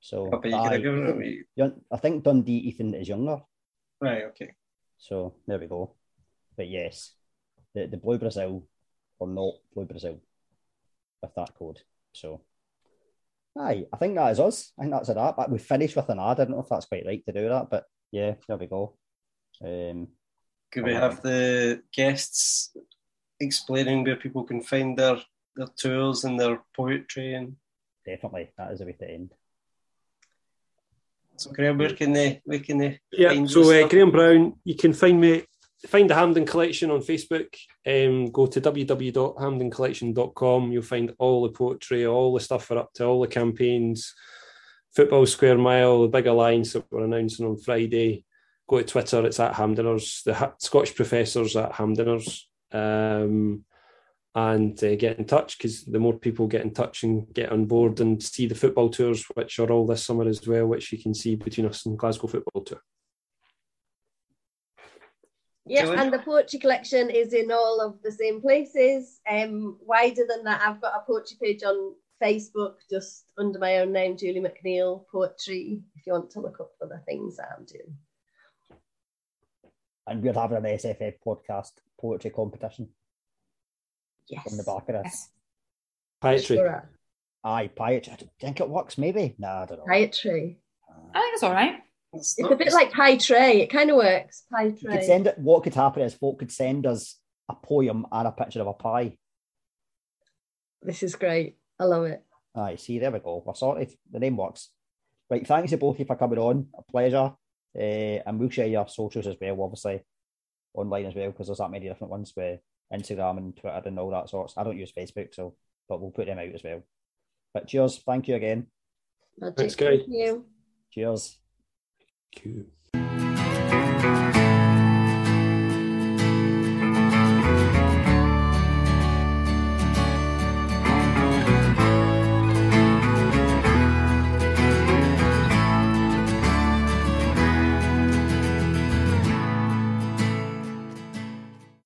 So But you could aye, have given him a wee... I think Dundee Ethan is younger. Right, okay. So there we go. But yes, the, the Blue Brazil or not Blue Brazil with that code. So aye, I think that is us. I think that's it. But we finished with an ad. I don't know if that's quite right to do that, but yeah, there we go. Um, Could we have the guests explaining where people can find their, their tours and their poetry? And definitely, that is the way to end. so, Graham, where can they, where can they Yeah, find so uh. Graham Brown, you can find me, find the Hampden Collection on Facebook. Um, go to www.hampdencollection.com. You'll find all the poetry, all the stuff we're up to, all the campaigns, Football Square Mile, the big alliance that we're announcing on Friday. Go to Twitter, it's at Hampdeners. The ha- Scottish Professors at Hampdeners. Um, and uh, get in touch because the more people get in touch and get on board and see the football tours, which are all this summer as well, which you can see between us and Glasgow Football Tour. Yeah, and the poetry collection is in all of the same places. Um, wider than that, I've got a poetry page on Facebook, just under my own name, Julie McNeil Poetry. If you want to look up for the things that I'm doing. And we're having an SFF podcast poetry competition Yes. on the back of this. Yes. Poetry. Sure are. Aye, poetry. I think it works, maybe. No, I don't know. Poetry. I think it's all right. It's, It's not- a bit like pie tray. It kind of works. Pie You could send it. What could happen is folk could send us a poem and a picture of a pie. This is great. I love it. Aye, see, there we go. We're sorted. The name works. Right, thanks to both of you for coming on. A pleasure. Uh, and we'll share your socials as well, obviously, online as well, because there's that many different ones with Instagram and Twitter and all that sorts. I don't use Facebook, so but we'll put them out as well. But cheers. Thank you again. Magic. Thanks, guys. Thank you. Cheers. Cute.